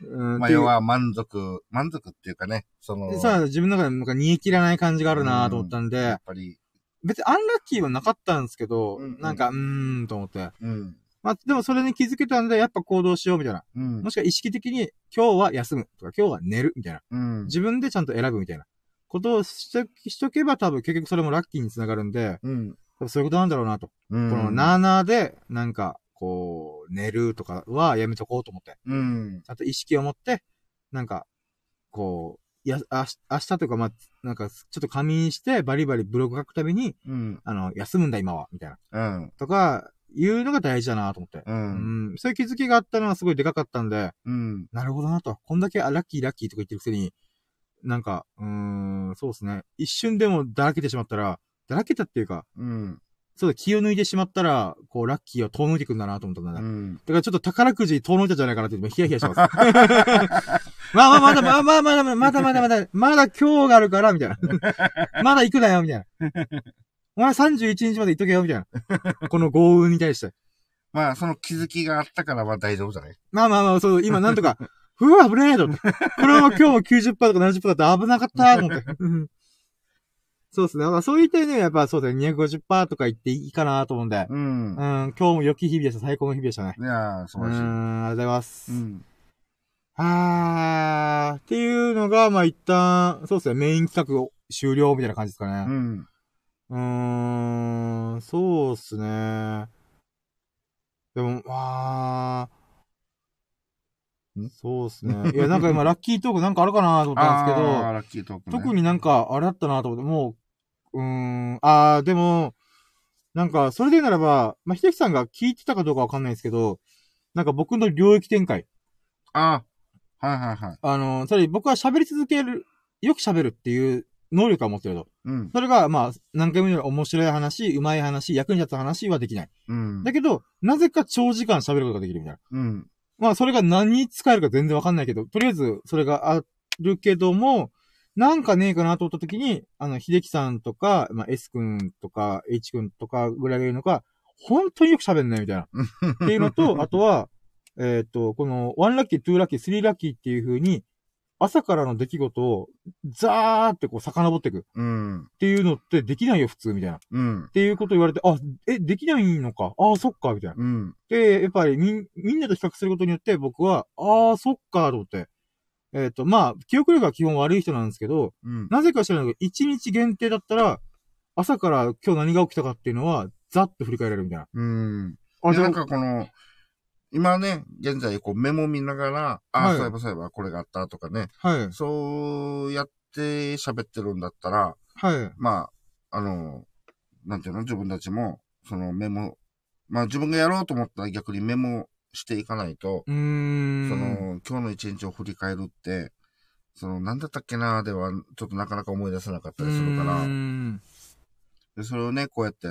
[SPEAKER 1] うん、
[SPEAKER 2] まあ、要は満足、満足っていうかね、その、
[SPEAKER 1] さあ、自分の中でなんか煮え切らない感じがあるなと思ったんで、
[SPEAKER 2] やっぱり、
[SPEAKER 1] 別にアンラッキーはなかったんですけど、
[SPEAKER 2] うんうん
[SPEAKER 1] なんか、うーん、と思って。
[SPEAKER 2] うん。
[SPEAKER 1] まあ、でもそれに気づけたんで、やっぱ行動しようみたいな。
[SPEAKER 2] うん
[SPEAKER 1] も。しくは意識的に、今日は休むとか、今日は寝るみたいな。
[SPEAKER 2] うん。
[SPEAKER 1] 自分でちゃんと選ぶみたいな。ことをしとしとけば多分結局それもラッキーにつながるんで、
[SPEAKER 2] うん。
[SPEAKER 1] 多分そういうことなんだろうなと。
[SPEAKER 2] うん。
[SPEAKER 1] このなーなーで、なんか、こう、寝るとかはやめとこうと思って。
[SPEAKER 2] うん。
[SPEAKER 1] ちゃんと意識を持って、なんか、こう、や、あし明日とか、まあ、なんか、ちょっと仮眠して、バリバリブログ書くために、
[SPEAKER 2] うん。
[SPEAKER 1] あの、休むんだ今は、みたいな。
[SPEAKER 2] うん。
[SPEAKER 1] とか、いうのが大事だなと思って。
[SPEAKER 2] う。
[SPEAKER 1] うんん。そういう気づきがあったのはすごいでかかったんで、
[SPEAKER 2] うん。
[SPEAKER 1] なるほどなと。こんだけあラッキーラッキーとか言ってるくせに、なんか、うーん、そうですね。一瞬でもだらけてしまったら、だらけたっていうか、
[SPEAKER 2] うん。
[SPEAKER 1] そうだ、気を抜いてしまったら、こう、ラッキーを遠のいてくんだなと思ったんだね。だ
[SPEAKER 2] うん。
[SPEAKER 1] からちょっと宝くじ遠のいたんじゃないかなって、今ヒヤヒヤします。まあまあまだまあまあまだまだまだまだまだ、まだ今日があるから、みたいな。まだ行くなよ、みたいな。お前31日まで行っとけよ、みたいな。この豪運に対して。
[SPEAKER 2] まあ、その気づきがあったから、まあ大丈夫じゃない？
[SPEAKER 1] まあまあまあ、そう、今なんとか、ふわ、危ねえと思って。これは今日も90%とか70%だって危なかったと思って。うんそうですね。だからそういった意味ではやっぱそうだね、250%とか言っていいかなと思うんで。
[SPEAKER 2] うん
[SPEAKER 1] うん、。今日も良き日々でした。最高の日々でしたね。
[SPEAKER 2] いやー、素
[SPEAKER 1] うん、
[SPEAKER 2] 晴らしい。
[SPEAKER 1] ありがとうございます。
[SPEAKER 2] うん。
[SPEAKER 1] あー、っていうのが、まあ一旦、そうですね、メイン企画を終了みたいな感じですか
[SPEAKER 2] う
[SPEAKER 1] ね。
[SPEAKER 2] ん。
[SPEAKER 1] うーん、そうっすね。でも、まあ
[SPEAKER 2] ん、
[SPEAKER 1] そうっすね。いや、なんか今、ラッキートークなんかあるかなと思ったんですけど、
[SPEAKER 2] ラッキートークね。
[SPEAKER 1] 特になんか、あれだったなと思って、もう、うーん、あー、でも、なんか、それでならば、まあ、秀樹さんが聞いてたかどうかわかんないですけど、なんか僕の領域展開。
[SPEAKER 2] あーはいはいはい。
[SPEAKER 1] あの、つまり僕は喋り続ける、よく喋るっていう能力を持ってると。
[SPEAKER 2] うん。
[SPEAKER 1] それが、まあ、何回も言う面白い話、うまい話、役に立つ話はできない。
[SPEAKER 2] うん。
[SPEAKER 1] だけど、なぜか長時間喋ることができるみたいな。
[SPEAKER 2] うん。
[SPEAKER 1] まあ、それが何に使えるか全然わかんないけど、とりあえず、それがあるけども、なんかねえかなと思った時に、あの、秀樹さんとか、まあ、S 君とか、H 君とかぐらいがいるのか、本当によく喋んないみたいな。っていうのと、あとは、えっ、と、この、1ラッキー、2ラッキー、3ラッキーっていう風に、朝からの出来事を、ザーってこう遡っていくっ
[SPEAKER 2] うん。
[SPEAKER 1] ていうのってできないよ、普通、みたいな。っ
[SPEAKER 2] うん。
[SPEAKER 1] ていうこと言われて、あ、え、できないのか。あそっか、みたいな。
[SPEAKER 2] うん。
[SPEAKER 1] で、やっぱりみん、みんなと比較することによって僕は、ああ、そっか、と思って。えっ、と、まあ、記憶力が基本悪い人なんですけど、
[SPEAKER 2] うん。
[SPEAKER 1] なぜか知らないけど、1日限定だったら、朝から今日何が起きたかっていうのは、ざっと振り返れるみたいな。
[SPEAKER 2] うん。
[SPEAKER 1] あ、
[SPEAKER 2] なんかこの、今ね、現在こうメモ見ながら、ああ、
[SPEAKER 1] はい
[SPEAKER 2] そういえばそういえばこれがあったとかね、
[SPEAKER 1] はい。
[SPEAKER 2] そうやって喋ってるんだったら、
[SPEAKER 1] はい。
[SPEAKER 2] まあ、あの、なんていうの、自分たちも、そのメモ、まあ自分がやろうと思ったら逆にメモしていかないと、
[SPEAKER 1] うーん。
[SPEAKER 2] その、今日の一日を振り返るって、その、なんだったっけなーでは、ちょっとなかなか思い出せなかったりするから
[SPEAKER 1] うー、ん
[SPEAKER 2] でそれをね、こうやって、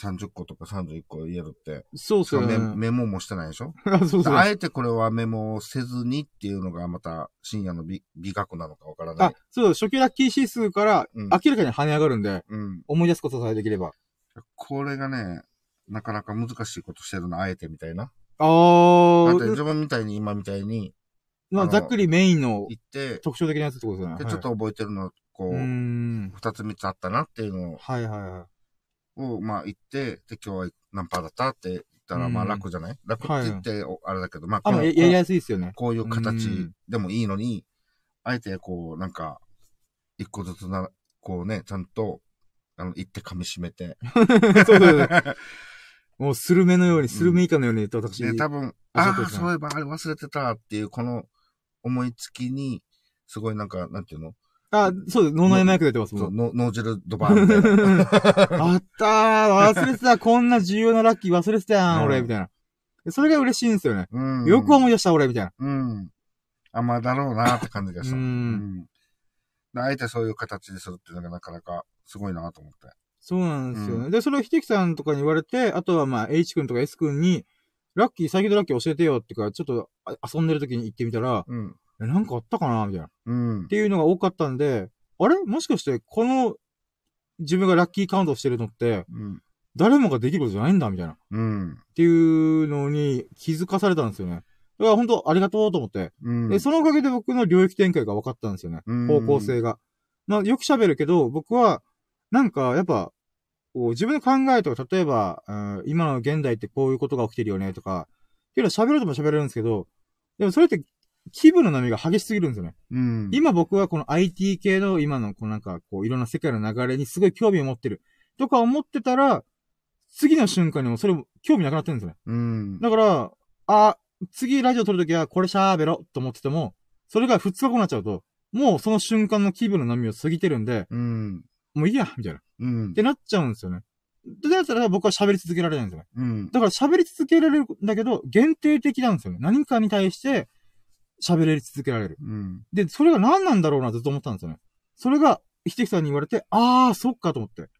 [SPEAKER 2] 30個とか31個言えるって、
[SPEAKER 1] そうっすよ
[SPEAKER 2] メ
[SPEAKER 1] ね。
[SPEAKER 2] メモもしてないでしょ？
[SPEAKER 1] あ そうっすよね。
[SPEAKER 2] あえてこれはメモをせずにっていうのがまた深夜の美美学なのかわからな
[SPEAKER 1] あ
[SPEAKER 2] い。、
[SPEAKER 1] そう、初期ラッキー指数から
[SPEAKER 2] うん
[SPEAKER 1] 明らかに跳ね上がるんで、
[SPEAKER 2] うん。
[SPEAKER 1] 思い出すことさえできれば。
[SPEAKER 2] これがね、なかなか難しいことしてるの、あえてみたいな。
[SPEAKER 1] あー、
[SPEAKER 2] だって自分みたいに今みたいに
[SPEAKER 1] まあ、ざっくりメインの
[SPEAKER 2] 行って、
[SPEAKER 1] 特徴的なやつってことですよね。
[SPEAKER 2] で、
[SPEAKER 1] はい
[SPEAKER 2] ちょっと覚えてるの、こ
[SPEAKER 1] う。
[SPEAKER 2] 二つ三つあったなっていうの
[SPEAKER 1] はいはいはい。
[SPEAKER 2] を、まあ言って、で、今日は何パーだったって言ったら、まあ
[SPEAKER 1] うん
[SPEAKER 2] 楽じゃない？楽って言って、おあれだけど、まあ、
[SPEAKER 1] あ、
[SPEAKER 2] この
[SPEAKER 1] まあ、ややりやすいですよね。
[SPEAKER 2] こういう
[SPEAKER 1] う
[SPEAKER 2] 形
[SPEAKER 1] ん。
[SPEAKER 2] でもいいのに、あえてこう、なんか、一個ずつな、こうね、ちゃんと、あの、言って噛み締めて。
[SPEAKER 1] そうそうそう。もう、スルメのように、スルメ以下のように言って私、
[SPEAKER 2] で、多分、ああ、
[SPEAKER 1] そう
[SPEAKER 2] いえばあれ忘れてたっていう、この思いつきに、すごいなんか、なんていうの？
[SPEAKER 1] あ、そうです。脳内マイク出てますも。
[SPEAKER 2] そう脳汁ドバーンみたいな。
[SPEAKER 1] あったー忘れてたこんな重要なラッキー忘れてたやん、
[SPEAKER 2] うん
[SPEAKER 1] 俺みたいな。それが嬉しいんですよね。
[SPEAKER 2] うん。
[SPEAKER 1] よく思い出した、俺みたいな。
[SPEAKER 2] うん。あ、まあだろうなって感じがした。
[SPEAKER 1] うん
[SPEAKER 2] あえてそういう形でするっていうのがなかなかすごいなと思って。
[SPEAKER 1] そうなんですよね。
[SPEAKER 2] う
[SPEAKER 1] で、それをひてきさんとかに言われて、あとはまあ、H 君とか S 君に、ラッキー、最近のラッキー教えてよってか、ちょっとあ遊んでる時に行ってみたら、
[SPEAKER 2] うん。
[SPEAKER 1] え、なんかあったかなみたいな。っ
[SPEAKER 2] うん。
[SPEAKER 1] ていうのが多かったんで、あれ？もしかして、この、自分がラッキーカウントをしてるのって、
[SPEAKER 2] うん。
[SPEAKER 1] 誰もができることじゃないんだ、みたいな。っ
[SPEAKER 2] うん。
[SPEAKER 1] ていうのに気づかされたんですよね。だから本当ありがとうと思って。
[SPEAKER 2] うん。
[SPEAKER 1] で、そのおかげで僕の領域展開が分かったんですよね。
[SPEAKER 2] うん
[SPEAKER 1] 方向性が。まあ、よく喋るけど、僕は、なんか、やっぱ、こう自分の考えとか、例えば、うん今の現代ってこういうことが起きてるよね、とか、っていうのは喋るとも喋れるんですけど、でもそれって気分の波が激しすぎるんですよね。
[SPEAKER 2] うん。
[SPEAKER 1] 今僕はこの IT 系の今のこうなんかこういろんな世界の流れにすごい興味を持ってる。とか思ってたら、次の瞬間にもそれも興味なくなってるんですよね。
[SPEAKER 2] うん。
[SPEAKER 1] だから、あ、次ラジオ撮るときはこれ喋ろうと思ってても、それが2日後になっちゃうと、もうその瞬間の気分の波を過ぎてるんで、
[SPEAKER 2] うん。
[SPEAKER 1] もういいや、みたいな。っ
[SPEAKER 2] うん。
[SPEAKER 1] てなっちゃうんですよね。で、だったら僕は喋り続けられないんですよね。
[SPEAKER 2] うん。
[SPEAKER 1] だから喋り続けられるんだけど、限定的なんですよね。何かに対して喋り続けられる。
[SPEAKER 2] うん。
[SPEAKER 1] で、それが何なんだろうなずっと思ったんですよね。それが、ひてきさんに言われて、あー、そっかと思って。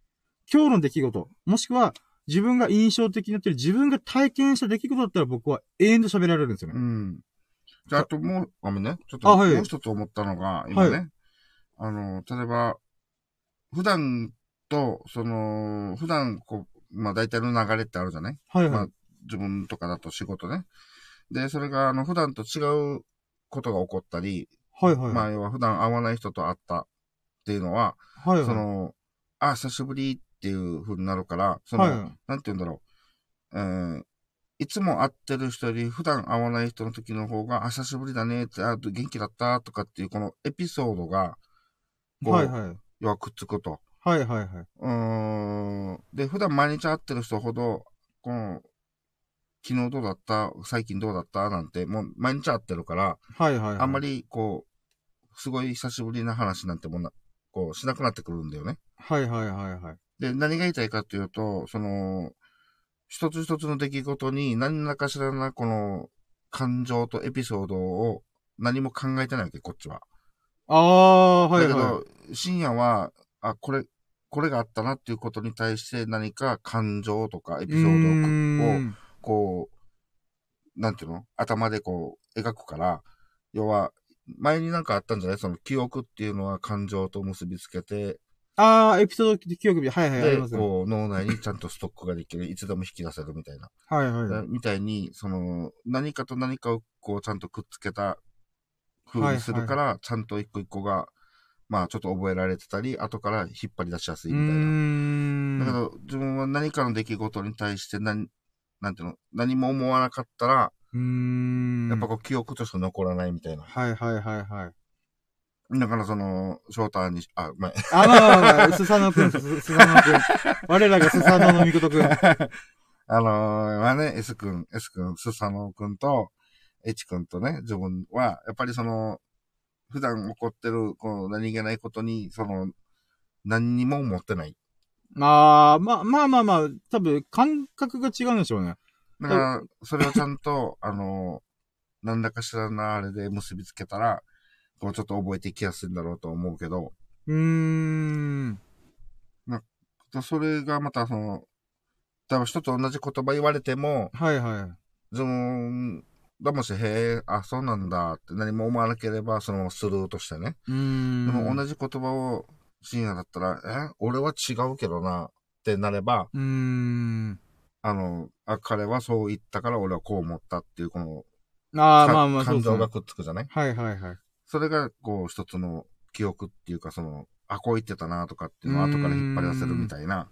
[SPEAKER 1] 今日の出来事、もしくは自分が印象的になってる自分が体験した出来事だったら僕は永遠と喋られるんですよね。
[SPEAKER 2] うん。じゃあ、あともう、ごめんね。ちょっと、
[SPEAKER 1] あはい
[SPEAKER 2] もう一つ思ったのが、今ね、
[SPEAKER 1] は
[SPEAKER 2] あの、例えば、普段と、その、普段、こう、まあ大体の流れってあるじゃない？
[SPEAKER 1] はいはい。
[SPEAKER 2] まあ自分とかだと仕事ね。で、それが、あの、普段と違うことが起こったり、
[SPEAKER 1] はいはい。
[SPEAKER 2] まあ、要は普段会わない人と会ったっていうのは、
[SPEAKER 1] はいはい。
[SPEAKER 2] その、あ、久しぶりっていう風になるから、その、
[SPEAKER 1] はいはい。
[SPEAKER 2] なんて言うんだろう。えーいつも会ってる人より普段会わない人の時の方が、あ、久しぶりだねって、あ、元気だったとかっていう、このエピソードが、こう
[SPEAKER 1] はいはい。
[SPEAKER 2] 要はくっつくと。
[SPEAKER 1] はいはいはい。
[SPEAKER 2] うーん。で、普段毎日会ってる人ほど、この、昨日どうだった？最近どうだった？なんて、もう毎日会ってるから、
[SPEAKER 1] はいはいはい。
[SPEAKER 2] あんまり、こう、すごい久しぶりな話なんてもんな、こう、しなくなってくるんだよね。
[SPEAKER 1] はいはいはいはい。
[SPEAKER 2] で、何が言いたいかというと、その、一つ一つの出来事に何らかしらな、この、感情とエピソードを何も考えてないわけ、こっちは。
[SPEAKER 1] ああ、はい
[SPEAKER 2] だけ
[SPEAKER 1] は
[SPEAKER 2] ど、深夜は、あ、これ、これがあったなっていうことに対して何か感情とかエ
[SPEAKER 1] い。
[SPEAKER 2] ピソードを、こう、なんていうの？頭でこう、描くから、要は、前になんかあったんじゃない？その記憶っていうのは感情と結びつけて、
[SPEAKER 1] ああ、エピソード記憶日、はいはい、あり
[SPEAKER 2] で、
[SPEAKER 1] ますね。
[SPEAKER 2] こう、脳内にちゃんとストックができる。いつでも引き出せるみたいな。
[SPEAKER 1] はいはい。
[SPEAKER 2] みたいに、その、何かと何かをこう、ちゃんとくっつけた風にするから、ちゃんと一個一個が、まあ、ちょっと覚えられてたり、後から引っ張り出しやすいうみたいな。だけど、自分は何かの出来事に対して何、なんていうの、何も思わなかったら、
[SPEAKER 1] うーん。
[SPEAKER 2] やっぱこう、記憶として残らないみたいな。
[SPEAKER 1] はいはいはいはい。
[SPEAKER 2] だからその、翔太に、あ、ごめん。
[SPEAKER 1] あ、まあまあまあ、スサノくん、ススサノくん。我らがスサノのみことくん。
[SPEAKER 2] あのー、まあね、S 君、S 君、スサノ君と、H 君とね、自分は、やっぱりその、普段起こってる、こう、何気ないことに、その、何にも思ってない。
[SPEAKER 1] ああ、まあまあまあまあ、多分感覚が違うんでしょうね。
[SPEAKER 2] だから、それをちゃんと、あのー、何らかしらのあれで結びつけたら、こう、ちょっと覚えていきやすいんだろうと思うけど、
[SPEAKER 1] うーん。
[SPEAKER 2] それがまたその、多分人と同じ言葉言われても、
[SPEAKER 1] はいはい。
[SPEAKER 2] その、だもし、へえ、あ、そうなんだって何も思わなければ、そのままスルーとしてね。
[SPEAKER 1] うーん。
[SPEAKER 2] でも同じ言葉を深夜だったら、え、俺は違うけどなってなれば、
[SPEAKER 1] うーん。
[SPEAKER 2] あの、あ、彼はそう言ったから俺はこう思ったっていう、この、
[SPEAKER 1] ああ、
[SPEAKER 2] か
[SPEAKER 1] まあまあ、
[SPEAKER 2] 感情が。くっつくじゃない？
[SPEAKER 1] はいはいはい。
[SPEAKER 2] それが、こう、一つの記憶っていうか、その、あ、こう言ってたなとかっていうのを後から引っ張り出せるみたいな。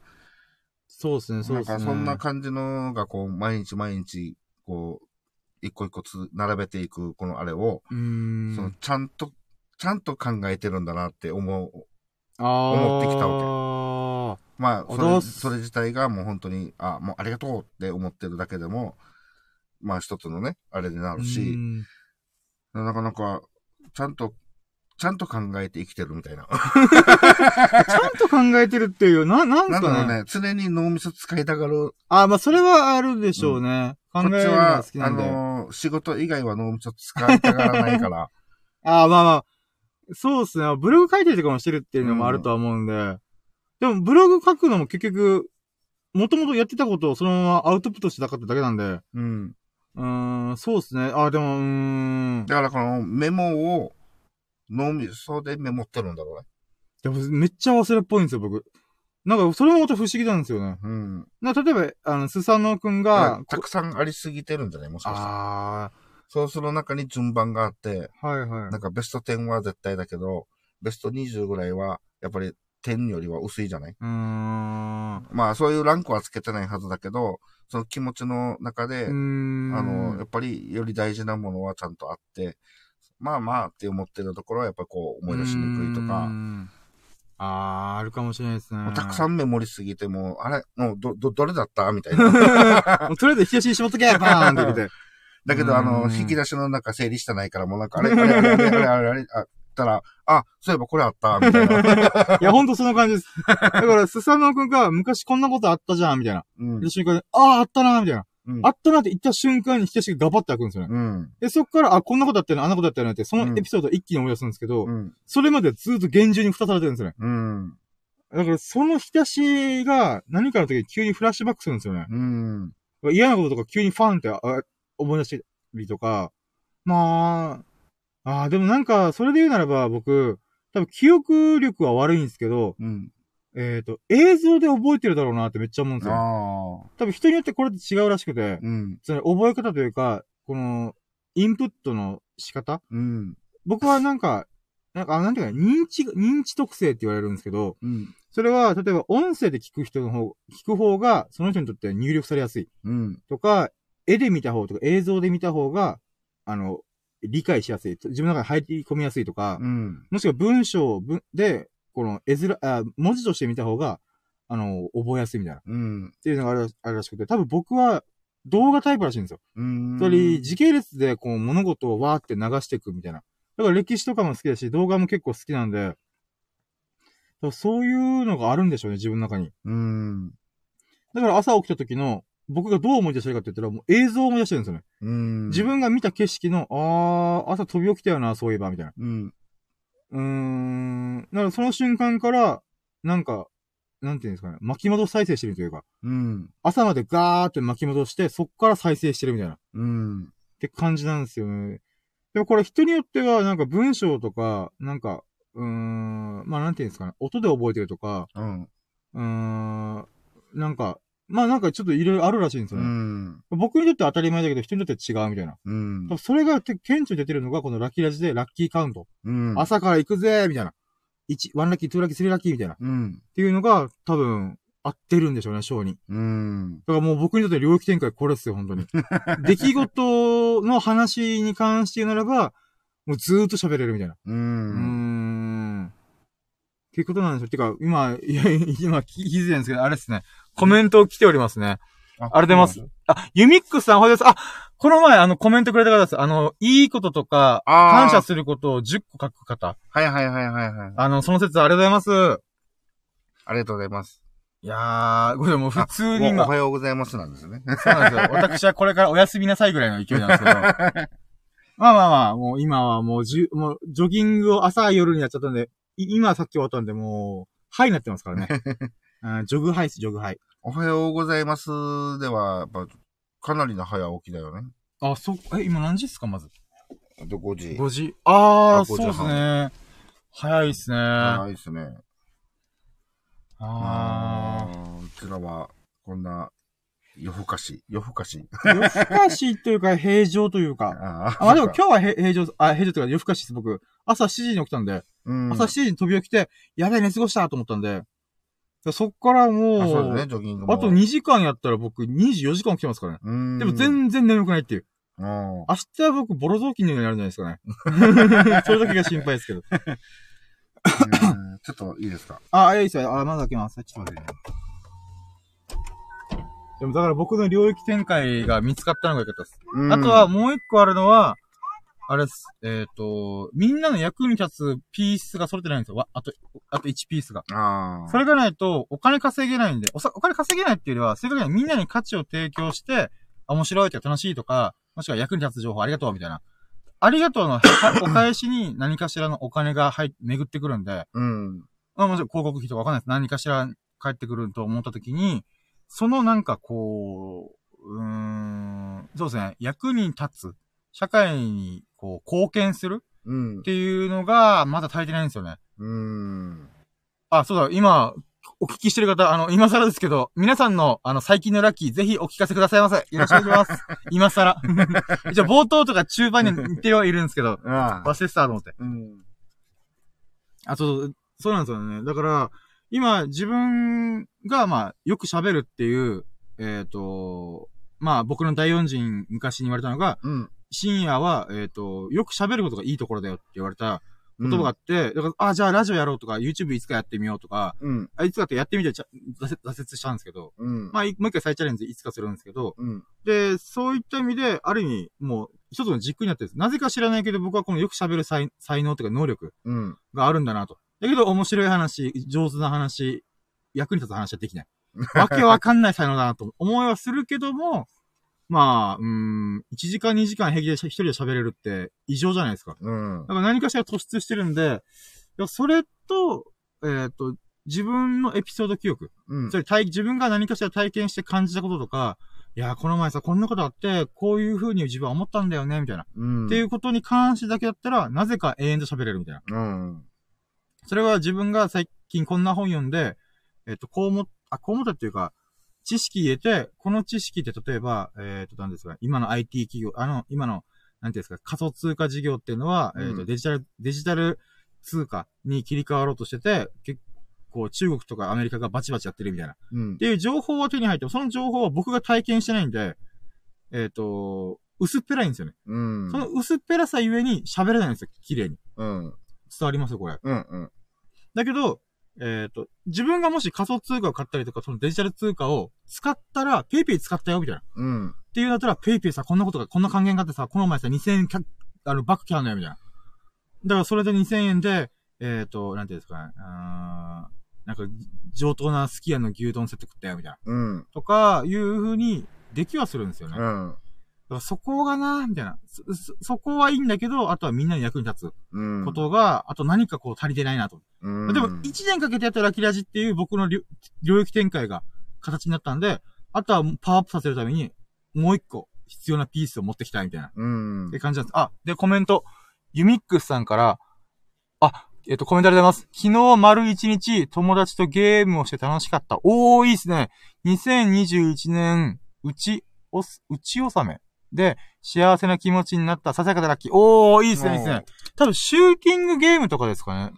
[SPEAKER 1] そうですね、そうですね。
[SPEAKER 2] なんかそんな感じのが、こう、毎日毎日、こう、一個一個つ並べていく、このあれを。その、ちゃんと、ちゃんと考えてるんだなって思う。思ってきた
[SPEAKER 1] わ
[SPEAKER 2] まあ、
[SPEAKER 1] あ
[SPEAKER 2] それ、それ自体がもう本当に、あ、もうありがとうって思ってるだけでも、まあ一つのね、あれにな
[SPEAKER 1] け
[SPEAKER 2] るし、なかなか、ちゃんと、ちゃんと考えて生きてるみたいな。
[SPEAKER 1] ちゃんと考えてるっていう、な、なん
[SPEAKER 2] なん
[SPEAKER 1] すかね。
[SPEAKER 2] だろうね、常に脳みそ使いたがる。
[SPEAKER 1] ああ、まあ、それはあるでしょうね。考
[SPEAKER 2] こっち
[SPEAKER 1] えるのが
[SPEAKER 2] は
[SPEAKER 1] 好き、なんで。
[SPEAKER 2] あのー仕事以外は脳みそ使いたがらないから。
[SPEAKER 1] ああ、まあまあ。そうですね。ブログ書いてるとかもしてるっていうのもあるとは思うんで。でも、ブログ書くのも結局、もともとやってたことをそのままアウトプットしてたかっただけなんで。
[SPEAKER 2] うん。
[SPEAKER 1] うーん、そうですね。ああ、でも、うーん。
[SPEAKER 2] だからこのメモを脳みそでメモってるんだろうね。
[SPEAKER 1] でもめっちゃ忘れっぽいんですよ、僕。なんか、それもまた不思議なんですよね。
[SPEAKER 2] うん。
[SPEAKER 1] な例えば、あの、スサノくん
[SPEAKER 2] だ
[SPEAKER 1] が
[SPEAKER 2] たくさんありすぎてるんじゃない？もしかしたら。
[SPEAKER 1] あ
[SPEAKER 2] そうする中に順番があって、
[SPEAKER 1] あ、はいはい。
[SPEAKER 2] なんかベスト10は絶対だけど、ベスト20ぐらいは、やっぱり10よりは薄いじゃない？う
[SPEAKER 1] ーん。
[SPEAKER 2] まあそういうランクはつけてないはずだけど、その気持ちの中で、
[SPEAKER 1] うーん。
[SPEAKER 2] あの、やっぱりより大事なものはちゃんとあって、まあまあって思ってるところはやっぱこう思い出しにくいとか、
[SPEAKER 1] んああ、あるかもしれないですね。
[SPEAKER 2] たくさんメモりすぎても、あれ、もうど、ど、どれだった？みたいな。
[SPEAKER 1] とりあえず引き出しにしまっとけバーンって入れて。
[SPEAKER 2] だけど、あの、
[SPEAKER 1] うん
[SPEAKER 2] 引き出しの中整理してないから、もうなんか、あれ、あれ、あれ、あれ、あれ、あったら、あ、そういえばこれあった、みたいな。
[SPEAKER 1] いや、ほんとその感じです。だから、スサノくんが昔こんなことあったじゃん、みたいな。
[SPEAKER 2] うん
[SPEAKER 1] で、。瞬間で、ああ、あったな、みたいな。
[SPEAKER 2] うん
[SPEAKER 1] あったなって言った瞬間に引き出しがガバッて開くんですよね。
[SPEAKER 2] うん。
[SPEAKER 1] で、そっから、あ、こんなことあったよね、あんなことあったよねって、そのエピソードを一気に思い出すんですけど、
[SPEAKER 2] うん。
[SPEAKER 1] それまでずっと厳重に蓋されてるんですよね。
[SPEAKER 2] うん。
[SPEAKER 1] だから、その引き出しが何かの時に急にフラッシュバックするんですよね。
[SPEAKER 2] うん。
[SPEAKER 1] 嫌なこととか急にファンってあ思い出したりとか、まあ、ああ、でもなんか、それで言うならば僕、多分記憶力は悪いんですけど、
[SPEAKER 2] うん。
[SPEAKER 1] えっ、と、映像で覚えてるだろうなってめっちゃ思うんですよ。多分人によってこれって違うらしくて、
[SPEAKER 2] うん。
[SPEAKER 1] その覚え方というか、この、インプットの仕方
[SPEAKER 2] うん。
[SPEAKER 1] 僕はなんか、なんか、あなんていうか、認知、認知特性って言われるんですけど、
[SPEAKER 2] うん。
[SPEAKER 1] それは、例えば音声で聞く人の方、聞く方が、その人にとっては入力されやすい。
[SPEAKER 2] うん。
[SPEAKER 1] とか、絵で見た方とか映像で見た方が、あの、理解しやすい。自分の中に入り込みやすいとか、
[SPEAKER 2] うん。
[SPEAKER 1] もしくは文章文で、この絵面、あ、文字として見た方が、あの、覚えやすいみたいな。っ
[SPEAKER 2] うん。
[SPEAKER 1] ていうのがあるあるらしくて、多分僕は動画タイプらしいんですよ。
[SPEAKER 2] うん。
[SPEAKER 1] つまり、時系列でこう物事をわーって流していくみたいな。だから歴史とかも好きだし、動画も結構好きなんで、そういうのがあるんでしょうね、自分の中に。
[SPEAKER 2] うん。
[SPEAKER 1] だから朝起きた時の、僕がどう思い出してるかって言ったら、もう映像を思い出してるんですよね。
[SPEAKER 2] うん。
[SPEAKER 1] 自分が見た景色の、あー、朝飛び起きたよな、そういえば、みたいな。
[SPEAKER 2] うん。
[SPEAKER 1] うーん。だからその瞬間から、なんか、なんていうんですかね、巻き戻し再生してるというか、
[SPEAKER 2] うん。
[SPEAKER 1] 朝までガーって巻き戻して、そっから再生してるみたいな、っ
[SPEAKER 2] うん。
[SPEAKER 1] て感じなんですよね。でもこれ人によっては、なんか文章とか、なんか、うーん、まあなんていうんですかね、音で覚えてるとか、
[SPEAKER 2] うん。
[SPEAKER 1] うーん、なんか、まあなんかちょっといろいろあるらしいんです
[SPEAKER 2] う
[SPEAKER 1] よね。
[SPEAKER 2] ん。
[SPEAKER 1] 僕にとっては当たり前だけど、人にとっては違うみたいな。
[SPEAKER 2] うん。
[SPEAKER 1] それが顕著に出てるのが、このラッキーラジでラッキーカウント。
[SPEAKER 2] うん。
[SPEAKER 1] 朝から行くぜみたいな。1、1ラッキー、2ラッキー、3ラッキーみたいな。っ
[SPEAKER 2] うん。
[SPEAKER 1] ていうのが、多分、合ってるんでしょうね、章に。
[SPEAKER 2] うん。
[SPEAKER 1] だからもう僕にとって領域展開これですよ、本当に。出来事の話に関して言うならば、もうずーっと喋れるみたいな。
[SPEAKER 2] う。
[SPEAKER 1] うんーん。っていうことなんですよ。てか、今、いや、今、気づいてるんですけど、あれですね。コメント来ておりますね。ありがとうございます。あ、ユミックスさん、おはようございます。あ、この前、あの、コメントくれた方です。あの、いいこととか、感謝することを10個書く方。
[SPEAKER 2] はいはいはいはいはい。
[SPEAKER 1] あの、その説ありがとうございます。
[SPEAKER 2] ありがとうございます。
[SPEAKER 1] いやー、これもう普通に今
[SPEAKER 2] お、はようございますなんですね。
[SPEAKER 1] そうなんですよ。私はこれからお休みなさいぐらいの勢いなんですけど。まあまあまあ、もう今はもうじゅ、もう、ジョギングを朝夜にやっちゃったんで、い今さっき終わったんで、もう、ハイになってますからね。うんジョグハイです、ジョグハイ。
[SPEAKER 2] おはようございますでは、やっぱ、かなりの早起きだよね。
[SPEAKER 1] あ、そ、え、今何時ですか、まず？
[SPEAKER 2] で、5時。
[SPEAKER 1] 5時。あー、
[SPEAKER 2] あ5時
[SPEAKER 1] そうですね。早いっすね。
[SPEAKER 2] 早いですね。
[SPEAKER 1] あ
[SPEAKER 2] ーうちらは、こんな、夜更かし、夜更かし。
[SPEAKER 1] ー。夜更かしというか、平常というか。
[SPEAKER 2] あ
[SPEAKER 1] あ、まあでも今日はへ平常、あ、平常というか夜更かしです、僕。朝7時に起きたんで、
[SPEAKER 2] うん。
[SPEAKER 1] 朝7時に飛び起きて、やべえ、寝過ごしたと思ったんで、そっからもう、
[SPEAKER 2] あそうね、ジョギングも。
[SPEAKER 1] あと2時間やったら僕24時間起きてますからね。
[SPEAKER 2] うん。
[SPEAKER 1] でも全然眠くないっていう。
[SPEAKER 2] うん。
[SPEAKER 1] 明日は僕ボロ雑巾のようになるんじゃないですかね。それだけが心配ですけど。
[SPEAKER 2] うんちょっといいですか？
[SPEAKER 1] あ、いいですよ。あ、まだ開けます。ちょっと待ってね。でもだから僕の領域展開が見つかったのが良かったです。
[SPEAKER 2] うん
[SPEAKER 1] あとは、もう一個あるのは、あれです。えっ、と、みんなの役に立つピースが揃ってないんですよ。わあと、あと1ピースが。
[SPEAKER 2] ああ。
[SPEAKER 1] それがないと、お金稼げないんで、おさお金稼げないっていうよりは、正確にはみんなに価値を提供して、あ面白いとか楽しいとか、もしくは役に立つ情報ありがとうみたいな。ありがとうのは お返しに何かしらのお金が入っ、巡ってくるんで、
[SPEAKER 2] うん。
[SPEAKER 1] まあもちろん広告費とかわかんないです。何かしら返ってくると思ったときに、そのなんかこう、うーん、そうですね、役に立つ、社会にこう貢献する
[SPEAKER 2] うん
[SPEAKER 1] っ。ていうのがまだ足りてないんですよね。
[SPEAKER 2] うん。
[SPEAKER 1] あ、そうだ、今、お聞きしてる方、あの、今更ですけど、皆さんの、あの、最近のラッキー、ぜひお聞かせくださいませ。よろしくお願いします。今更。一応、冒頭とか中盤に似てはいるんですけど、
[SPEAKER 2] ああ。
[SPEAKER 1] 忘れてたと思って。
[SPEAKER 2] うん。
[SPEAKER 1] あ、そう、そうなんですよね。だから、今、自分が、まあ、よく喋るっていう、えっ、と、まあ、僕の第四人昔に言われたのが、
[SPEAKER 2] うん。
[SPEAKER 1] 深夜は、えっ、と、よく喋ることがいいところだよって言われた言葉があって、だから、あ、じゃあラジオやろうとか、YouTube いつかやってみようとか、
[SPEAKER 2] うん。
[SPEAKER 1] あいつかってやってみて挫折したんですけど、
[SPEAKER 2] うん。
[SPEAKER 1] まあ、いもう一回再チャレンジいつかするんですけど、
[SPEAKER 2] うん。
[SPEAKER 1] で、そういった意味で、ある意味、もう、一つの軸になってるんです。なぜか知らないけど、僕はこのよく喋る才才能というか能力
[SPEAKER 2] うん。
[SPEAKER 1] があるんだなと。だけど、面白い話、上手な話、役に立つ話はできない。わけわかんない才能だなと思いはするけども、まあ、うーん、1時間2時間平気で一人で喋れるって異常じゃないですか。
[SPEAKER 2] うん
[SPEAKER 1] だ。から何かしら突出してるんで、いやそれと、えっ、と、自分のエピソード記憶。
[SPEAKER 2] うん
[SPEAKER 1] そ。れ体、自分が何かしら体験して感じたこととか、いや、この前さ、こんなことあって、こういう風に自分は思ったんだよね、みたいな。
[SPEAKER 2] うん。
[SPEAKER 1] っていうことに関してだけだったら、なぜか永遠と喋れるみたいな。
[SPEAKER 2] うん。
[SPEAKER 1] それは自分が最近こんな本読んで、えっ、と、こう思っ、あ、こう思ったっていうか、知識入れて、この知識って例えば、えっ、と、何ですか、今の IT 企業、あの、今の、なんていうんですか、仮想通貨事業っていうのは、えっ、と、
[SPEAKER 2] うん
[SPEAKER 1] デジタル、デジタル通貨に切り替わろうとしてて、結構中国とかアメリカがバチバチやってるみたいな。
[SPEAKER 2] うん
[SPEAKER 1] っ。ていう情報は手に入っても、その情報は僕が体験してないんで、えっ、と、薄っぺらいんですよね。
[SPEAKER 2] うん。
[SPEAKER 1] その薄っぺらさゆえに喋れないんですよ、綺麗に。
[SPEAKER 2] うん。
[SPEAKER 1] 伝わりますよ、これ。
[SPEAKER 2] うん。うん。
[SPEAKER 1] だけど、えっ、と、自分がもし仮想通貨を買ったりとか、そのデジタル通貨を使ったら、ペイペイ使ったよ、みたいな。っ
[SPEAKER 2] うん。
[SPEAKER 1] ていうだったら、ペイペイさ、こんなことが、こんな還元があってさ、この前さ、2000円キャあの、バックきたのよ、みたいな。だから、それで2000円で、えっ、と、なんていうんですかね、あーなんか、上等なすき家の牛丼セット食ったよ、みたいな。
[SPEAKER 2] うん。
[SPEAKER 1] とか、いう風に、できはするんですよね。
[SPEAKER 2] うん。
[SPEAKER 1] らそこがな、みたいな。そ、そそこはいいんだけど、あとはみんなに役に立つ
[SPEAKER 2] うん。
[SPEAKER 1] ことが、あと何かこう足りてないなと。
[SPEAKER 2] うん。
[SPEAKER 1] でも、1年かけてやったラキラジっていう僕の領領域展開が形になったんで、あとはパワーアップさせるために、もう一個必要なピースを持ってきたいみたいな、
[SPEAKER 2] うん
[SPEAKER 1] って。感じなんです。あ、で、コメント、ユミックスさんから、あ、えっ、と、コメントありがとうございます。昨日丸一日友達とゲームをして楽しかった。おー、いいっすね。2021年、うち、おす、うち納めで幸せな気持ちになったささやかなラッキー。おー、いいっすね、いいっすね。多分、シューティングゲームとかですかね。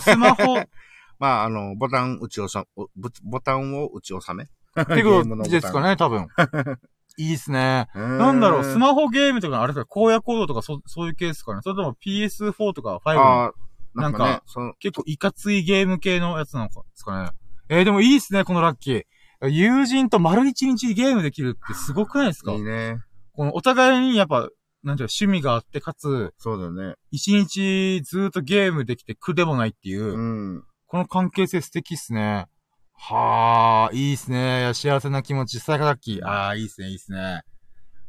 [SPEAKER 1] スマホ、
[SPEAKER 2] まあ、あの、ボタン打ちおボボタンを打ち収め。
[SPEAKER 1] ってことですかね、多分。いいっすね。
[SPEAKER 2] な
[SPEAKER 1] なんだろう、ス
[SPEAKER 2] マ
[SPEAKER 1] マホゲームとか、あれですか、荒野行動とか、そ、そういうケースかなそれとも PS4 とか5
[SPEAKER 2] ああ、なんかね
[SPEAKER 1] なんか、
[SPEAKER 2] その、
[SPEAKER 1] 結構いかついゲーム系のやつなのかですかね？えー、でもいいっすね、このラッキー。友人と丸一日ゲームできるってすごくないですか？
[SPEAKER 2] いいね。
[SPEAKER 1] このお互いにやっぱ、なんていうか趣味があって、かつ、
[SPEAKER 2] そうだよね。
[SPEAKER 1] 一日ずーっとゲームできて苦でもないっていう、
[SPEAKER 2] うん。
[SPEAKER 1] この関係性素敵っすね。はあ、いいっすね。いや幸せな気持ち、最高ラッキー。ああ、いいっすね、いいっすね。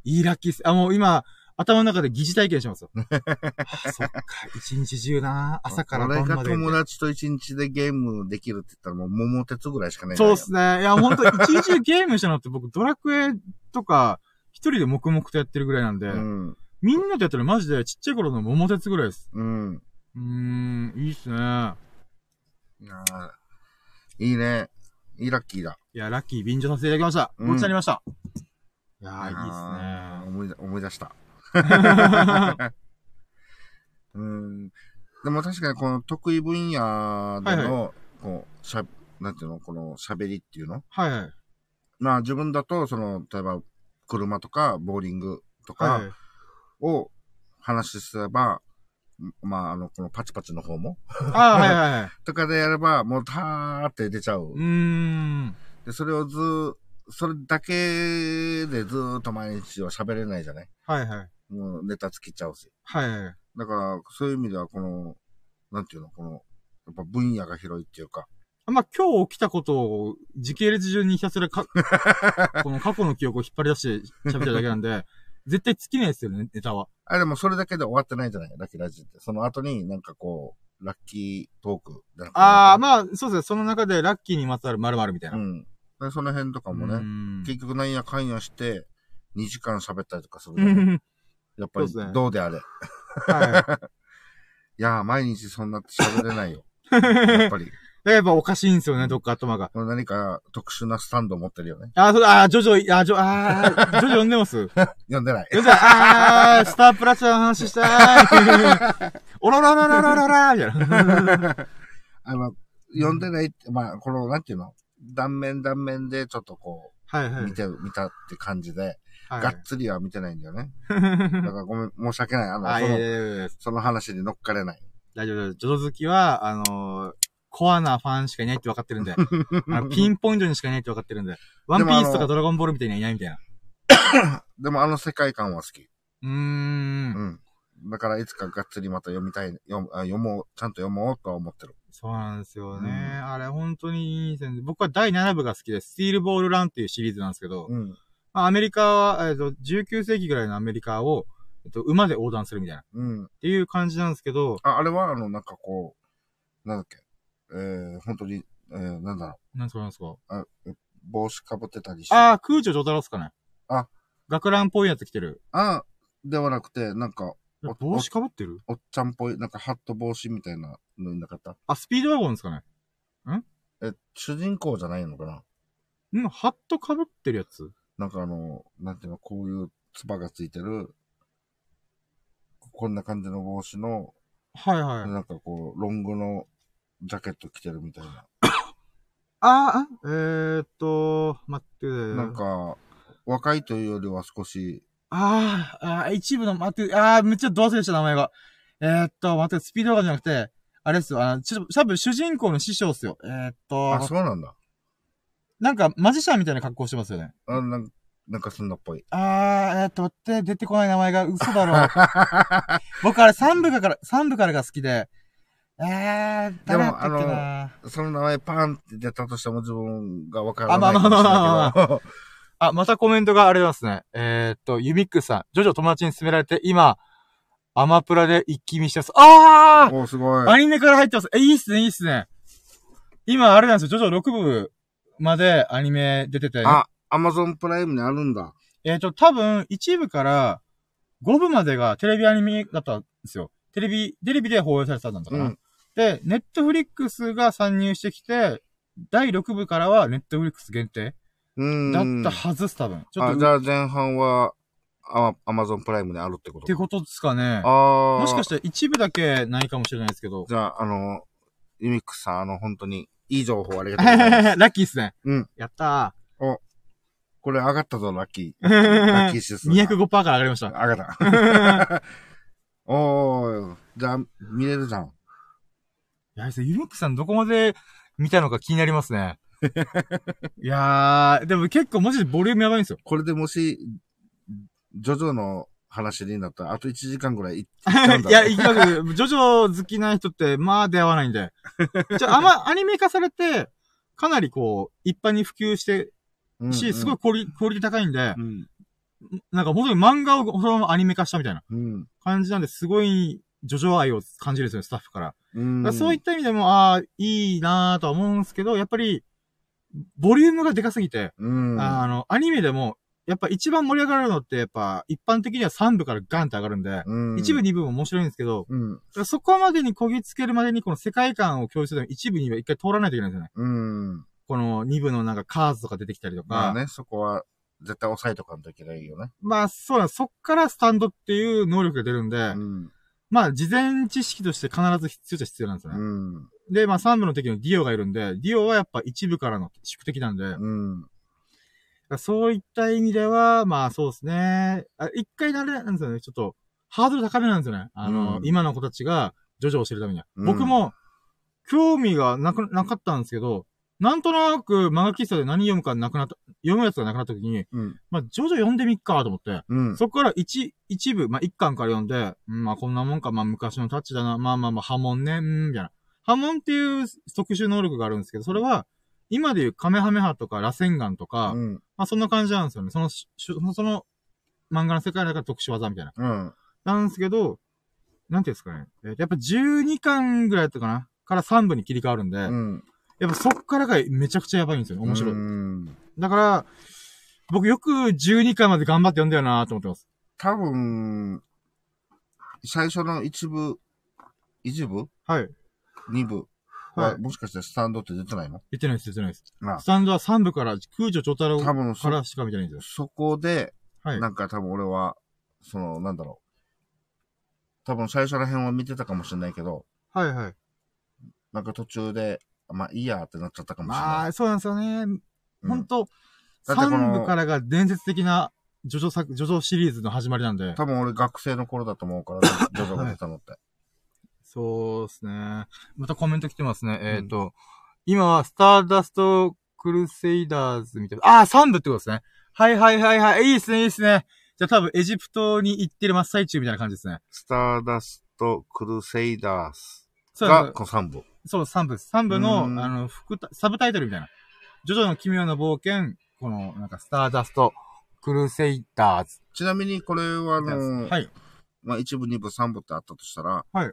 [SPEAKER 1] いいラッキーっす。あ、もう今、頭の中で疑似体験しますよ。あそっか、一日中な、朝から
[SPEAKER 2] 俺が
[SPEAKER 1] 晩まで。
[SPEAKER 2] 友達と一日でゲームできるって言ったらもう桃鉄ぐらいしかない。
[SPEAKER 1] そうっすね。いや、ほんと、一日中ゲームしたのって僕、ドラクエとか、一人で黙々とやってるぐらいなんで、
[SPEAKER 2] うん。
[SPEAKER 1] みんなとやったらマジでちっちゃい頃の桃鉄ぐらいです。
[SPEAKER 2] うん。
[SPEAKER 1] うーん、いいっすね。
[SPEAKER 2] いいいね。いいラッキーだ。
[SPEAKER 1] いや、ラッキー便乗させていただきました。
[SPEAKER 2] うん
[SPEAKER 1] ごちそうになりました。いやー、いい
[SPEAKER 2] やー
[SPEAKER 1] っ
[SPEAKER 2] 思い出、思い出した。
[SPEAKER 1] すね。
[SPEAKER 2] うん。でも確かにこの得意分野での、
[SPEAKER 1] は
[SPEAKER 2] こう、しゃ、なんていうの、この喋りっていうの？
[SPEAKER 1] はいはい。
[SPEAKER 2] まあ自分だと、その、例えば、車とか、ボーリングとか
[SPEAKER 1] はい。
[SPEAKER 2] を話すれば、まあ、あの、このパチパチの方も、
[SPEAKER 1] はいはいはい。
[SPEAKER 2] とかでやれば、もう、たーって出ちゃう
[SPEAKER 1] う。ーん。
[SPEAKER 2] で、それをずー、それだけでずーっと毎日は喋れないじゃない？
[SPEAKER 1] はいはい。
[SPEAKER 2] もうネタ尽きちゃうし。
[SPEAKER 1] はいはい。
[SPEAKER 2] だから、そういう意味では、この、なんていうの、この、やっぱ分野が広いっていうか。
[SPEAKER 1] まあ、今日起きたことを時系列順にひたすらか、この過去の記憶を引っ張り出して喋ってるだけなんで、絶対尽きないですよね、ネタは。
[SPEAKER 2] あ、でもそれだけで終わってないじゃないラッキーラジって。その後になんかこう、ラッキートーク
[SPEAKER 1] ああ、まあ、そうですね。その中でラッキーにまつわる〇〇みたいな。
[SPEAKER 2] うん。でその辺とかもね、
[SPEAKER 1] ね
[SPEAKER 2] 結局なんやかんやして、2時間喋ったりとかするじゃないやっぱりどうであれ。い
[SPEAKER 1] は
[SPEAKER 2] やー、毎日そんな喋れないよ。やっぱり。
[SPEAKER 1] い。やっぱおかしいんですよね、どっか頭が。
[SPEAKER 2] 何か特殊なスタンドを持ってるよね。
[SPEAKER 1] あー、そうだ、あー、ジョジョ、あー、ジョ、あー、ジョジョ読んでます？
[SPEAKER 2] 読んでない。
[SPEAKER 1] ジョジョ、あー、スタープラチナの話したい。おらららららららみたいな。
[SPEAKER 2] あの、読んでないって、まあ、この、なんていうの断面断面でちょっとこう、
[SPEAKER 1] はいはい。
[SPEAKER 2] 見て、見たって感じで、
[SPEAKER 1] はい
[SPEAKER 2] がっつりは見てないんだよね。だからごめん、申し訳ない。あの、その
[SPEAKER 1] やいやいやいや
[SPEAKER 2] その話に乗っかれない。
[SPEAKER 1] 大丈夫です。ジョジョ好きは、あのーコアなファンしかいないって分かってるんで、あのピンポイントにしかいないって分かってるんで、ワンピースとかドラゴンボールみたいにはいないみたいな。
[SPEAKER 2] でもあの世界観は好き。
[SPEAKER 1] うーん。
[SPEAKER 2] うん。だからいつかがっつりまた読みたい、読むあ読もう、ちゃんと読もうとは思ってる。
[SPEAKER 1] そうなんですよね。
[SPEAKER 2] うん
[SPEAKER 1] あれ本当にいいですね。僕は第7部が好きです。スティールボールランっていうシリーズなんですけど、
[SPEAKER 2] うん。
[SPEAKER 1] まあ、アメリカは、えっ、と、19世紀ぐらいのアメリカを、えっ、と、馬で横断するみたいな。っ
[SPEAKER 2] うん。
[SPEAKER 1] ていう感じなんですけど、
[SPEAKER 2] あ、あれはあの、なんかこう、なんだっけ。えー、本当に、えー、なんだろ
[SPEAKER 1] なんすかなんですか？
[SPEAKER 2] う。あ、え帽子かぶってたりして。
[SPEAKER 1] ああ、空女ジョタロっすかね。
[SPEAKER 2] あ。
[SPEAKER 1] 学ランっぽいやつ着てる。
[SPEAKER 2] あ、ではなくて、なんか、お
[SPEAKER 1] 帽子かぶってる？
[SPEAKER 2] おっちゃんっぽい、なんかハット帽子みたいなのなかった？
[SPEAKER 1] あ、スピードワゴンですかね。
[SPEAKER 2] え、主人公じゃないのかな？ん？
[SPEAKER 1] ハットかぶってるやつ？
[SPEAKER 2] なんかあの、なんていうの、こういうつばがついてる、こんな感じの帽子の、
[SPEAKER 1] はいはい。
[SPEAKER 2] なんかこう、ロングのジャケット着てるみたいな。
[SPEAKER 1] あーあ、えー、っと、待って。
[SPEAKER 2] なんか、若いというよりは少し、
[SPEAKER 1] あーあー、一部の、待って、ああ、めっちゃド忘れした名前が。えー、っと、待って、スピードワゴンじゃなくて、あれですよ、あの、ちょっと、多分主人公の師匠っすよ。えー、っと
[SPEAKER 2] あ、、そうなんだ。
[SPEAKER 1] なんか、マジシャンみたいな格好してますよね。
[SPEAKER 2] あなんなんかそんなっぽい。
[SPEAKER 1] あー、えー、っと、待って、出てこない名前が嘘だろ。僕あれ3部から、三部からが好きで、えー、誰だったっけな
[SPEAKER 2] その名前パーンって出たとしても自分がわから
[SPEAKER 1] あまあ
[SPEAKER 2] ないかもしれないけど。
[SPEAKER 1] まあま あ、またコメントがありますね。えー、っと、ユミックスさん、ジョジョ友達に勧められて、今、アマプラで一気見してます。あー
[SPEAKER 2] おすごい。
[SPEAKER 1] アニメから入ってます。え、いいっすね、いいっすね。今、あれなんですよ、ジョジョ6部までアニメ出てて、
[SPEAKER 2] あ、アマゾンプライムにあるんだ。
[SPEAKER 1] えっ、と、多分、1部から5部までがテレビアニメだったんですよ。テレビ、テレビで放映されてたんだかな。
[SPEAKER 2] うん。
[SPEAKER 1] で、ネットフリックスが参入してきて、第6部からはネットフリックス限定
[SPEAKER 2] うーん。
[SPEAKER 1] だったはずっす、多分。ちょっ
[SPEAKER 2] あ、
[SPEAKER 1] と、
[SPEAKER 2] じゃあ前半は、あアマゾンプライムにあるってこと
[SPEAKER 1] ってことですかね。
[SPEAKER 2] ああ。
[SPEAKER 1] もしかしたら一部だけないかもしれないですけど。
[SPEAKER 2] じゃあ、あの、ユミックスさん、あの、本当に、いい情報ありがとうございます。
[SPEAKER 1] ラッキーっすね。
[SPEAKER 2] うん。
[SPEAKER 1] やったー。
[SPEAKER 2] これ上がったぞ、ラッキー。ラッキー指数が。
[SPEAKER 1] 205%から上がりました。
[SPEAKER 2] 上がった。おー、じゃあ、見れるじゃん。
[SPEAKER 1] いや、ユニックさんどこまで見たのか気になりますね。いやー、でも結構マジでボリュームやばいんですよ。
[SPEAKER 2] これでもし、ジョジョの話になったら、あと1時間ぐらいいっちゃうんだ
[SPEAKER 1] いや、いきます。ジョジョ好きな人って、まあ出会わないんで。じゃあ、ま アニメ化されて、かなりこう、一般に普及して、し、すごい
[SPEAKER 2] い。
[SPEAKER 1] クオリクオリティ高いんで
[SPEAKER 2] う、ん。
[SPEAKER 1] なんか本当に漫画をそのままアニメ化したみたいな
[SPEAKER 2] うん。
[SPEAKER 1] 感じなんで、すごい、ジョジョ愛を感じるんですよね、スタッフから。
[SPEAKER 2] う
[SPEAKER 1] からそういった意味でも、ああ、いいなぁとは思うんですけど、やっぱり、ボリュームがでかすぎて、
[SPEAKER 2] うん。
[SPEAKER 1] あの、アニメでも、やっぱ一番盛り上がるのって、やっぱ、一般的には3部からガンって上がるんで、
[SPEAKER 2] うん。
[SPEAKER 1] 一部二部も面白いんですけど、そこまでにこぎつけるまでにこの世界観を共有するために一部には一回通らないといけないんですよね。
[SPEAKER 2] うん。
[SPEAKER 1] この二部のなんかカーズとか出てきたりとか。
[SPEAKER 2] まあね、そこは、絶対押さえとかんといけないよね。
[SPEAKER 1] まあそうなんです。そっからスタンドっていう能力が出るんで、
[SPEAKER 2] うん。
[SPEAKER 1] まあ事前知識として必ず必要っちゃ必要なんですよね。
[SPEAKER 2] うん。
[SPEAKER 1] で、まあ3部の時のディオがいるんで、ディオはやっぱ一部からの宿敵なんで、
[SPEAKER 2] うん。
[SPEAKER 1] らそういった意味では、まあそうですね。あ一回あれなんですよね。ちょっと、ハードル高めなんですよね。あの、
[SPEAKER 2] うん
[SPEAKER 1] 今の子たちが、ジョジョを知るためには。
[SPEAKER 2] うん
[SPEAKER 1] 僕も、興味がなく、なかったんですけど、なんとなく漫画喫茶で何読むかなくなった、読むやつがなくなった時に、
[SPEAKER 2] うん。
[SPEAKER 1] まあ、ジョジョ読んでみっかと思って、
[SPEAKER 2] うん。
[SPEAKER 1] そこから一、一部、まあ、一巻から読んで、うん、まあ、こんなもんか、まあ、昔のタッチだな、まあまあまあ、波紋ね、うん、みたいな。波紋っていう特殊能力があるんですけど、それは、今でいうカメハメハとか、螺旋丸とか、
[SPEAKER 2] うん。
[SPEAKER 1] まあ、そんな感じなんですよね。その、しその、漫画の世界だから特殊技みたいな。
[SPEAKER 2] うん。
[SPEAKER 1] なんですけど、なんていうんですかね。えーやっぱ12巻ぐらいだったかなから3部に切り替わるんで、
[SPEAKER 2] うん。
[SPEAKER 1] やっぱそっからがめちゃくちゃやばいんですよね。面白い。
[SPEAKER 2] うん。
[SPEAKER 1] だから、僕よく12巻まで頑張って読んだよなと思ってます。
[SPEAKER 2] 多分、最初の一部、一部？
[SPEAKER 1] はい。
[SPEAKER 2] 二部？
[SPEAKER 1] はい
[SPEAKER 2] は、もしかしてスタンドって出てないの？
[SPEAKER 1] 言ってないです、言ってないです。
[SPEAKER 2] まあ
[SPEAKER 1] ス、タンドは3部から空女長太郎からしか見てないんですよ。
[SPEAKER 2] そこで、
[SPEAKER 1] はい。
[SPEAKER 2] なんか多分俺は、その、なんだろう。多分最初ら辺は見てたかもしれないけど、
[SPEAKER 1] はいはい。
[SPEAKER 2] なんか途中で、まあいいやってなっちゃったかもしれ
[SPEAKER 1] ま
[SPEAKER 2] ない。
[SPEAKER 1] あ、そうなんですよね。
[SPEAKER 2] うん
[SPEAKER 1] ほんと、
[SPEAKER 2] だってこの
[SPEAKER 1] 3部からが伝説的なジョジョ作、ジョジョシリーズの始まりなんで。
[SPEAKER 2] 多分俺学生の頃だと思うから、ね、ジョジョが出たのって。
[SPEAKER 1] そうですね。またコメント来てますね。
[SPEAKER 2] ん
[SPEAKER 1] えっ、と、今はスターダストクルセイダーズみたいな。ああ、3部ってことですね。はいはいはいはい。いいですね、いいですね。じゃあ多分エジプトに行ってる真っ最中みたいな感じですね。
[SPEAKER 2] スターダストクルセイダース
[SPEAKER 1] そう
[SPEAKER 2] が、この3部。
[SPEAKER 1] そう、3部です。3部の、
[SPEAKER 2] うん
[SPEAKER 1] あの、副タ、サブタイトルみたいな。ジョジョの奇妙な冒険、この、なんか、スターダストクルセイダーズ。
[SPEAKER 2] ちなみにこれはあの、
[SPEAKER 1] はい。
[SPEAKER 2] まあ1部、2部、3部ってあったとしたら、
[SPEAKER 1] はい。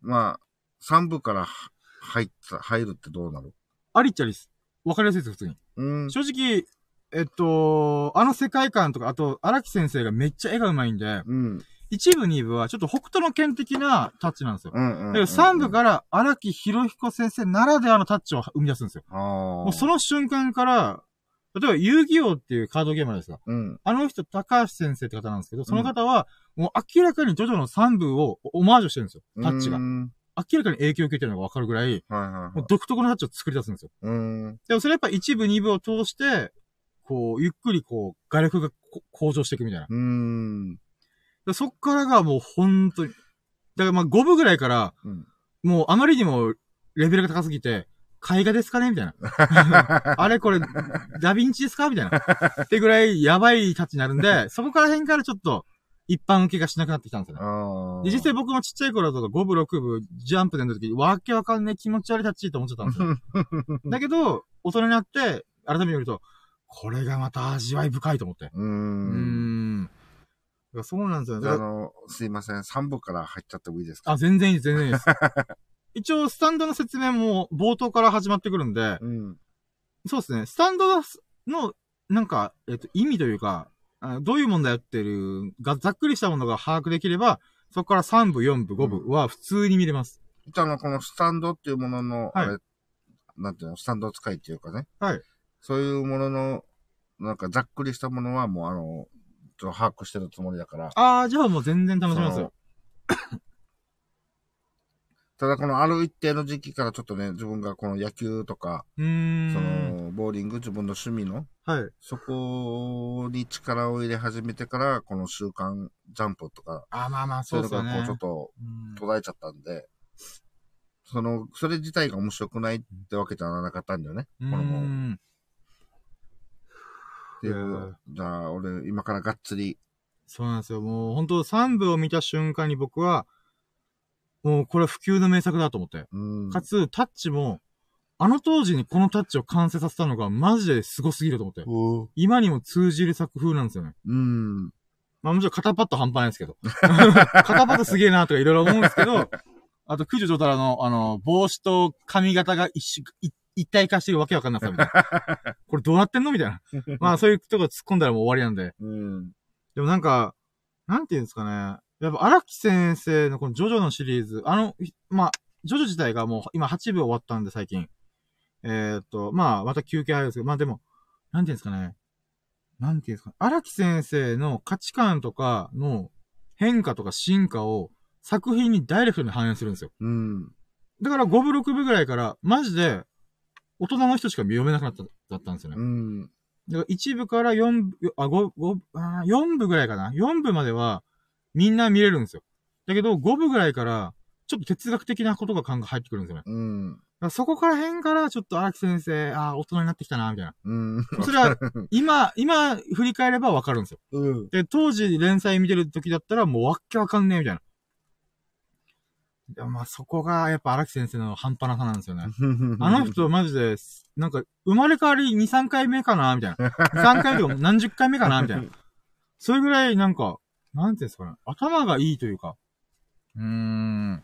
[SPEAKER 2] まあ、3部からは入った、入るってどうなる？
[SPEAKER 1] ありっちゃりです。わかりやすいです、普通に。
[SPEAKER 2] うん。
[SPEAKER 1] 正直、えっと、あの世界観とか、あと、荒木先生がめっちゃ絵が上手いんで、
[SPEAKER 2] うん。
[SPEAKER 1] 一部二部はちょっと北斗の剣的なタッチなんですよ。
[SPEAKER 2] うん。うん。
[SPEAKER 1] だけど三部から荒木博彦先生ならではのタッチを生み出すんですよ。もうその瞬間から、例えば遊戯王っていうカードゲームですか。
[SPEAKER 2] うん。
[SPEAKER 1] あの人、高橋先生って方なんですけど、その方は、もう明らかにジョジョの三部をオマージュしてるんですよ。タッチが
[SPEAKER 2] う。ん
[SPEAKER 1] 明らかに影響を受けてるのがわかるぐらい、
[SPEAKER 2] はいはいはい。
[SPEAKER 1] もう独特のタッチを作り出すんですよ。
[SPEAKER 2] うん。
[SPEAKER 1] でもそれやっぱ一部二部を通して、こう、ゆっくりこう、画力がこ向上していくみたいな。そっからがもう本当に、だからまあ5部ぐらいから、
[SPEAKER 2] うん
[SPEAKER 1] もうあまりにもレベルが高すぎて、絵画ですかねみたいな。あれこれ、ダヴィンチですかみたいな。ってぐらいやばいタッチになるんで、そこから辺からちょっと一般受けがしなくなってきたんですよね。で、実際僕もちっちゃい頃とか5部6部ジャンプでの時、わけわかんねえ気持ち悪いタッチと思っちゃったんですよ。だけど、大人になって、改めて見ると、これがまた味わい深いと思って。
[SPEAKER 2] う。
[SPEAKER 1] うんーん。だからそうなんですよね。
[SPEAKER 2] あ、あの、すいません。3部から入っちゃってもいいですか？
[SPEAKER 1] あ、全然いいです、全然いいです。一応、スタンドの説明も冒頭から始まってくるんで、
[SPEAKER 2] うん。
[SPEAKER 1] そうですね、スタンドの、なんか、えっと、意味というか、あどういうもんだよっていう、がざっくりしたものが把握できれば、そこから3部、4部、5部は普通に見れます。
[SPEAKER 2] じゃあ、あの、このスタンドっていうものの、
[SPEAKER 1] はい
[SPEAKER 2] あれ、なんていうの、スタンド使いっていうかね。
[SPEAKER 1] はい。
[SPEAKER 2] そういうものの、なんかざっくりしたものはもうあの、と把握してるつもりだから、
[SPEAKER 1] あー、じゃあもう全然楽しめますよ。
[SPEAKER 2] ただこのある一定の時期からちょっとね、自分がこの野球とか。その、ボーリング、自分の趣味の、
[SPEAKER 1] はい。
[SPEAKER 2] そこに力を入れ始めてから、この週刊ジャンプとか、
[SPEAKER 1] あ、まあまあ、
[SPEAKER 2] そ
[SPEAKER 1] そううですよね。
[SPEAKER 2] いうのがこうちょっと
[SPEAKER 1] うん
[SPEAKER 2] 途絶えちゃったんで、その、それ自体が面白くないってわけじゃなかったんだよね。このもう。っ
[SPEAKER 1] ん。
[SPEAKER 2] ていう、じゃあ、俺、今からがっつり、
[SPEAKER 1] そうなんですよ。もう、本当3部を見た瞬間に僕は、もう、これは普及の名作だと思って。
[SPEAKER 2] うん。
[SPEAKER 1] かつ、タッチも、あの当時にこのタッチを完成させたのが、マジですごすぎると思って。今にも通じる作風なんですよね。
[SPEAKER 2] うん。
[SPEAKER 1] まあもちろん肩パッド半端ないですけど。肩パッドすげえなとかいろいろ思うんですけど、あと、九条ジョタラの、あの、帽子と髪型が一緒、い一体化してるわけわかんなさみたいな。これどうなってんのみたいな。まあそういうとこ突っ込んだらもう終わりなんで。
[SPEAKER 2] うん。
[SPEAKER 1] でもなんか、なんていうんですかね。やっぱ荒木先生のこのジョジョのシリーズ、あの、いまあ、ジョジョ自体がもう今8部終わったんで最近。えーっと、まあ、また休憩あるんですけど、まあでも、なんていうんですかね。なんていうんですか。荒木先生の価値観とかの変化とか進化を作品にダイレクトに反映するんですよ。
[SPEAKER 2] うん。
[SPEAKER 1] だから5部6部ぐらいから、マジで、大人の人しか読めなくなった、だったんですよね。
[SPEAKER 2] うん。
[SPEAKER 1] だから1部から4部、あ、5、5、あー4部ぐらいかな。4部までは、みんな見れるんですよ。だけど、5部ぐらいから、ちょっと哲学的なことが考え入ってくるんですよね。だか
[SPEAKER 2] うん。
[SPEAKER 1] らそこから辺から、ちょっと荒木先生、ああ、大人になってきたな、みたいな。
[SPEAKER 2] うん。
[SPEAKER 1] それは、今、今、振り返ればわかるんですよ。
[SPEAKER 2] うん。
[SPEAKER 1] で、当時連載見てる時だったら、もうわっけわかんねえ、みたいな。でもまあ、そこが、やっぱ荒木先生の半端なさなんですよね。あの人、マジで、なんか、生まれ変わり2、3回目かなみたいな。2、3回とか何十回目かなみたいな。それぐらい、なんか、なんていうんですかね。頭がいいというか。うーん。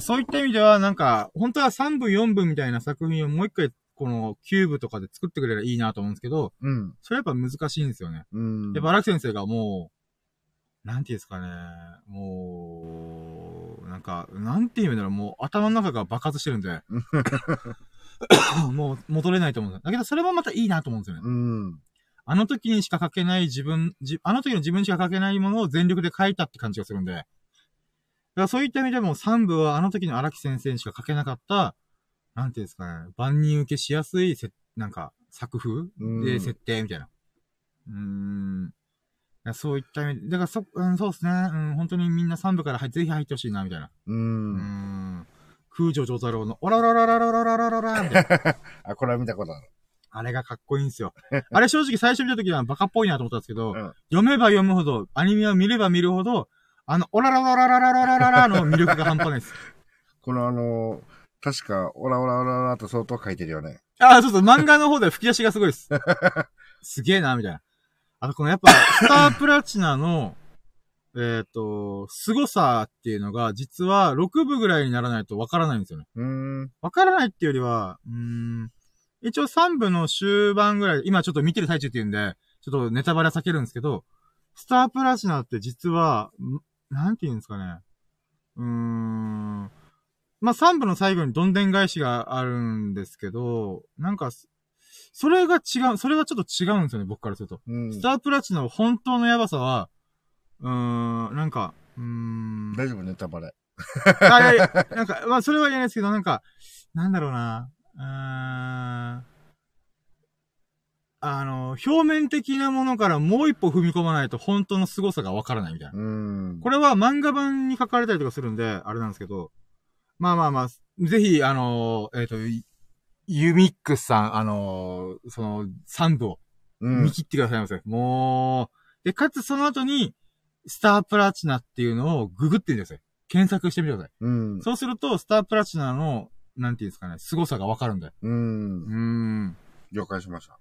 [SPEAKER 1] そういった意味では、なんか、本当は3部、4部みたいな作品をもう一回、この9部とかで作ってくれればいいなと思うんですけど、
[SPEAKER 2] うん。
[SPEAKER 1] それやっぱ難しいんですよね。
[SPEAKER 2] うん。
[SPEAKER 1] やっぱ荒木先生がもう、なんていうんですかね、もう、なんか、なんていうんだろう、もう頭の中が爆発してるんで、もう戻れないと思うんですよ。だけどそれもまたいいなと思うんですよね。
[SPEAKER 2] うん。
[SPEAKER 1] あの時にしか書けない自分、じあの時の自分しか書けないものを全力で書いたって感じがするんで、だからそういった意味でも3部はあの時の荒木先生にしか書けなかった、なんていうんですかね、万人受けしやすいせ、なんか、作風
[SPEAKER 2] うん
[SPEAKER 1] で設定みたいな。うーん。そういった意味で、だからそ、うん、そうですね。うん、本当にみんな3部から入ぜひ入ってほしいな、みたいな。
[SPEAKER 2] う。
[SPEAKER 1] うんん。空城城太郎の、オララララララララララみたいな。
[SPEAKER 2] あ、これは見たことある。
[SPEAKER 1] あれがかっこいいんですよ。あれ正直最初見た時はバカっぽいなと思ったんですけど、
[SPEAKER 2] うん
[SPEAKER 1] 読めば読むほど、アニメを見れば見るほど、あの、オララララララララララの魅力が半端ないです。
[SPEAKER 2] このあの、確か、オラオラオラオラと相当書いてるよね。
[SPEAKER 1] あ、そうそう、漫画の方で吹き出しがすごいです。すげえな、みたいな。あと、このやっぱ、スタープラチナの、えっ、と、凄さっていうのが、実は6部ぐらいにならないとわからないんですよね。
[SPEAKER 2] うーん。
[SPEAKER 1] わからないっていうよりは、うーん、一応3部の終盤ぐらい、今ちょっと見てる最中っていうんで、ちょっとネタバレは避けるんですけど、スタープラチナって実は、んなんて言うんですかね。うーん。まあ、3部の最後にどんでん返しがあるんですけど、なんか、それが違う、それがちょっと違うんですよね、僕からすると。
[SPEAKER 2] うん。
[SPEAKER 1] スタープラチナの本当のヤバさは、うーん、なんか、うーん。
[SPEAKER 2] 大丈夫、ネタバレ。
[SPEAKER 1] あ、いやいや、なんか、まあ、それは言えないですけど、なんか、なんだろうな。うーん。あの、表面的なものからもう一歩踏み込まないと本当の凄さがわからないみたいな。
[SPEAKER 2] うーん。
[SPEAKER 1] これは漫画版に書かれたりとかするんで、あれなんですけど、まあまあまあ、ぜひ、あの、えっ、と、ユミックスさん、あの、その、3部を
[SPEAKER 2] うん
[SPEAKER 1] 見。切ってくださいませ。もう、で、かつその後に、スタープラチナっていうのをググってみてください。検索してみてください。
[SPEAKER 2] うん。
[SPEAKER 1] そうすると、スタープラチナの、なんていうんですかね、凄さがわかるんだよ。
[SPEAKER 2] うん
[SPEAKER 1] う。ーん。
[SPEAKER 2] 了解しました。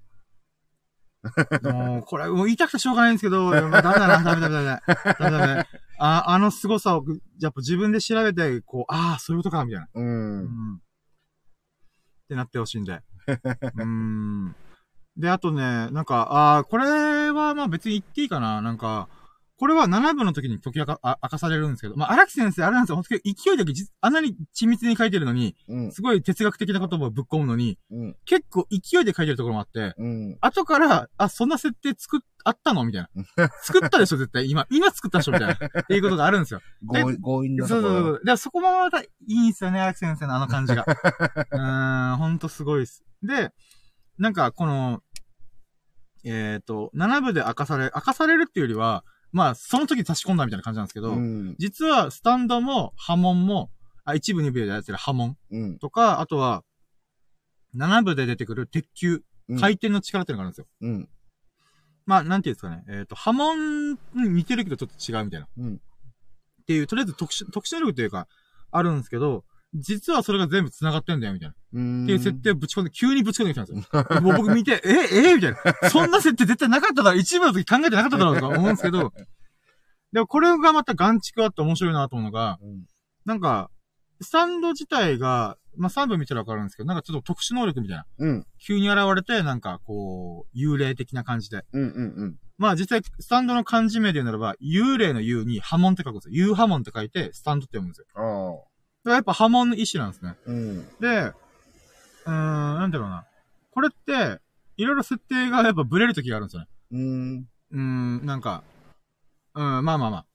[SPEAKER 1] もう、これ、もう言いたくてしょうがないんですけど、まあ、ダメだな、ダメダメダメ。ダメダメ。あ、あの凄さをぐ、やっぱ自分で調べて、こう、ああ、そういうことか、みたいな。
[SPEAKER 2] う。
[SPEAKER 1] うんん。ってなってほしいんで。うん。で、あとね、なんか、ああ、これはまあ別に言っていいかな。なんか、これは7部の時に解き明かあ明かされるんですけど、まあ、荒木先生、あれなんですよ、本当に勢いだけじあんなに緻密に書いてるのに、
[SPEAKER 2] うん。
[SPEAKER 1] すごい哲学的な言葉をぶっ込むのに、
[SPEAKER 2] うん。
[SPEAKER 1] 結構勢いで書いてるところもあって、
[SPEAKER 2] うん。
[SPEAKER 1] 後から、あ、そんな設定作っ、あったのみたいな。作ったでしょ、絶対。今、今作ったでしょ、みたいな。っていうことがあるんですよ。
[SPEAKER 2] 強引強引な
[SPEAKER 1] そう
[SPEAKER 2] ところ。
[SPEAKER 1] そうそう。で、そこもまたいいんですよね、荒木先生のあの感じが。うーん、ほんとすごいです。で、なんか、この、えっ、と、7部で明かされ、明かされるっていうよりは、まあ、その時差し込んだみたいな感じなんですけど、
[SPEAKER 2] うん。
[SPEAKER 1] 実は、スタンドも波紋も、あ、一部二部でやってる波紋
[SPEAKER 2] うん。
[SPEAKER 1] とか、あとは、7部で出てくる鉄球、
[SPEAKER 2] うん
[SPEAKER 1] 回転の力っていうのがあるんですよ。
[SPEAKER 2] うん。
[SPEAKER 1] まあ、なんていうんですかね。えっ、と、波紋に似てるけどちょっと違うみたいな。
[SPEAKER 2] うん。
[SPEAKER 1] っていう、とりあえず特殊、特殊能力というか、あるんですけど、実はそれが全部繋がってんだよ、みたいな。
[SPEAKER 2] うん。
[SPEAKER 1] っていう設定をぶち込んで、急にぶち込んできたんですよ。もう僕見て、え、え、みたいな。そんな設定絶対なかっただろ、一部の時考えてなかっただろうとか思うんですけど、でもこれがまた眼蓄あって面白いなと思うのが、
[SPEAKER 2] うん。
[SPEAKER 1] なんか、スタンド自体が、まあ、3部見たらわかるんですけど、なんかちょっと特殊能力みたいな。
[SPEAKER 2] うん。
[SPEAKER 1] 急に現れて、なんかこう、幽霊的な感じで。
[SPEAKER 2] うん。うん。
[SPEAKER 1] まあ実際、スタンドの漢字名で言うならば、幽霊の幽に波紋って書くんですよ。幽波紋って書いて、スタンドって読むんですよ。やっぱ波紋の一種なんですね。
[SPEAKER 2] うん。
[SPEAKER 1] で、うーん、なんだろうな。これって、いろいろ設定がやっぱブレる時があるんですよね。
[SPEAKER 2] うん。
[SPEAKER 1] うーん、なんか、うん、まあまあまあ。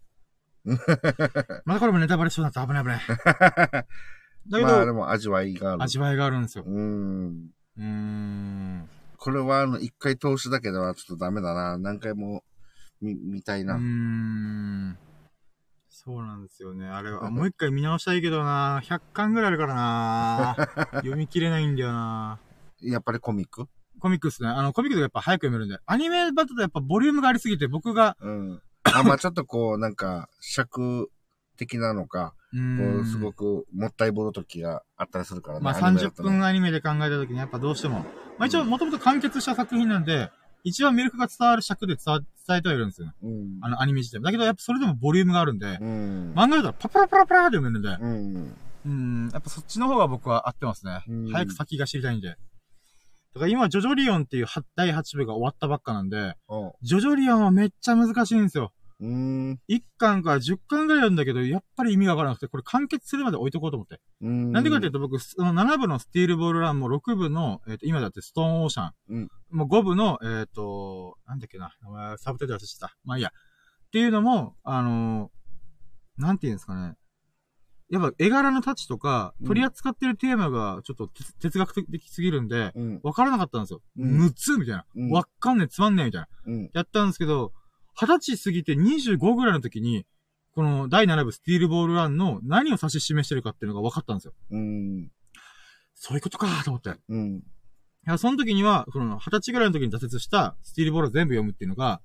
[SPEAKER 1] まだこれもネタバレしそうになった。危ない危ない。だけど、
[SPEAKER 2] まあでも味わいがある。
[SPEAKER 1] 味わいがあるんですよ。
[SPEAKER 2] うん。
[SPEAKER 1] うーん。
[SPEAKER 2] これはあの、一回通しだけではちょっとダメだな。何回も見、見たいうな。
[SPEAKER 1] ーん。そうなんですよね。あれは、あもう一回見直したいけどな。100巻ぐらいあるからな。読み切れないんだよな。
[SPEAKER 2] やっぱりコミック？
[SPEAKER 1] コミックっすね。あの、コミックとかやっぱ早く読めるんで。アニメだとやっぱボリュームがありすぎて、僕が、
[SPEAKER 2] うん。あ、まあちょっとこう、なんか、尺的なのか、
[SPEAKER 1] う
[SPEAKER 2] こ。う、すごくもったいぼる時があったりするからね。
[SPEAKER 1] まあ30
[SPEAKER 2] アニメだとね
[SPEAKER 1] 分アニメで考えたときにやっぱどうしても。まあ一応もともと完結した作品なんで、一番魅力が伝わる尺で伝わ伝えてはいるんですよね。
[SPEAKER 2] うん。
[SPEAKER 1] あのアニメ自体。だけどやっぱそれでもボリュームがあるんで、
[SPEAKER 2] うん。
[SPEAKER 1] 漫画だったらパパラパラパラって読めるんで、
[SPEAKER 2] うん。
[SPEAKER 1] うん、やっぱそっちの方が僕は合ってますね
[SPEAKER 2] うん。
[SPEAKER 1] 早く先が知りたいんで。だから今、ジョジョリオンっていうは第8部が終わったばっかなんで、ジョジョリオンはめっちゃ難しいんですよ。
[SPEAKER 2] うん。
[SPEAKER 1] 1巻から10巻ぐらいあるんだけど、やっぱり意味がわからなくて、これ完結するまで置いとこうと思って。
[SPEAKER 2] うん。
[SPEAKER 1] なんでかっていうと僕、その7部のスティールボールランも6部の、えっ、と、今だってストーンオーシャン。
[SPEAKER 2] うん
[SPEAKER 1] もう5部の、えっ、と、なんだっけな、名前サブタイトル忘れてた。まあいいや。っていうのも、あのーなんていうんですかね。やっぱ絵柄のタッチとか、
[SPEAKER 2] うん
[SPEAKER 1] 取り扱ってるテーマがちょっと哲哲学的すぎるんで、
[SPEAKER 2] うん。
[SPEAKER 1] わからなかったんですよ。
[SPEAKER 2] うん
[SPEAKER 1] むつみたいな。
[SPEAKER 2] うん
[SPEAKER 1] かんねえ、つまんねえ、みたいな。
[SPEAKER 2] うん。
[SPEAKER 1] やったんですけど、二十歳過ぎて25ぐらいの時に、この第7部スティールボールランの何を指し示してるかっていうのが分かったんですよ。
[SPEAKER 2] うん。
[SPEAKER 1] そういうことかと思って。い
[SPEAKER 2] うん。
[SPEAKER 1] や、その時には、その、二十歳ぐらいの時に挫折したスティールボールを全部読むっていうのが、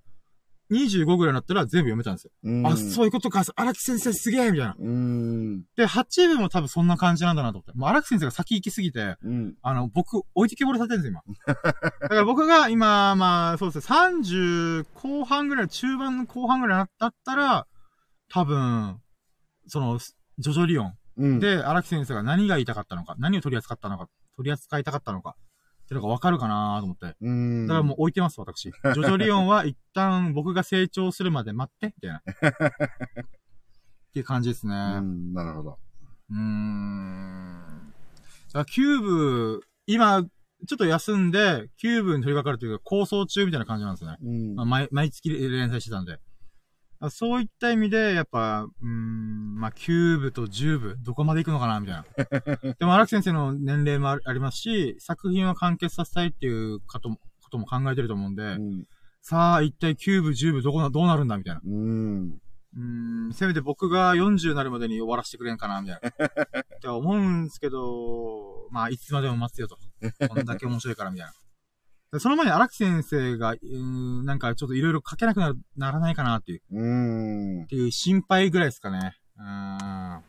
[SPEAKER 1] 25ぐらいになったら全部読めたんですよ。
[SPEAKER 2] うん。
[SPEAKER 1] あ、そういうことか、荒木先生すげえみたいな。
[SPEAKER 2] うん。
[SPEAKER 1] で、8部も多分そんな感じなんだなと思って。もう荒木先生が先行きすぎて、
[SPEAKER 2] うん。
[SPEAKER 1] あの、僕、置いてけぼりさせてるんですよ、今。だから僕が今、まあ、そうですね、30後半ぐらい、中盤の後半ぐらいだったら、多分、その、ジョジョリオン
[SPEAKER 2] うん。
[SPEAKER 1] で、荒木先生が何が言いたかったのか、何を取り扱ったのか、取り扱いたかったのか、ってのがわかるかなと思って。
[SPEAKER 2] うん。
[SPEAKER 1] だからもう置いてます、私。ジョジョリオンは一旦僕が成長するまで待って、みたいな。っていう感じですね。
[SPEAKER 2] うん。なるほど。
[SPEAKER 1] うーん。だからキューブ、今、ちょっと休んで、キューブに取り掛かるというか、構想中みたいな感じなんですよね。
[SPEAKER 2] うん
[SPEAKER 1] まあ、。毎毎月連載してたんで。あそういった意味で、やっぱ、うーん、まあ、9部と10部、どこまで行くのかな、みたいな。でも、荒木先生の年齢もあありますし、作品を完結させたいっていうこともことも考えてると思うんで、
[SPEAKER 2] うん。
[SPEAKER 1] さあ、一体9部、10部、どこな、どうなるんだ、みたいな。
[SPEAKER 2] うん。
[SPEAKER 1] うーん、せめて僕が40になるまでに終わらせてくれんかな、みたいな。って思うんですけど、まあ、いつまでも待つよと。こんだけ面白いから、みたいな。でその前に荒木先生が、うーん、なんかちょっといろいろ書けなくなるならないかなっていう、
[SPEAKER 2] うん
[SPEAKER 1] っ。ていう心配ぐらいですかね。うーん。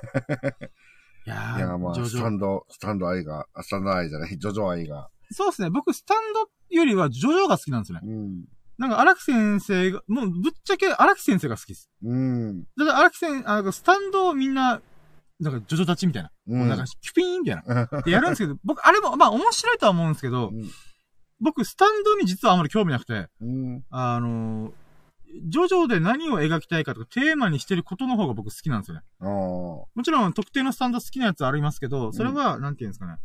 [SPEAKER 1] いやー、
[SPEAKER 2] いや、まあ、
[SPEAKER 1] ジョジョ
[SPEAKER 2] スタンド、スタンド愛が、あスタンド愛じゃない、ジョジョ愛が。
[SPEAKER 1] そうですね。僕、スタンドよりはジョジョが好きなんですよね。
[SPEAKER 2] うん。
[SPEAKER 1] なんか荒木先生が、もうぶっちゃけ荒木先生が好きです。
[SPEAKER 2] うん。
[SPEAKER 1] だから荒木先生、あのスタンドをみんな、なんかジョジョ立ちみたいな。
[SPEAKER 2] うん。
[SPEAKER 1] なんか、キュピーンみたいな。ってやるんですけど、僕、あれも、まあ面白いとは思うんですけど、僕、スタンドに実はあまり興味なくて、
[SPEAKER 2] うん。
[SPEAKER 1] あのージョジョで何を描きたいかとかテーマにしてることの方が僕好きなんですよね。もちろん特定のスタンド好きなやつありますけど、それは、なんていうんですかね。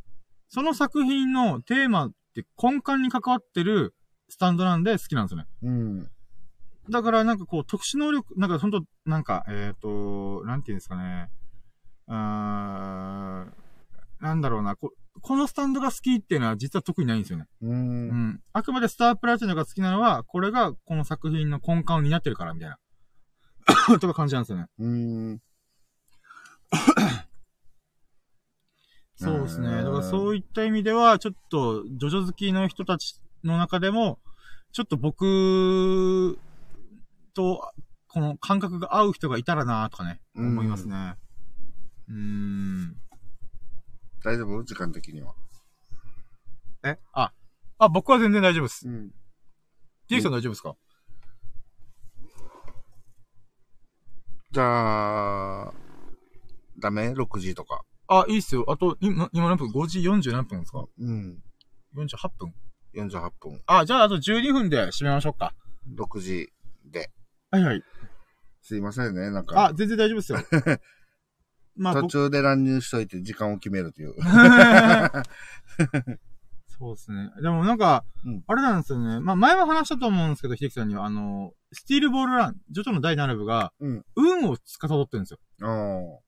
[SPEAKER 1] その作品のテーマって根幹に関わってるスタンドなんで好きなんですよね。
[SPEAKER 2] うん。
[SPEAKER 1] だからなんかこう特殊能力、なんかほんと、なんか、えっ、と、なんていうんですかね。うーん、なんだろうなこ、このスタンドが好きっていうのは実は特にないんですよね。
[SPEAKER 2] う。
[SPEAKER 1] うんん。あくまでスタープラチナが好きなのは、これがこの作品の根幹を担ってるから、みたいな。とか感じなんですよね。
[SPEAKER 2] うん。
[SPEAKER 1] そうですね。
[SPEAKER 2] うん
[SPEAKER 1] だからそういった意味では、ちょっと、ジョジョ好きの人たちの中でも、ちょっと僕と、この感覚が合う人がいたらなとかね、
[SPEAKER 2] うん
[SPEAKER 1] 思いますね。うーん。
[SPEAKER 2] 大丈夫？時間的には。
[SPEAKER 1] え？あ、あ、僕は全然大丈夫です。
[SPEAKER 2] ん。
[SPEAKER 1] D さん大丈夫ですか？
[SPEAKER 2] じゃあ、ダメ ?6 時とか。
[SPEAKER 1] あ、いいっすよ。あと、今、今何分 ?5 時40何分ですか？
[SPEAKER 2] うん。
[SPEAKER 1] ?48 分
[SPEAKER 2] ？48分。
[SPEAKER 1] あ、じゃああと12分で締めましょうか。
[SPEAKER 2] 6時で。
[SPEAKER 1] はいはい。
[SPEAKER 2] すいませんね。なんか、
[SPEAKER 1] あ、全然大丈夫ですよ。まあ、僕
[SPEAKER 2] 途中で乱入しといて時間を決めるという。
[SPEAKER 1] そうですね。でもなんか、
[SPEAKER 2] うん
[SPEAKER 1] あれなんですよね。まあ前は話したと思うんですけど、秀樹さんには、あの、スティールボールラン、ジョジョの第7部が、
[SPEAKER 2] うん
[SPEAKER 1] 運を司ってるんですよ。
[SPEAKER 2] ああ。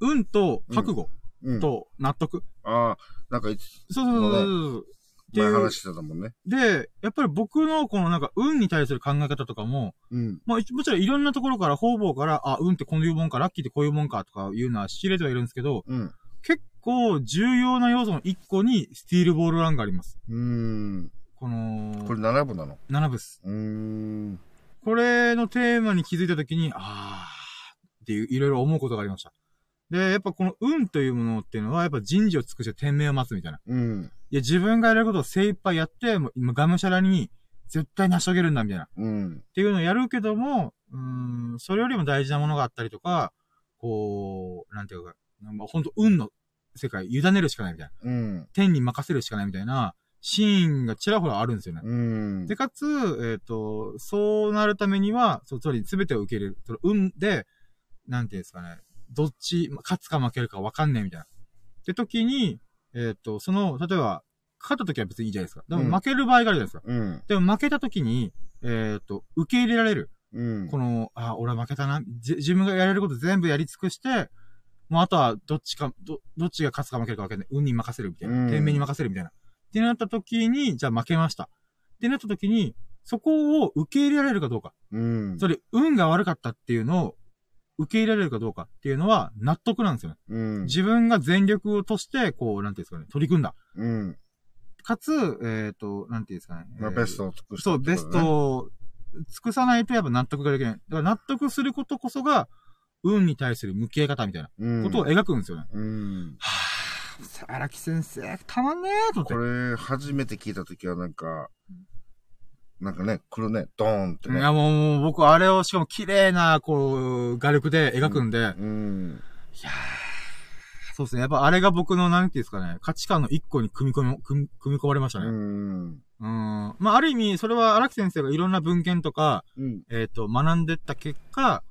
[SPEAKER 1] 運と覚悟
[SPEAKER 2] うん。
[SPEAKER 1] と納得。
[SPEAKER 2] ああ、なんか
[SPEAKER 1] そうそうそうそう。っていう
[SPEAKER 2] 前話してたもんね。
[SPEAKER 1] で、やっぱり僕のこのなんか運に対する考え方とかも、
[SPEAKER 2] うん。
[SPEAKER 1] まあ一もちろんいろんなところから方々から、あ、運ってこういうもんか、ラッキーってこういうもんかとかいうのは知れてはいるんですけど、
[SPEAKER 2] うん。
[SPEAKER 1] 結構重要な要素の一個にスティールボールランがあります。
[SPEAKER 2] うーん。
[SPEAKER 1] この、
[SPEAKER 2] これ7部なの
[SPEAKER 1] ？7部っす。
[SPEAKER 2] うーん。
[SPEAKER 1] これのテーマに気づいたときに、あーっていう、いろいろ思うことがありました。で、やっぱこの運というものっていうのは、やっぱ人事を尽くして天命を待つみたいな。
[SPEAKER 2] うん。
[SPEAKER 1] いや、自分がやれることを精一杯やって、もう今がむしゃらに絶対成し遂げるんだみたいな。っ
[SPEAKER 2] うん。
[SPEAKER 1] ていうのをやるけども、うーん、それよりも大事なものがあったりとか、こう、なんていうか、まあ、ほんと運の世界、委ねるしかないみたいな。
[SPEAKER 2] うん。
[SPEAKER 1] 天に任せるしかないみたいな、シーンがちらほらあるんですよね。
[SPEAKER 2] うん。
[SPEAKER 1] で、かつ、えっ、と、そうなるためには、そう、つまり全てを受け入れる。その運で、なんていうんですかね、どっち、ま勝つか負けるか分かんねえみたいな。って時に、えっ、と、その、例えば、勝った時は別にいいじゃないですか。で
[SPEAKER 2] うん
[SPEAKER 1] も負ける場合があるじゃないですか。
[SPEAKER 2] うん。
[SPEAKER 1] でも負けた時に、えっ、と、受け入れられる。
[SPEAKER 2] うん。
[SPEAKER 1] この、あ、俺は負けたな。じ自分がやれること全部やり尽くして、もうあとはどっちか、ど、どっちが勝つか負けるか分かんない。運に任せるみたいな。
[SPEAKER 2] うん
[SPEAKER 1] 天命に任せるみたいな。ってなった時に、じゃあ負けました。ってなった時に、そこを受け入れられるかどうか。
[SPEAKER 2] うん。
[SPEAKER 1] それ、運が悪かったっていうのを受け入れられるかどうかっていうのは納得なんですよね。
[SPEAKER 2] うん。
[SPEAKER 1] 自分が全力をとして、こう、なんていうんですかね、取り組んだ。
[SPEAKER 2] うん。
[SPEAKER 1] かつ、えっ、と、なんていうんですかね。
[SPEAKER 2] まあ、
[SPEAKER 1] えー
[SPEAKER 2] ベストを尽くした
[SPEAKER 1] そう、ベス。トを尽くさないとやっぱ納得ができない。だから納得することこそが、運に対する向き合い方みたいな
[SPEAKER 2] うん。
[SPEAKER 1] ことを描くんですよね。
[SPEAKER 2] うん。
[SPEAKER 1] はぁ、荒木先生、たまんねえと
[SPEAKER 2] こ
[SPEAKER 1] 思って。
[SPEAKER 2] れ、初めて聞いたときはなんか、なんかね、来るね、ドーンってね。
[SPEAKER 1] いやもう僕あれをしかも綺麗な、こう、画力で描くんで、いや
[SPEAKER 2] うん。
[SPEAKER 1] ーそうですね。やっぱあれが僕の、なんていうんですかね、価値観の一個に組み込み、組み組み込まれましたね。
[SPEAKER 2] う
[SPEAKER 1] うん。
[SPEAKER 2] ん。
[SPEAKER 1] まあある意味、それは荒木先生がいろんな文献とか、
[SPEAKER 2] うん。
[SPEAKER 1] えっ、と、学んでった結果、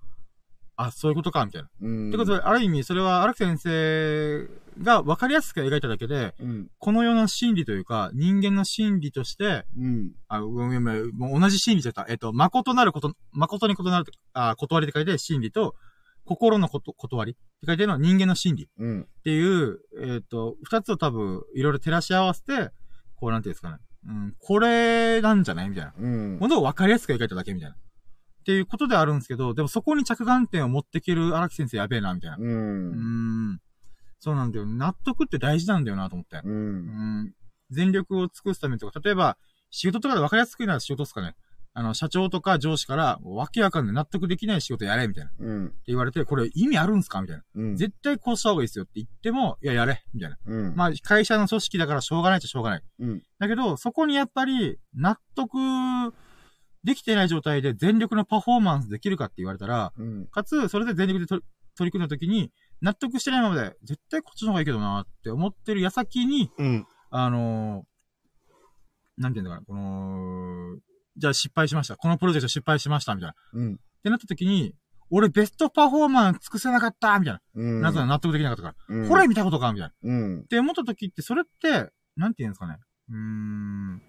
[SPEAKER 1] あ、そういうことか、みたいな。
[SPEAKER 2] うん。
[SPEAKER 1] ってことで、ある意味、それは荒木先生が分かりやすく描いただけで、
[SPEAKER 2] うん。
[SPEAKER 1] この世の心理というか、人間の心理として、
[SPEAKER 2] うん。
[SPEAKER 1] あ、ごめんもう同じ心理じゃった。えっと、誠なること、誠に異なると、あ、断りって書いて心理と、心のこと、断りって書いてるのは人間の心理っ
[SPEAKER 2] うん。
[SPEAKER 1] ていう、えっと、二つを多分、いろいろ照らし合わせて、こう、なんていうんですかね。うん、これなんじゃない？みたいな。
[SPEAKER 2] うん。
[SPEAKER 1] ものを分かりやすく描いただけみたいな。っていうことであるんですけど、でもそこに着眼点を持っていける荒木先生やべえな、みたいな。
[SPEAKER 2] う。
[SPEAKER 1] うんーん。そうなんだよ。納得って大事なんだよなと思って。
[SPEAKER 2] う。
[SPEAKER 1] うんん。全力を尽くすためにとか、例えば、仕事とかで分かりやすく言うなら仕事ですかね。あの、社長とか上司から、わけわかんない納得できない仕事やれ、みたいな。って
[SPEAKER 2] うん。
[SPEAKER 1] 言われて、これ意味あるんすか？みたいな。
[SPEAKER 2] うん。
[SPEAKER 1] 絶対こうした方がいいですよって言っても、いや、やれ、みたいな。
[SPEAKER 2] うん。
[SPEAKER 1] まあ、会社の組織だからしょうがないっちゃしょうがない。
[SPEAKER 2] うん。
[SPEAKER 1] だけど、そこにやっぱり、納得できてない状態で全力のパフォーマンスできるかって言われたら、
[SPEAKER 2] うん。
[SPEAKER 1] かつ、それで全力で取り組んだ時に、納得してないままで、絶対こっちの方がいいけどなって思ってる矢先に、
[SPEAKER 2] うん。
[SPEAKER 1] あのーなんていうんだかな、この、じゃあ失敗しました。このプロジェクト失敗しました、みたいな。っ
[SPEAKER 2] うん。
[SPEAKER 1] てなった時に、俺ベストパフォーマンス尽くせなかった、みたいな。
[SPEAKER 2] うん。
[SPEAKER 1] なぜなら納得できなかったから。
[SPEAKER 2] うん、
[SPEAKER 1] これ見たことか、みたいな。っ
[SPEAKER 2] うん。
[SPEAKER 1] て思った時って、それって、なんて言うんですかね。うーん。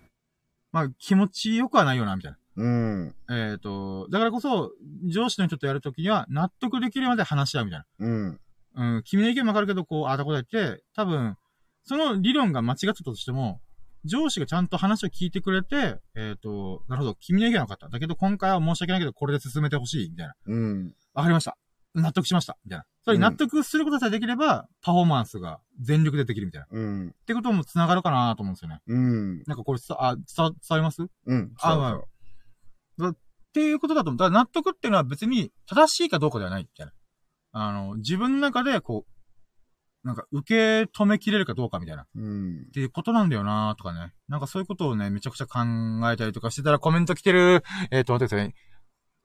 [SPEAKER 1] まあ、気持ちよくはないよな、みたいな。
[SPEAKER 2] うん。
[SPEAKER 1] えっ、と、だからこそ、上司の人とやるときには、納得できるまで話し合うみたい
[SPEAKER 2] うん。
[SPEAKER 1] な。うん、君の意見もわかるけど、こう、ああだこだ言って、多分、その理論が間違ってたとしても、上司がちゃんと話を聞いてくれて、えっ、と、なるほど、君の意見は分かった。だけど、今回は申し訳ないけど、これで進めてほしい、みたいな。
[SPEAKER 2] うん。
[SPEAKER 1] わかりました。納得しました。みたいな。それに納得することさえできれば、パフォーマンスが全力でできるみたいな。っ
[SPEAKER 2] うん。
[SPEAKER 1] てことも繋がるかなと思うんですよね。
[SPEAKER 2] うん。
[SPEAKER 1] なんかこれさ、あ、伝わ、伝わります？
[SPEAKER 2] うん。
[SPEAKER 1] あまあっていうことだと思う。だから納得っていうのは別に正しいかどうかではないみたいな。あの、自分の中でこう、なんか受け止めきれるかどうかみたいな。っ
[SPEAKER 2] うん。
[SPEAKER 1] ていうことなんだよなとかね。なんかそういうことをね、めちゃくちゃ考えたりとかしてたらコメント来てる。えっ、と、待ってください。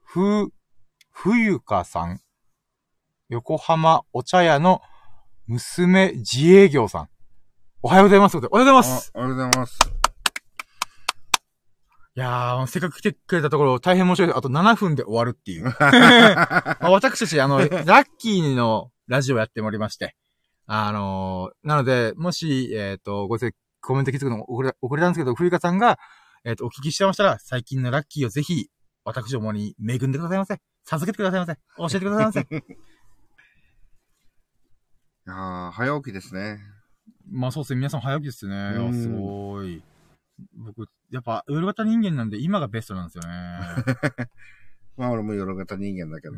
[SPEAKER 1] ふ、冬香さん。横浜お茶屋の娘自営業さん。おはようございます。おはようございます。
[SPEAKER 2] あありがとうございます。
[SPEAKER 1] いやー、せっかく来てくれたところ、大変申し訳ない。あと7分で終わるっていう。まあ私たち、あの、ラッキーのラジオやっておりまして。あのーなので、もし、えっ、と、ごめんなさいコメント気づくの遅れ、遅れたんですけど、冬香さんが、えっ、と、お聞きしてましたら、最近のラッキーをぜひ、私どもに恵んでくださいませ。授けてくださいませ。教えてくださいませ。
[SPEAKER 2] いやー早起きですね。
[SPEAKER 1] まあそうですね、皆さん早起きですね。すごい。僕、やっぱ、夜型人間なんで、今がベストなんですよね。
[SPEAKER 2] まあ俺も夜型人間だけど。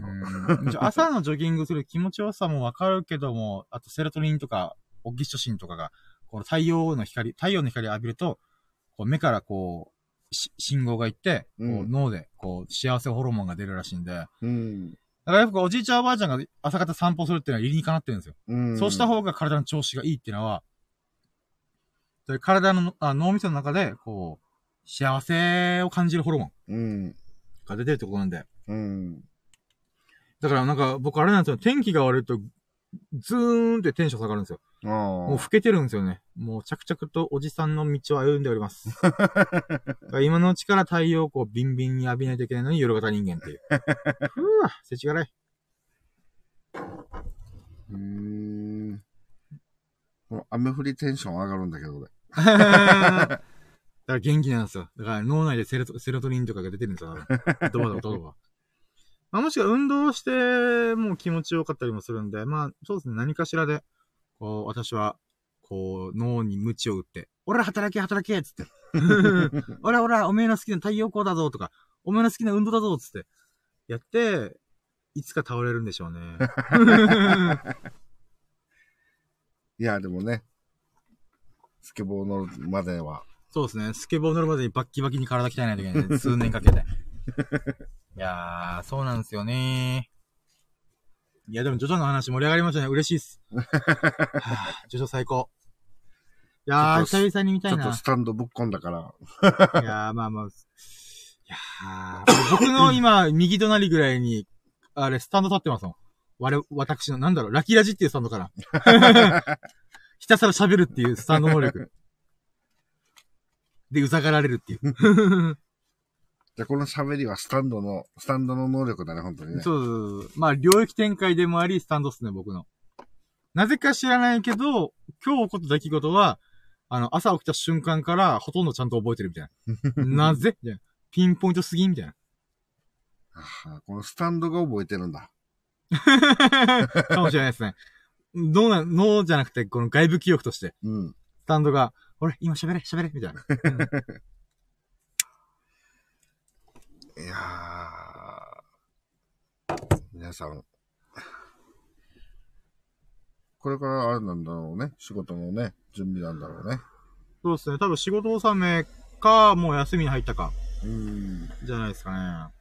[SPEAKER 1] 朝のジョギングする気持ちよさもわかるけども、あとセロトニンとか、オキシトシンとかが、この太陽の光、太陽の光を浴びると、こう目からこう、し信号が行って、こう
[SPEAKER 2] うん
[SPEAKER 1] 脳で、こう、幸せホルモンが出るらしいんで、だか
[SPEAKER 2] うん。
[SPEAKER 1] らやっぱおじいちゃんおばあちゃんが朝方散歩するっていうのは理にかなってるんですよ。
[SPEAKER 2] うん。
[SPEAKER 1] そうした方が体の調子がいいっていうのは、体のあ脳みその中で、こう、幸せを感じるホルモン
[SPEAKER 2] うん。
[SPEAKER 1] が出てるってことなんで、
[SPEAKER 2] うん。
[SPEAKER 1] だからなんか僕あれなんですよ、天気が悪いと、ズーンってテンション下がるんですよ。
[SPEAKER 2] あ
[SPEAKER 1] もう
[SPEAKER 2] あ。
[SPEAKER 1] 老けてるんですよね。もう着々とおじさんの道を歩んでおります。今のうちから太陽光をビンビンに浴びないといけないのに夜型人間っていう。ふぅ、せちがらい。
[SPEAKER 2] うーん。雨降りテンション上がるんだけど、俺。
[SPEAKER 1] だから元気なんですよ。だから脳内でセロトセロトニンとかが出てるんですよ。ドバドバドバドバ。まあ、もしくは運動してもう気持ちよかったりもするんで、まあ、そうですね。何かしらで、こう、私は、こう、脳に鞭を打って、俺ら働け働けっつって。俺ら俺らおめえの好きな太陽光だぞとか、おめえの好きな運動だぞっつって。やって、いつか倒れるんでしょうね。
[SPEAKER 2] いや、でもね、スケボー乗るまでは。
[SPEAKER 1] そうですね。スケボー乗るまでにバッキバキに体鍛えないといけないんで、数年かけて。いやー、そうなんですよねいや、でも、ジョジョの話盛り上がりましたね。嬉しいっす。はぁジョジョ最高。いやー、久々に見たいな。
[SPEAKER 2] ちょっとスタンドぶっこんだから。
[SPEAKER 1] いやー、まあまあ。いやー、僕の今、右隣ぐらいに、あれ、スタンド立ってますもん。我、私の、なんだろう、ラキラジっていうスタンドかな。ひたすら喋るっていうスタンド能力。で、うざがられるっていう。
[SPEAKER 2] じゃあこの喋りはスタンドの、スタンドの能力だね、本当にね。
[SPEAKER 1] そうそうそう。まあ、領域展開でもあり、スタンドっすね、僕の。なぜか知らないけど、今日起こった出来事は、あの、朝起きた瞬間から、ほとんどちゃんと覚えてるみたいな。なぜ？みたいな。ピンポイントすぎみたいな。
[SPEAKER 2] あこのスタンドが覚えてるんだ。
[SPEAKER 1] かもしれないですね。どうなん、脳じゃなくて、この外部記憶として、
[SPEAKER 2] うん。
[SPEAKER 1] スタンドが、俺、今喋れ、喋れ、みたいな。
[SPEAKER 2] いやー。皆さん。これからあれなんだろうね。仕事のね、準備なんだろうね。
[SPEAKER 1] そうですね。多分仕事納めか、もう休みに入ったか、
[SPEAKER 2] うん。
[SPEAKER 1] じゃないですかね。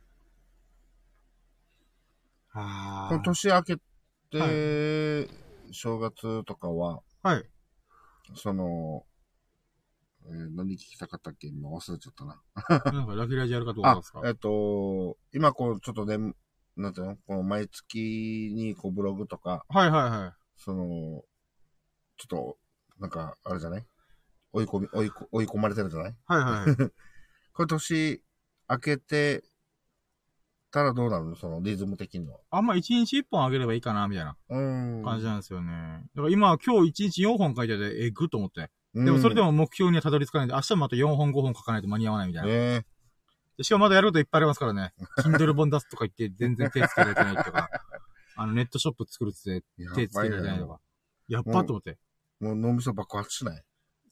[SPEAKER 1] あ
[SPEAKER 2] この年明けて、正月とかは、
[SPEAKER 1] はい。
[SPEAKER 2] その、えー何聞きたかったっけ？今忘れちゃったな。
[SPEAKER 1] なんかラキラジやるかどうか
[SPEAKER 2] あ
[SPEAKER 1] ですか、
[SPEAKER 2] えっと、今こう、ちょっとね、なんていうの？この毎月にこうブログとか、
[SPEAKER 1] はいはいはい。
[SPEAKER 2] その、ちょっと、なんか、あれじゃない？追い込み、追いこ追い込まれてるじゃない？
[SPEAKER 1] はいはいはい。
[SPEAKER 2] 今年開けてたらどうなるの？そのリズム的には。
[SPEAKER 1] あんま1日1本あげればいいかな、みたいな
[SPEAKER 2] うん。
[SPEAKER 1] 感じなんですよね。だから今、今日1日4本書いてて、えぐっと思って。
[SPEAKER 2] うん
[SPEAKER 1] でもそれでも目標にはたどり着かないんで、明日もまた4本5本書かないと間に合わないみたいな。
[SPEAKER 2] ね
[SPEAKER 1] でしかもまだやることいっぱいありますからね。Kindle 本出すとか言って全然手つけられてないとか、あのネットショップ作るっつって
[SPEAKER 2] や
[SPEAKER 1] 手つけられてないとか。やっぱと思って。
[SPEAKER 2] もう脳みそ爆発しない。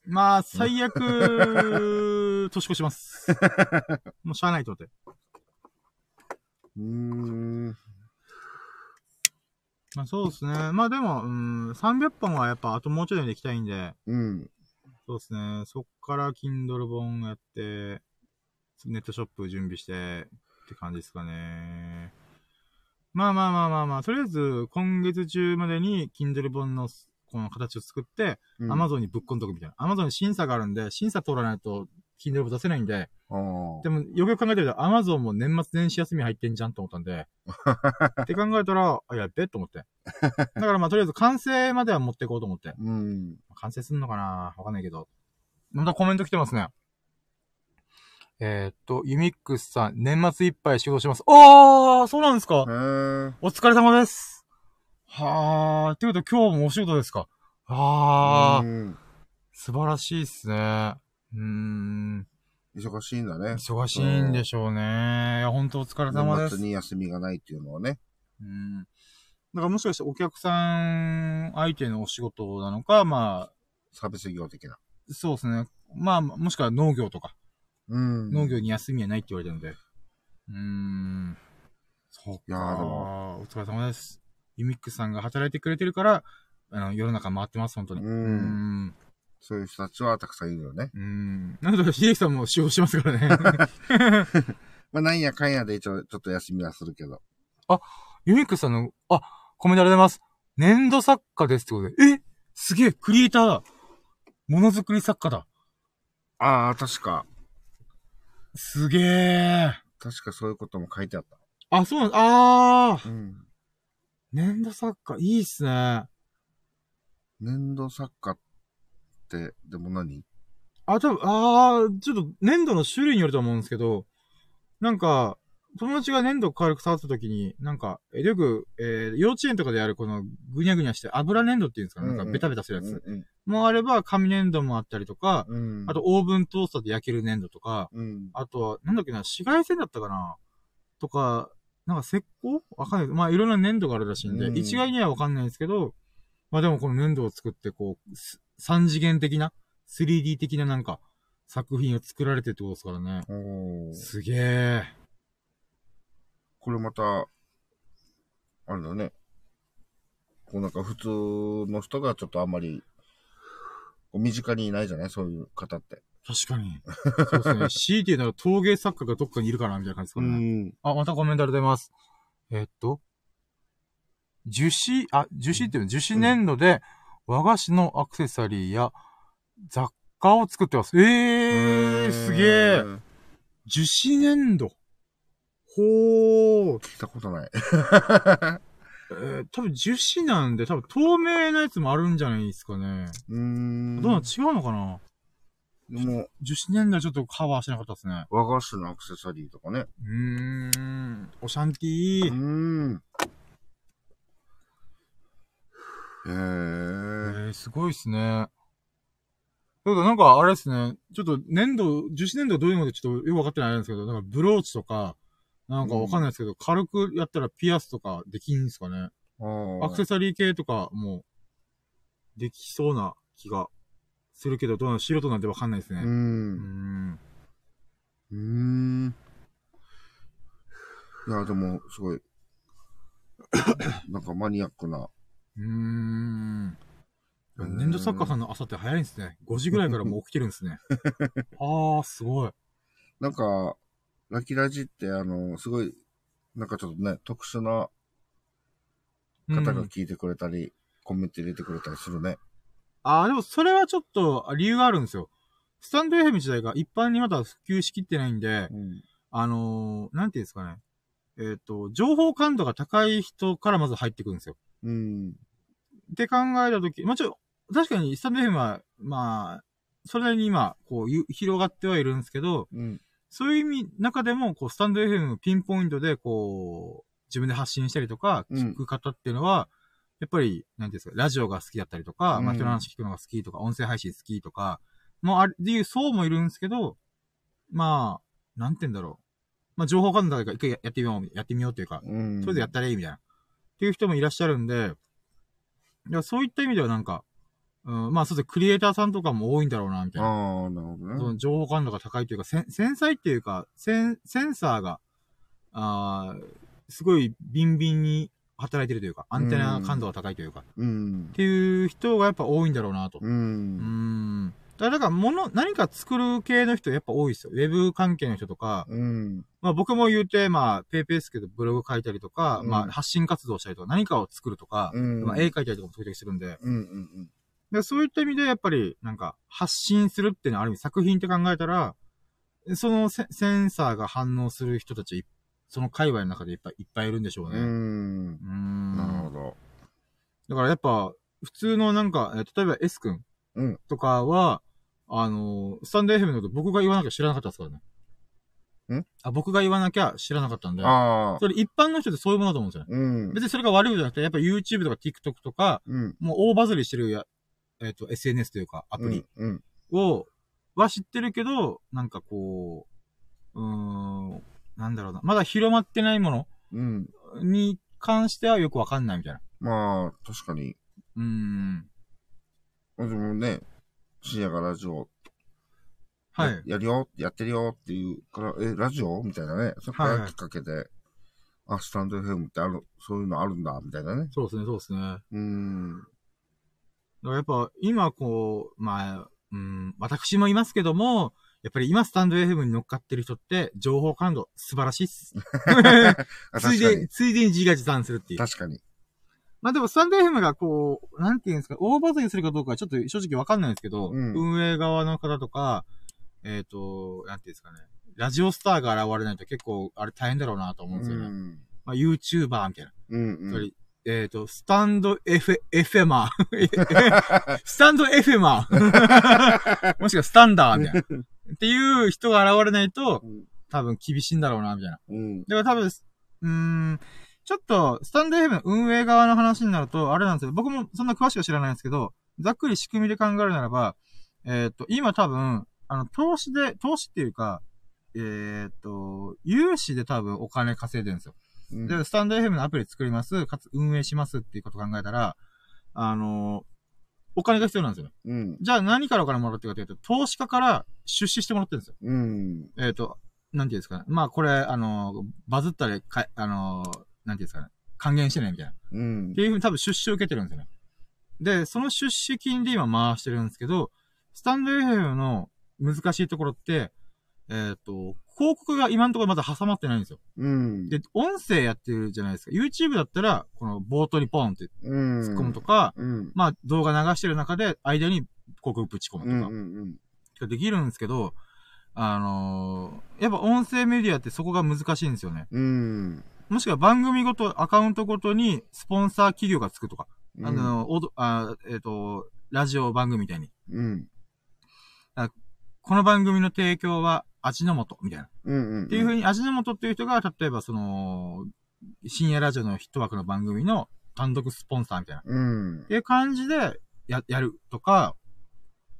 [SPEAKER 1] まあ、最悪、年越します。もうしゃあないと思って。
[SPEAKER 2] うーん。
[SPEAKER 1] まあそうですね。まあでも、うん、300本はやっぱあともうちょいで行きたいんで、
[SPEAKER 2] うん。
[SPEAKER 1] そうですね。そっから Kindle 本やって、ネットショップ準備してって感じですかね。まあまあまあまあまあ、とりあえず今月中までに Kindle 本のこの形を作って、
[SPEAKER 2] うん
[SPEAKER 1] Amazon にぶっこんとくみたいな。Amazon に審査があるんで、審査通らないと Kindle 本出せないんで、でもよくよく考えてみたら Amazon も年末年始休み入ってんじゃんと思ったんで、って考えたら、あ、やっべと思って。だからまあとりあえず完成までは持っていこうと思って。
[SPEAKER 2] うん。
[SPEAKER 1] 完成すんのかな？わかんないけど。またコメント来てますね。えー、っと、ユミックスさん、年末いっぱい仕事します。おーそうなんですかお疲れ様です。はー。ってことは今日もお仕事ですか？あー、
[SPEAKER 2] うん
[SPEAKER 1] 素晴らしいっすね。うーん。
[SPEAKER 2] 忙しいんだね。
[SPEAKER 1] 忙しいんでしょうね。いや、ほんとお疲れ様です
[SPEAKER 2] 年末。に休みがないっていうのはね。
[SPEAKER 1] うん。だからもしかしてお客さん相手のお仕事なのか、まあ、
[SPEAKER 2] サービス業的な。
[SPEAKER 1] そうですね。まあ、もしくは農業とか。
[SPEAKER 2] うん。
[SPEAKER 1] 農業に休みはないって言われてるんで。うーん。そうか。
[SPEAKER 2] いやーでも
[SPEAKER 1] お疲れ様です。ユミックスさんが働いてくれてるから、あの、世の中回ってます、本当に。
[SPEAKER 2] うん
[SPEAKER 1] うーん。
[SPEAKER 2] そういう人たちはたくさんいるよね。
[SPEAKER 1] うーん。なんとか、秀樹さんも仕事しますからね。
[SPEAKER 2] まあ、なんやかんやで一応ちょっと休みはするけど。
[SPEAKER 1] ユミックスさんの、あ、コメントありがとうございます。粘土作家ですってことで。えすげえ、クリエイターだ。ものづくり作家だ。
[SPEAKER 2] ああ、確か。
[SPEAKER 1] すげえ。
[SPEAKER 2] 確かそういうことも書いてあった。
[SPEAKER 1] あ、そうなんあー。
[SPEAKER 2] うん。
[SPEAKER 1] 粘土作家、いいっすね。
[SPEAKER 2] 粘土作家って、でも何？
[SPEAKER 1] あ、多分、あー、ちょっと粘土の種類によると思うんですけど、なんか、友達が粘土を軽く触った時に、なんか、えよく、えー幼稚園とかでやるこのぐにゃぐにゃして油粘土っていうんですかね、なんかベタベタするやつ。
[SPEAKER 2] うん
[SPEAKER 1] もあれば、紙粘土もあったりとか、
[SPEAKER 2] うん。
[SPEAKER 1] あと、オーブントースターで焼ける粘土とか、
[SPEAKER 2] うん。
[SPEAKER 1] あとは、なんだっけな、紫外線だったかな？とか、なんか石膏？わかんない。まあ、いろんな粘土があるらしいんで、
[SPEAKER 2] うん
[SPEAKER 1] 一概にはわかんないですけど、まあでもこの粘土を作って、こう、す三次元的な、3D 的ななんか、作品を作られてるってことですからね。すげえ。
[SPEAKER 2] これまた、あれだね。こうなんか普通の人がちょっとあんまり、身近にいないじゃない？そういう方って。
[SPEAKER 1] 確かに。そうですね。強いて言うなら陶芸作家がどっかにいるかな、みたいな感じですからね。
[SPEAKER 2] ん。
[SPEAKER 1] あ、またコメントありがとうございます。えっと、樹脂、あ、樹脂っていうの、樹脂粘土で和菓子のアクセサリーや雑貨を作ってます。えー、すげえ。樹脂粘土。ほー。
[SPEAKER 2] 聞いたことない。
[SPEAKER 1] えー、多分樹脂なんで、多分透明なやつもあるんじゃないですかね。
[SPEAKER 2] うーん。
[SPEAKER 1] どうなの違うのかな？
[SPEAKER 2] でも、
[SPEAKER 1] 樹脂粘土はちょっとカバーしなかったですね。
[SPEAKER 2] 和菓子のアクセサリーとかね。
[SPEAKER 1] うーん。オシャンティ
[SPEAKER 2] うー
[SPEAKER 1] ー。
[SPEAKER 2] ん。へ
[SPEAKER 1] え
[SPEAKER 2] え。
[SPEAKER 1] ー、すごいっすね。そうだ、なんかあれですね。ちょっと粘土、樹脂粘土がどういうのかちょっとよくわかってないんですけど、なんかブローチとか、なんかわかんないですけど、軽くやったらピアスとかできんすかね。
[SPEAKER 2] あ
[SPEAKER 1] アクセサリー系とかも、できそうな気がするけど、どうなの素人なんてわかんないですね。
[SPEAKER 2] う。
[SPEAKER 1] うんん。
[SPEAKER 2] うーん。いや、でも、すごい、なんかマニアックな。
[SPEAKER 1] うーん。粘土作家さんの朝って早いんですね。5時ぐらいからもう起きてるんですね。あー、すごい。
[SPEAKER 2] なんか、ラキラジって、あの、すごい、なんかちょっとね、特殊な
[SPEAKER 1] うん
[SPEAKER 2] 方が聞いてくれたり、コメント入れてくれたりするね。
[SPEAKER 1] ああ、でもそれはちょっと理由があるんですよ。スタンド FM 自体が一般にまだ普及しきってないんで、
[SPEAKER 2] うん。
[SPEAKER 1] あのーなんていうんですかね。えっ、と、情報感度が高い人からまず入ってくるんですよ。
[SPEAKER 2] うん。
[SPEAKER 1] って考えたとき、まあ、ちょ、確かにスタンド FM は、まあ、それなりに今、こう、ゆ広がってはいるんですけど、
[SPEAKER 2] うん。
[SPEAKER 1] そういう意味、中でも、こう、スタンド FM のピンポイントで、こう、自分で発信したりとか、
[SPEAKER 2] うん
[SPEAKER 1] 聞く方っていうのは、やっぱり、なんていうんですか、ラジオが好きだったりとか、
[SPEAKER 2] うん
[SPEAKER 1] まあ、人の話聞くのが好きとか、音声配信好きとか、もうあれ、っていう層もいるんですけど、まあ、なんて言うんだろう。まあ、情報感度だから一回やってみよう、やってみようというか、
[SPEAKER 2] うん。
[SPEAKER 1] それでやったらいいみたいな。っていう人もいらっしゃるんで、いや、そういった意味ではなんか、うん、まあそうですね、クリエイターさんとかも多いんだろうな、みたいな。
[SPEAKER 2] ああ、なるほどね。
[SPEAKER 1] その情報感度が高いというか、繊細っていうか、センセンサーが、あーすごいビンビンに働いてるというか、アンテナ感度が高いというか、っ
[SPEAKER 2] うん。
[SPEAKER 1] ていう人がやっぱ多いんだろうなと。
[SPEAKER 2] う。
[SPEAKER 1] うんん。だから、だから物、何か作る系の人やっぱ多いですよ。ウェブ関係の人とか、
[SPEAKER 2] うん。
[SPEAKER 1] まあ僕も言うて、まあ、ペーペーですけど、ブログ書いたりとか、
[SPEAKER 2] うん
[SPEAKER 1] まあ発信活動したりとか、何かを作るとか、
[SPEAKER 2] うん。
[SPEAKER 1] まあ絵描いたりとかも時々するんで、
[SPEAKER 2] うんうん
[SPEAKER 1] でそういった意味でやっぱり、なんか、発信するっていうのはある意味作品って考えたら、そのセセンサーが反応する人たち、いその界隈の中でいっぱいいっぱいいるんでしょう
[SPEAKER 2] うん。
[SPEAKER 1] ね。
[SPEAKER 2] う。
[SPEAKER 1] うんん。
[SPEAKER 2] なるほど。
[SPEAKER 1] だからやっぱ、普通のなんか、え例えば S 君
[SPEAKER 2] うん
[SPEAKER 1] とかは、あの、スタンド FM のこと僕が言わなきゃ知らなかったですからね。
[SPEAKER 2] ん？
[SPEAKER 1] あ、僕が言わなきゃ知らなかったんで。
[SPEAKER 2] ああ。
[SPEAKER 1] それ一般の人ってそういうものだと思うんですよね。
[SPEAKER 2] うん。
[SPEAKER 1] 別にそれが悪いことじゃなくて、やっぱ YouTube とか TikTok とか、
[SPEAKER 2] うん。
[SPEAKER 1] もう大バズりしてるや、えっ、と、SNS というか、アプリ
[SPEAKER 2] うん。
[SPEAKER 1] を、は知ってるけど、なんかこう、うーん、なんだろうな。まだ広まってないもの
[SPEAKER 2] うん。
[SPEAKER 1] に関してはよくわかんないみたいな。
[SPEAKER 2] まあ、確かに。
[SPEAKER 1] うーん。
[SPEAKER 2] でもね、深夜がラジオや
[SPEAKER 1] はい。
[SPEAKER 2] やるよ、やってるよっていうから、え、ラジオ？みたいなね。そこか
[SPEAKER 1] はいはい
[SPEAKER 2] らきっかけで、あ、スタンド FM ってある、そういうのあるんだ、みたいなね。
[SPEAKER 1] そうですね、そうですね。だか
[SPEAKER 2] うーん。
[SPEAKER 1] らやっぱ、今こう、まあ、うん、私もいますけども、やっぱり今スタンド FM に乗っかってる人って、情報感度素晴らしいっす。
[SPEAKER 2] あ
[SPEAKER 1] ついで。ついでに自画自賛するっていう。
[SPEAKER 2] 確かに。
[SPEAKER 1] まあでも、スタンド FM がこう、なんていうんですか、大バズりするかどうかはちょっと正直わかんないんですけど、
[SPEAKER 2] うん
[SPEAKER 1] 運営側の方とか、えっ、と、なんていうんですかね、ラジオスターが現れないと結構、あれ大変だろうなと思うんですよね。
[SPEAKER 2] ん。
[SPEAKER 1] まあ、YouTuber みたいな。
[SPEAKER 2] うんうん。
[SPEAKER 1] えっ、と、スタンド F、エフェマー。スタンドエフェマー。もしくはスタンダーみたいな。っていう人が現れないと、
[SPEAKER 2] うん
[SPEAKER 1] 多分厳しいんだろうな、みたいな。
[SPEAKER 2] うん。
[SPEAKER 1] だから多分、うーん、ちょっと、スタンド FM の運営側の話になると、あれなんですよ。僕もそんな詳しくは知らないんですけど、ざっくり仕組みで考えるならば、えっ、と、今多分、あの、投資で、投資っていうか、えっ、と、融資で多分お金稼いでるんですよ。
[SPEAKER 2] うん
[SPEAKER 1] で、スタンド FM のアプリ作ります、かつ運営しますっていうことを考えたら、あのお金が必要なんですよね。
[SPEAKER 2] うん。
[SPEAKER 1] じゃあ何からお金もらってるかというと、投資家から出資してもらってるんですよ。
[SPEAKER 2] うん。
[SPEAKER 1] えっ、と、なんていうんですかね。まあこれ、あの、バズったり、かあの、なんていうんですかね。還元してね、みたいな。っ
[SPEAKER 2] うん
[SPEAKER 1] て。いうふうに多分出資を受けてるんですよね。で、その出資金で今回してるんですけど、スタンド FM の難しいところって、えっ、と、広告が今のところまだ挟まってないんですよ。
[SPEAKER 2] うん。
[SPEAKER 1] で、音声やってるじゃないですか。YouTube だったら、この冒頭にポンって
[SPEAKER 2] うん。
[SPEAKER 1] 突っ込むとか、
[SPEAKER 2] うん。
[SPEAKER 1] まあ動画流してる中で間に広告ぶち込む
[SPEAKER 2] うん。
[SPEAKER 1] とか、
[SPEAKER 2] うん。
[SPEAKER 1] ができるんですけど、あのーやっぱ音声メディアってそこが難しいんですよね。
[SPEAKER 2] うん。
[SPEAKER 1] もしくは番組ごと、アカウントごとにスポンサー企業がつくとか、あの、おどあえっ、と、ラジオ番組みたいに、
[SPEAKER 2] うん。
[SPEAKER 1] この番組の提供は味の素みたいな。
[SPEAKER 2] うん。うん。
[SPEAKER 1] っていう風に味の素っていう人が、例えばその、深夜ラジオの一枠の番組の単独スポンサーみたいな。
[SPEAKER 2] うん
[SPEAKER 1] っ。ていう感じでや、やるとか、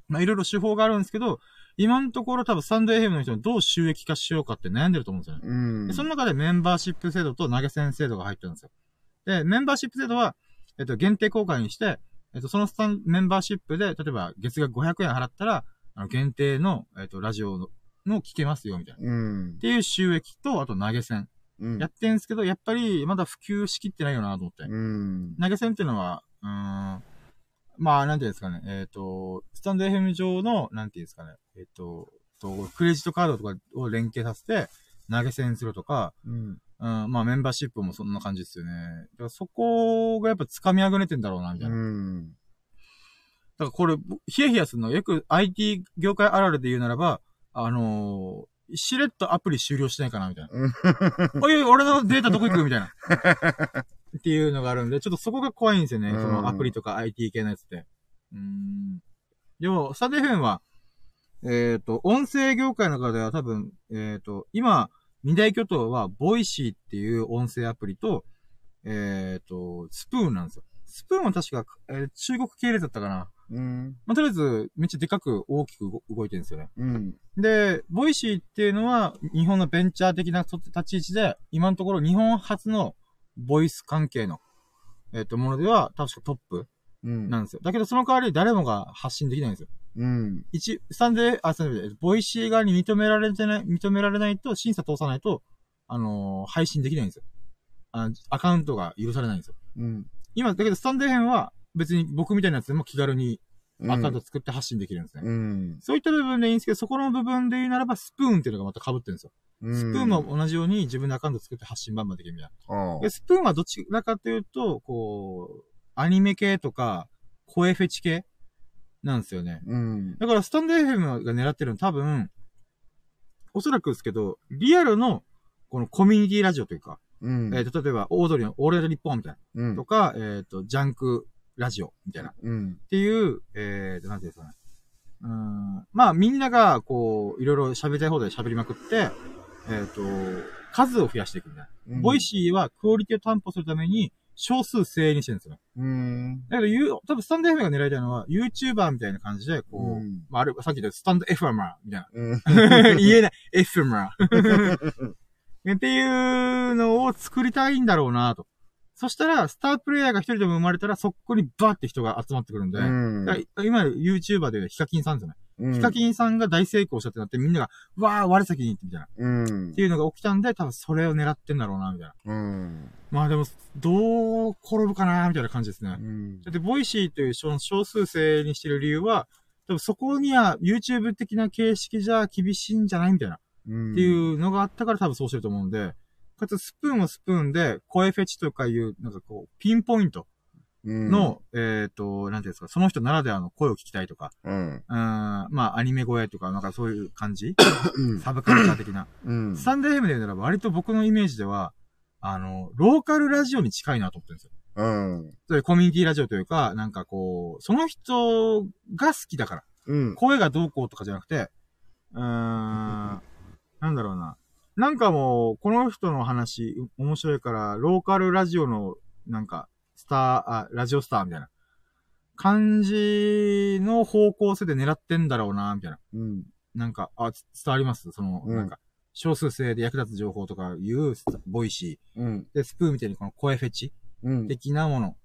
[SPEAKER 1] まあ、いろいろ手法があるんですけど、今のところ多分サンド FM の人にどう収益化しようかって悩んでると思うんですよね。
[SPEAKER 2] うん。
[SPEAKER 1] でその中でメンバーシップ制度と投げ銭制度が入ってるんですよ。で、メンバーシップ制度は、えっと、限定公開にして、えっと、そのスタン、メンバーシップで、例えば月額500円払ったら、あの、限定の、えっと、ラジオの、の聞けますよ、みたいな。っ
[SPEAKER 2] うん。
[SPEAKER 1] ていう収益と、あと投げ銭。
[SPEAKER 2] うん。
[SPEAKER 1] やってんすけど、やっぱり、まだ普及しきってないよなと思って。
[SPEAKER 2] うん。
[SPEAKER 1] 投げ銭っていうのは、うーん、まあ、なんていうんですかね、えっ、と、スタンド FM 上の、なんていうんですかね、えっ、と、と、クレジットカードとかを連携させて、投げ銭するとか、
[SPEAKER 2] うん。
[SPEAKER 1] うん、まあメンバーシップもそんな感じですよね。だからそこがやっぱ掴みあぐねてんだろうな、みたいな。だ
[SPEAKER 2] うん。
[SPEAKER 1] からこれ、ヒヤヒヤするのは、よく IT 業界あるあるで言うならば、あのー、しれっとアプリ終了してないかな、みたいな。おいおい、俺のデータどこ行く？みたいな。っていうのがあるんで、ちょっとそこが怖いんですよね。
[SPEAKER 2] うん
[SPEAKER 1] そのアプリとか IT 系のやつって。うーん。でも、スタンド FM は、えっ、と、音声業界の中では多分、えっ、と、今、二大巨頭は、ボイシーっていう音声アプリと、えっ、と、スプーンなんですよ。スプーンは確か、えー中国系列だったかな。
[SPEAKER 2] うん。
[SPEAKER 1] まあ、とりあえず、めっちゃでかく大きく動動いてるんですよね。
[SPEAKER 2] うん。
[SPEAKER 1] で、ボイシーっていうのは、日本のベンチャー的な立ち位置で、今のところ日本初のボイス関係の、えっ、と、ものでは、確かトップ
[SPEAKER 2] うん。
[SPEAKER 1] なんですよ。だけど、その代わり誰もが発信できないんですよ。
[SPEAKER 2] うん。
[SPEAKER 1] 一、スタンデー、あ、スタンデー、ボイシー側に認められてない、認められないと、審査通さないと、あのー配信できないんですよ。あアカウントが許されないんですよ。
[SPEAKER 2] うん。
[SPEAKER 1] 今、だけど、スタンド FM は、別に僕みたいなやつでも気軽に
[SPEAKER 2] うん。
[SPEAKER 1] アカウント作って発信できるんですね。
[SPEAKER 2] うん。
[SPEAKER 1] そういった部分でいいんですけど、そこの部分で言うならば、スプーンっていうのがまた被ってるんですよ。
[SPEAKER 2] うん。
[SPEAKER 1] スプーンも同じように自分のアカウント作って発信バンバンできるみたいな。で、スプーンはどちらかというと、こう、アニメ系とか、声フェチ系なんですよね。
[SPEAKER 2] うん。
[SPEAKER 1] だから、スタンド FM が狙ってるのは多分、おそらくですけど、リアルの、このコミュニティラジオというか、
[SPEAKER 2] うん。
[SPEAKER 1] えっ、と、例えば、オードリーのオールナイトニッポンみたいな、
[SPEAKER 2] うん
[SPEAKER 1] と。か、えっ、と、ジャンクラジオみたいな、っ
[SPEAKER 2] うん。
[SPEAKER 1] ていう、えっ、と、なんていうんですかね。うーん、まあ、みんなが、こう、いろいろ喋りたい放題喋りまくって、えっ、と、数を増やしていくみたいな。ボイシーはクオリティを担保するために、少数精鋭にしてるんですよね。
[SPEAKER 2] うん。
[SPEAKER 1] だけど、多分スタンド FM が狙いたいのは、YouTuber みたいな感じで、こう、
[SPEAKER 2] うん
[SPEAKER 1] まあ、あれ、さっき言ったスタンド FM みたい
[SPEAKER 2] うん。
[SPEAKER 1] な。言えない。FM っていうのを作りたいんだろうなと。そしたら、スタープレイヤーが一人でも生まれたら、そこにバーって人が集まってくるんで、
[SPEAKER 2] うん。
[SPEAKER 1] 今 YouTuber でヒカキンさんですよね。
[SPEAKER 2] うん
[SPEAKER 1] ヒカキンさんが大成功したってなって、みんなが、わー、我先に行ってみたいな。っ
[SPEAKER 2] うん
[SPEAKER 1] て。いうのが起きたんで、多分それを狙ってんだろうな、みたいな。
[SPEAKER 2] うん。
[SPEAKER 1] まあでも、どう転ぶかな、みたいな感じですね。
[SPEAKER 2] うん。
[SPEAKER 1] だって、 Voicy という少少数制にしてる理由は、多分そこには YouTube 的な形式じゃ厳しいんじゃないみたいな。
[SPEAKER 2] うん。
[SPEAKER 1] っていうのがあったから多分そうしてると思うんで、かつスプーンはスプーンで、声フェチとかいう、なんかこう、ピンポイント
[SPEAKER 2] うん、
[SPEAKER 1] の、えっ、と、なんていうんですか、その人ならではの声を聞きたいとか、
[SPEAKER 2] うん。
[SPEAKER 1] ん、まあ、アニメ声とか、なんかそういう感じ？
[SPEAKER 2] うん。
[SPEAKER 1] サブカルチャー的な。
[SPEAKER 2] うん。
[SPEAKER 1] スタンド FM で言うならば割と僕のイメージでは、あの、ローカルラジオに近いなと思ってるんですよ。
[SPEAKER 2] うん。
[SPEAKER 1] そういうコミュニティラジオというか、なんかこう、その人が好きだから。
[SPEAKER 2] うん。
[SPEAKER 1] 声がどうこうとかじゃなくて、うーん、なんだろうな。なんかもう、この人の話、面白いから、ローカルラジオの、なんか、スター、あ、ラジオスターみたいな感じの方向性で狙ってんだろうな、みたいな。
[SPEAKER 2] うん。
[SPEAKER 1] なんか、あ、つ伝わります？その、
[SPEAKER 2] うん
[SPEAKER 1] なんか、少数制で役立つ情報とかいう、ボイシ
[SPEAKER 2] うん。
[SPEAKER 1] ー。で、スプーンみたいにこの声フェチ
[SPEAKER 2] うん。
[SPEAKER 1] 的なもの。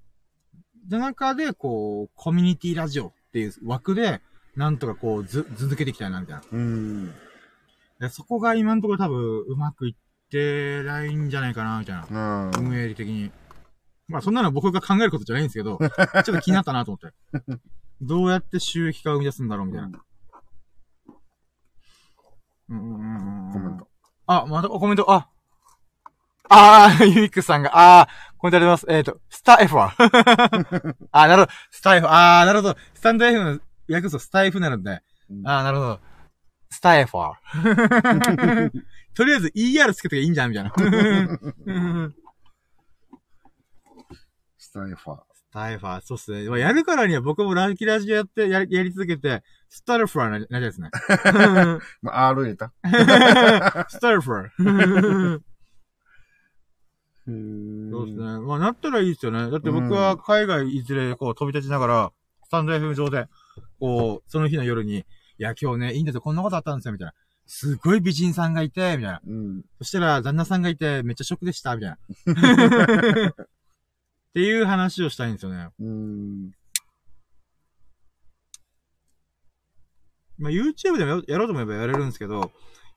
[SPEAKER 1] で、中で、こう、コミュニティラジオっていう枠で、なんとかこう、ず、続けていきたいな、みたいな。
[SPEAKER 2] うん。
[SPEAKER 1] でそこが今のところ多分、うまくいってないんじゃないかな、みたいな。
[SPEAKER 2] うん。
[SPEAKER 1] 運営的に。まあ、そんなの僕が考えることじゃないんですけど、ちょっと気になったなと思って。どうやって収益化を生み出すんだろう、みたいな。うんうんうんうん
[SPEAKER 2] コメント。
[SPEAKER 1] あ、またコメント、あ。あー、ゆいくさんが、あー、コメントあります。えっ、と、スター F は？あー、なるほど。スター F、あー、なるほど。スタンド F の訳すとスター F になるんで。
[SPEAKER 2] うん
[SPEAKER 1] あー、なるほど。スター F は？とりあえず ER つけていいんじゃんみたいな。
[SPEAKER 2] スタイファー。
[SPEAKER 1] スタイファー、そうっすね。まあやるからには僕もランキラジやって、やり、やり続けて、スタルファーな、なりですね。
[SPEAKER 2] まあ、R 入れた
[SPEAKER 1] スタルファー。そうですね。まあ、なったらいいですよね。だって僕は海外いずれこう飛び立ちながら、スタンド FM 上で、こう、その日の夜に、いや、今日ね、いいんだとこんなことあったんですよ、みたいな。すごい美人さんがいて、みたいな。
[SPEAKER 2] うん。
[SPEAKER 1] そしたら、旦那さんがいて、めっちゃショックでした、みたいな。っていう話をしたいんですよね。
[SPEAKER 2] うーん。
[SPEAKER 1] まあ、YouTube でもややろうと思えばやれるんですけど、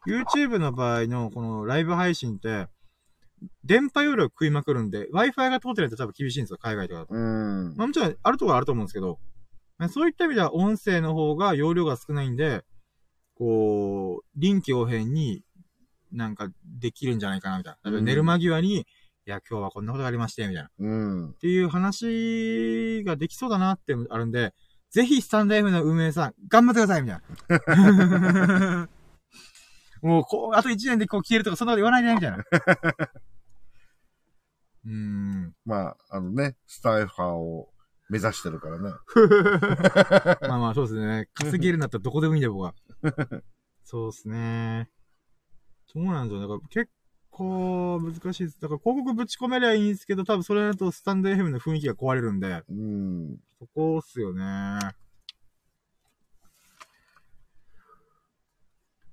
[SPEAKER 1] YouTube の場合のこのライブ配信って、電波容量食いまくるんで、Wi-Fi が通ってないと多分厳しいんですよ、海外とかだと。
[SPEAKER 2] うん。
[SPEAKER 1] まあもちろん、あるところはあると思うんですけど、まあそういった意味では音声の方が容量が少ないんで、こう、臨機応変になんかできるんじゃないかな、みたいな。寝る間際に、いや、今日はこんなことがありまして、みたいな。っ
[SPEAKER 2] うん。
[SPEAKER 1] ていう話ができそうだなってあるんで、ぜひスタンド F の運営さん、頑張ってくださいみたいな。もう、こう、あと1年でこう消えるとか、そんなこと言わないで、みたいな。うーん。
[SPEAKER 2] まあ、あのね、スタイファーを目指してるからね。
[SPEAKER 1] まあまあ、そうですね。稼げるんだったらどこでもいいんだよ、僕は。そうですね。そうなんですよ。だから結構難しいです。だから広告ぶち込めりゃいいんですけど、多分それだとスタンド FM の雰囲気が壊れるんで、
[SPEAKER 2] うん。
[SPEAKER 1] そこっすよね。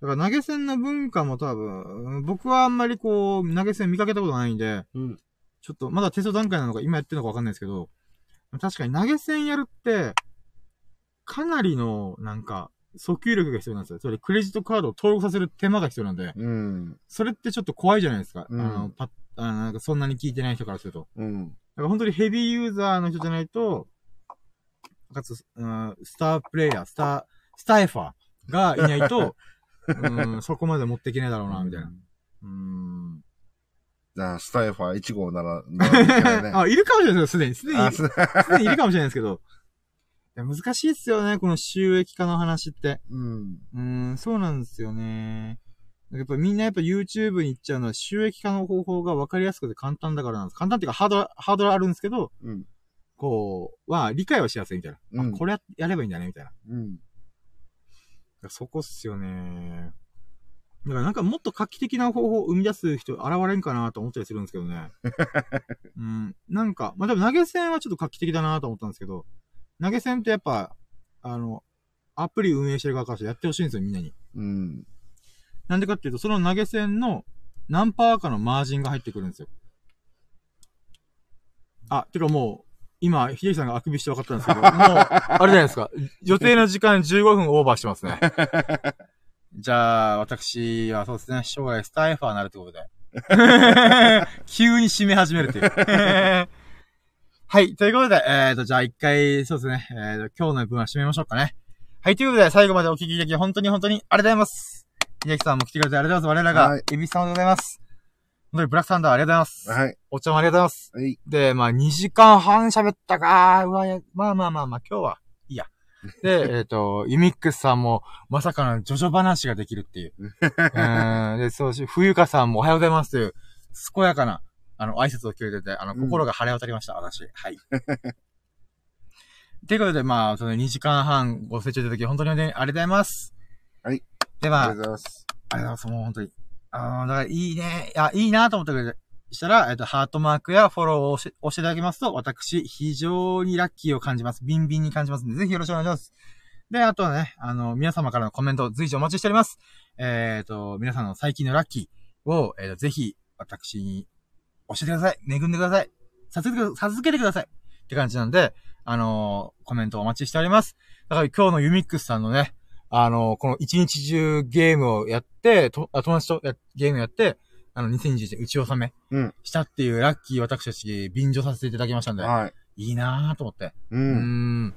[SPEAKER 1] だから投げ銭の文化も多分、僕はあんまりこう、投げ銭見かけたことないんで、
[SPEAKER 2] うん。
[SPEAKER 1] ちょっと、まだテスト段階なのか、今やってるのかわかんないですけど、確かに投げ銭やるって、かなりの、なんか、訴求力が必要なんですよ。それクレジットカードを登録させる手間が必要なんで、
[SPEAKER 2] うん。
[SPEAKER 1] それってちょっと怖いじゃないですか。
[SPEAKER 2] うん
[SPEAKER 1] あの、パッ、あの、なんかそんなに聞いてない人からすると。
[SPEAKER 2] うん。
[SPEAKER 1] だから本当にヘビーユーザーの人じゃないと、かつ、うん、スタープレイヤー、スター、スタイファーがいないと、うん、そこまで持っていけないだろうな、みたいな。うん。
[SPEAKER 2] じゃあ、スタイファー1号なら、ならいね。
[SPEAKER 1] あ、いるかもしれないですよ、すでに。すでに、すでにいるかもしれないですけど。いや難しいっすよね、この収益化の話って。
[SPEAKER 2] うん。
[SPEAKER 1] うん、そうなんですよね。やっぱみんなやっぱ YouTube に行っちゃうのは収益化の方法が分かりやすくて簡単だからなんです。簡単っていうかハードル、ハードルあるんですけど、
[SPEAKER 2] うん。
[SPEAKER 1] こう、は理解はしやすいみたいな。
[SPEAKER 2] うん
[SPEAKER 1] あ、これややればいいんだね、みたいな。
[SPEAKER 2] うん。
[SPEAKER 1] そこっすよね。だからなんかもっと画期的な方法を生み出す人現れんかなと思ったりするんですけどね。うん。なんか、まあ、でも投げ銭はちょっと画期的だなと思ったんですけど、投げ銭ってやっぱ、あの、アプリ運営してる側からしてやってほしいんですよ、みんなに。
[SPEAKER 2] うん。
[SPEAKER 1] なんでかっていうと、その投げ銭の何パーかのマージンが入ってくるんですよ。あ、てかもう、今、秀樹さんがあくびして分かったんですけど、もう、あれじゃないですか。予定の時間15分オーバーしてますね。じゃあ、私はそうですね、将来スタイファーになるってことで。急に締め始めるっていう。はい、ということで、えーと、じゃあ一回、そうですね、えーと、今日の分は締めましょうかね。はい、ということで、最後までお聞きいただき、本当に本当にありがとうございます。秀樹さんも来てくれてありがとうございます。我らが
[SPEAKER 2] はい、
[SPEAKER 1] エビス様でございます。本当にブラックサンダーありがとうございます。
[SPEAKER 2] はい。
[SPEAKER 1] お茶もありがとうございます。
[SPEAKER 2] はい。
[SPEAKER 1] で、まあ、2時間半喋ったかうわ、やまあまあまあまあ、今日は、いいや。で、えっ、と、ユミックスさんも、まさかのジョジョ話ができるっていう。うん。で、そうし、冬香さんもおはようございますという、健やかな、あの、挨拶を聞いてて、あの、
[SPEAKER 2] うん
[SPEAKER 1] 心が晴れ渡りました、私。はい。ということで、まあ、その2時間半ご清聴いただき、本当にありがとうございます。
[SPEAKER 2] はい。
[SPEAKER 1] では、
[SPEAKER 2] ありがとうございます。
[SPEAKER 1] ありがとうございます。もう本当に。ああ、だからいいね。あ、いいなと思ってくれて、したら、えっと、ハートマークやフォローを押していただきますと、私、非常にラッキーを感じます。ビンビンに感じますので、ぜひよろしくお願いします。で、あとはね、あの、皆様からのコメント、随時お待ちしております。えっ、と、皆さんの最近のラッキーを、えーと、ぜひ、私に教えてください。恵んでください。授けてく授けてください。って感じなんで、あのーコメントお待ちしております。だから今日のユミックスさんのね、あのーこの一日中ゲームをやって、とあ友達とやゲームやって、あの、2021年打ち納め
[SPEAKER 2] うん
[SPEAKER 1] したっていうラッキー私たち便乗させていただきましたんで、
[SPEAKER 2] はい。
[SPEAKER 1] いいなぁと思って。
[SPEAKER 2] う。
[SPEAKER 1] うんん。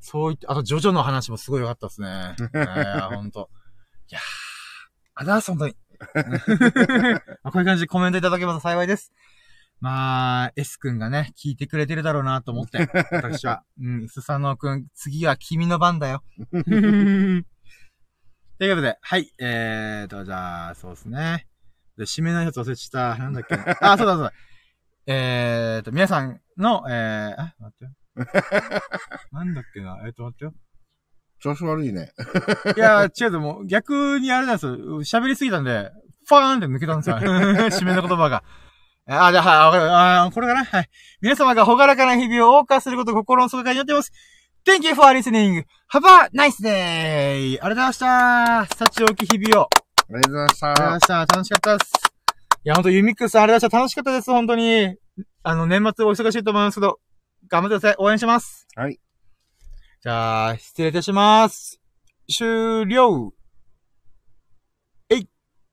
[SPEAKER 1] そういった、あと、ジョジョの話もすごい良かったですね。いやー、ほんと。いやー、あざーす、ほんとに。まあこういう感じでコメントいただけますと幸いです。まあ、S 君がね、聞いてくれてるだろうなと思って、私は。うん、スサノオ君、次は君の番だよ。ということで、はい、えーと、じゃあ、そうですね。で、締めのやつ忘れちゃった。なんだっけな。あ、そうだそうだ。えーと、皆さんの、えー、あ、待ってよ。なんだっけな。えーと、待ってよ。
[SPEAKER 2] 調子悪いね。
[SPEAKER 1] いや、違うと、もう逆にあれなんですよ。喋りすぎたんで、ファーンって抜けたんですよ。締めの言葉が。あ、じゃあ、はい、わかる。あーこれかな？はい。皆様が朗らかな日々を謳歌することを心の底から祈っています。Thank you for listening. Have a nice day! ありがとうございました。幸置き日々を。
[SPEAKER 2] ありがとうございまし
[SPEAKER 1] ありがとうござい
[SPEAKER 2] た
[SPEAKER 1] ま。した。楽しかったです。いや、ほんと、ユミックスさんありがとうございました。楽しかったです。本当に。あの、年末お忙しいと思いますけど、頑張ってください。応援します。
[SPEAKER 2] はい。
[SPEAKER 1] じゃあ、失礼いたします。終了。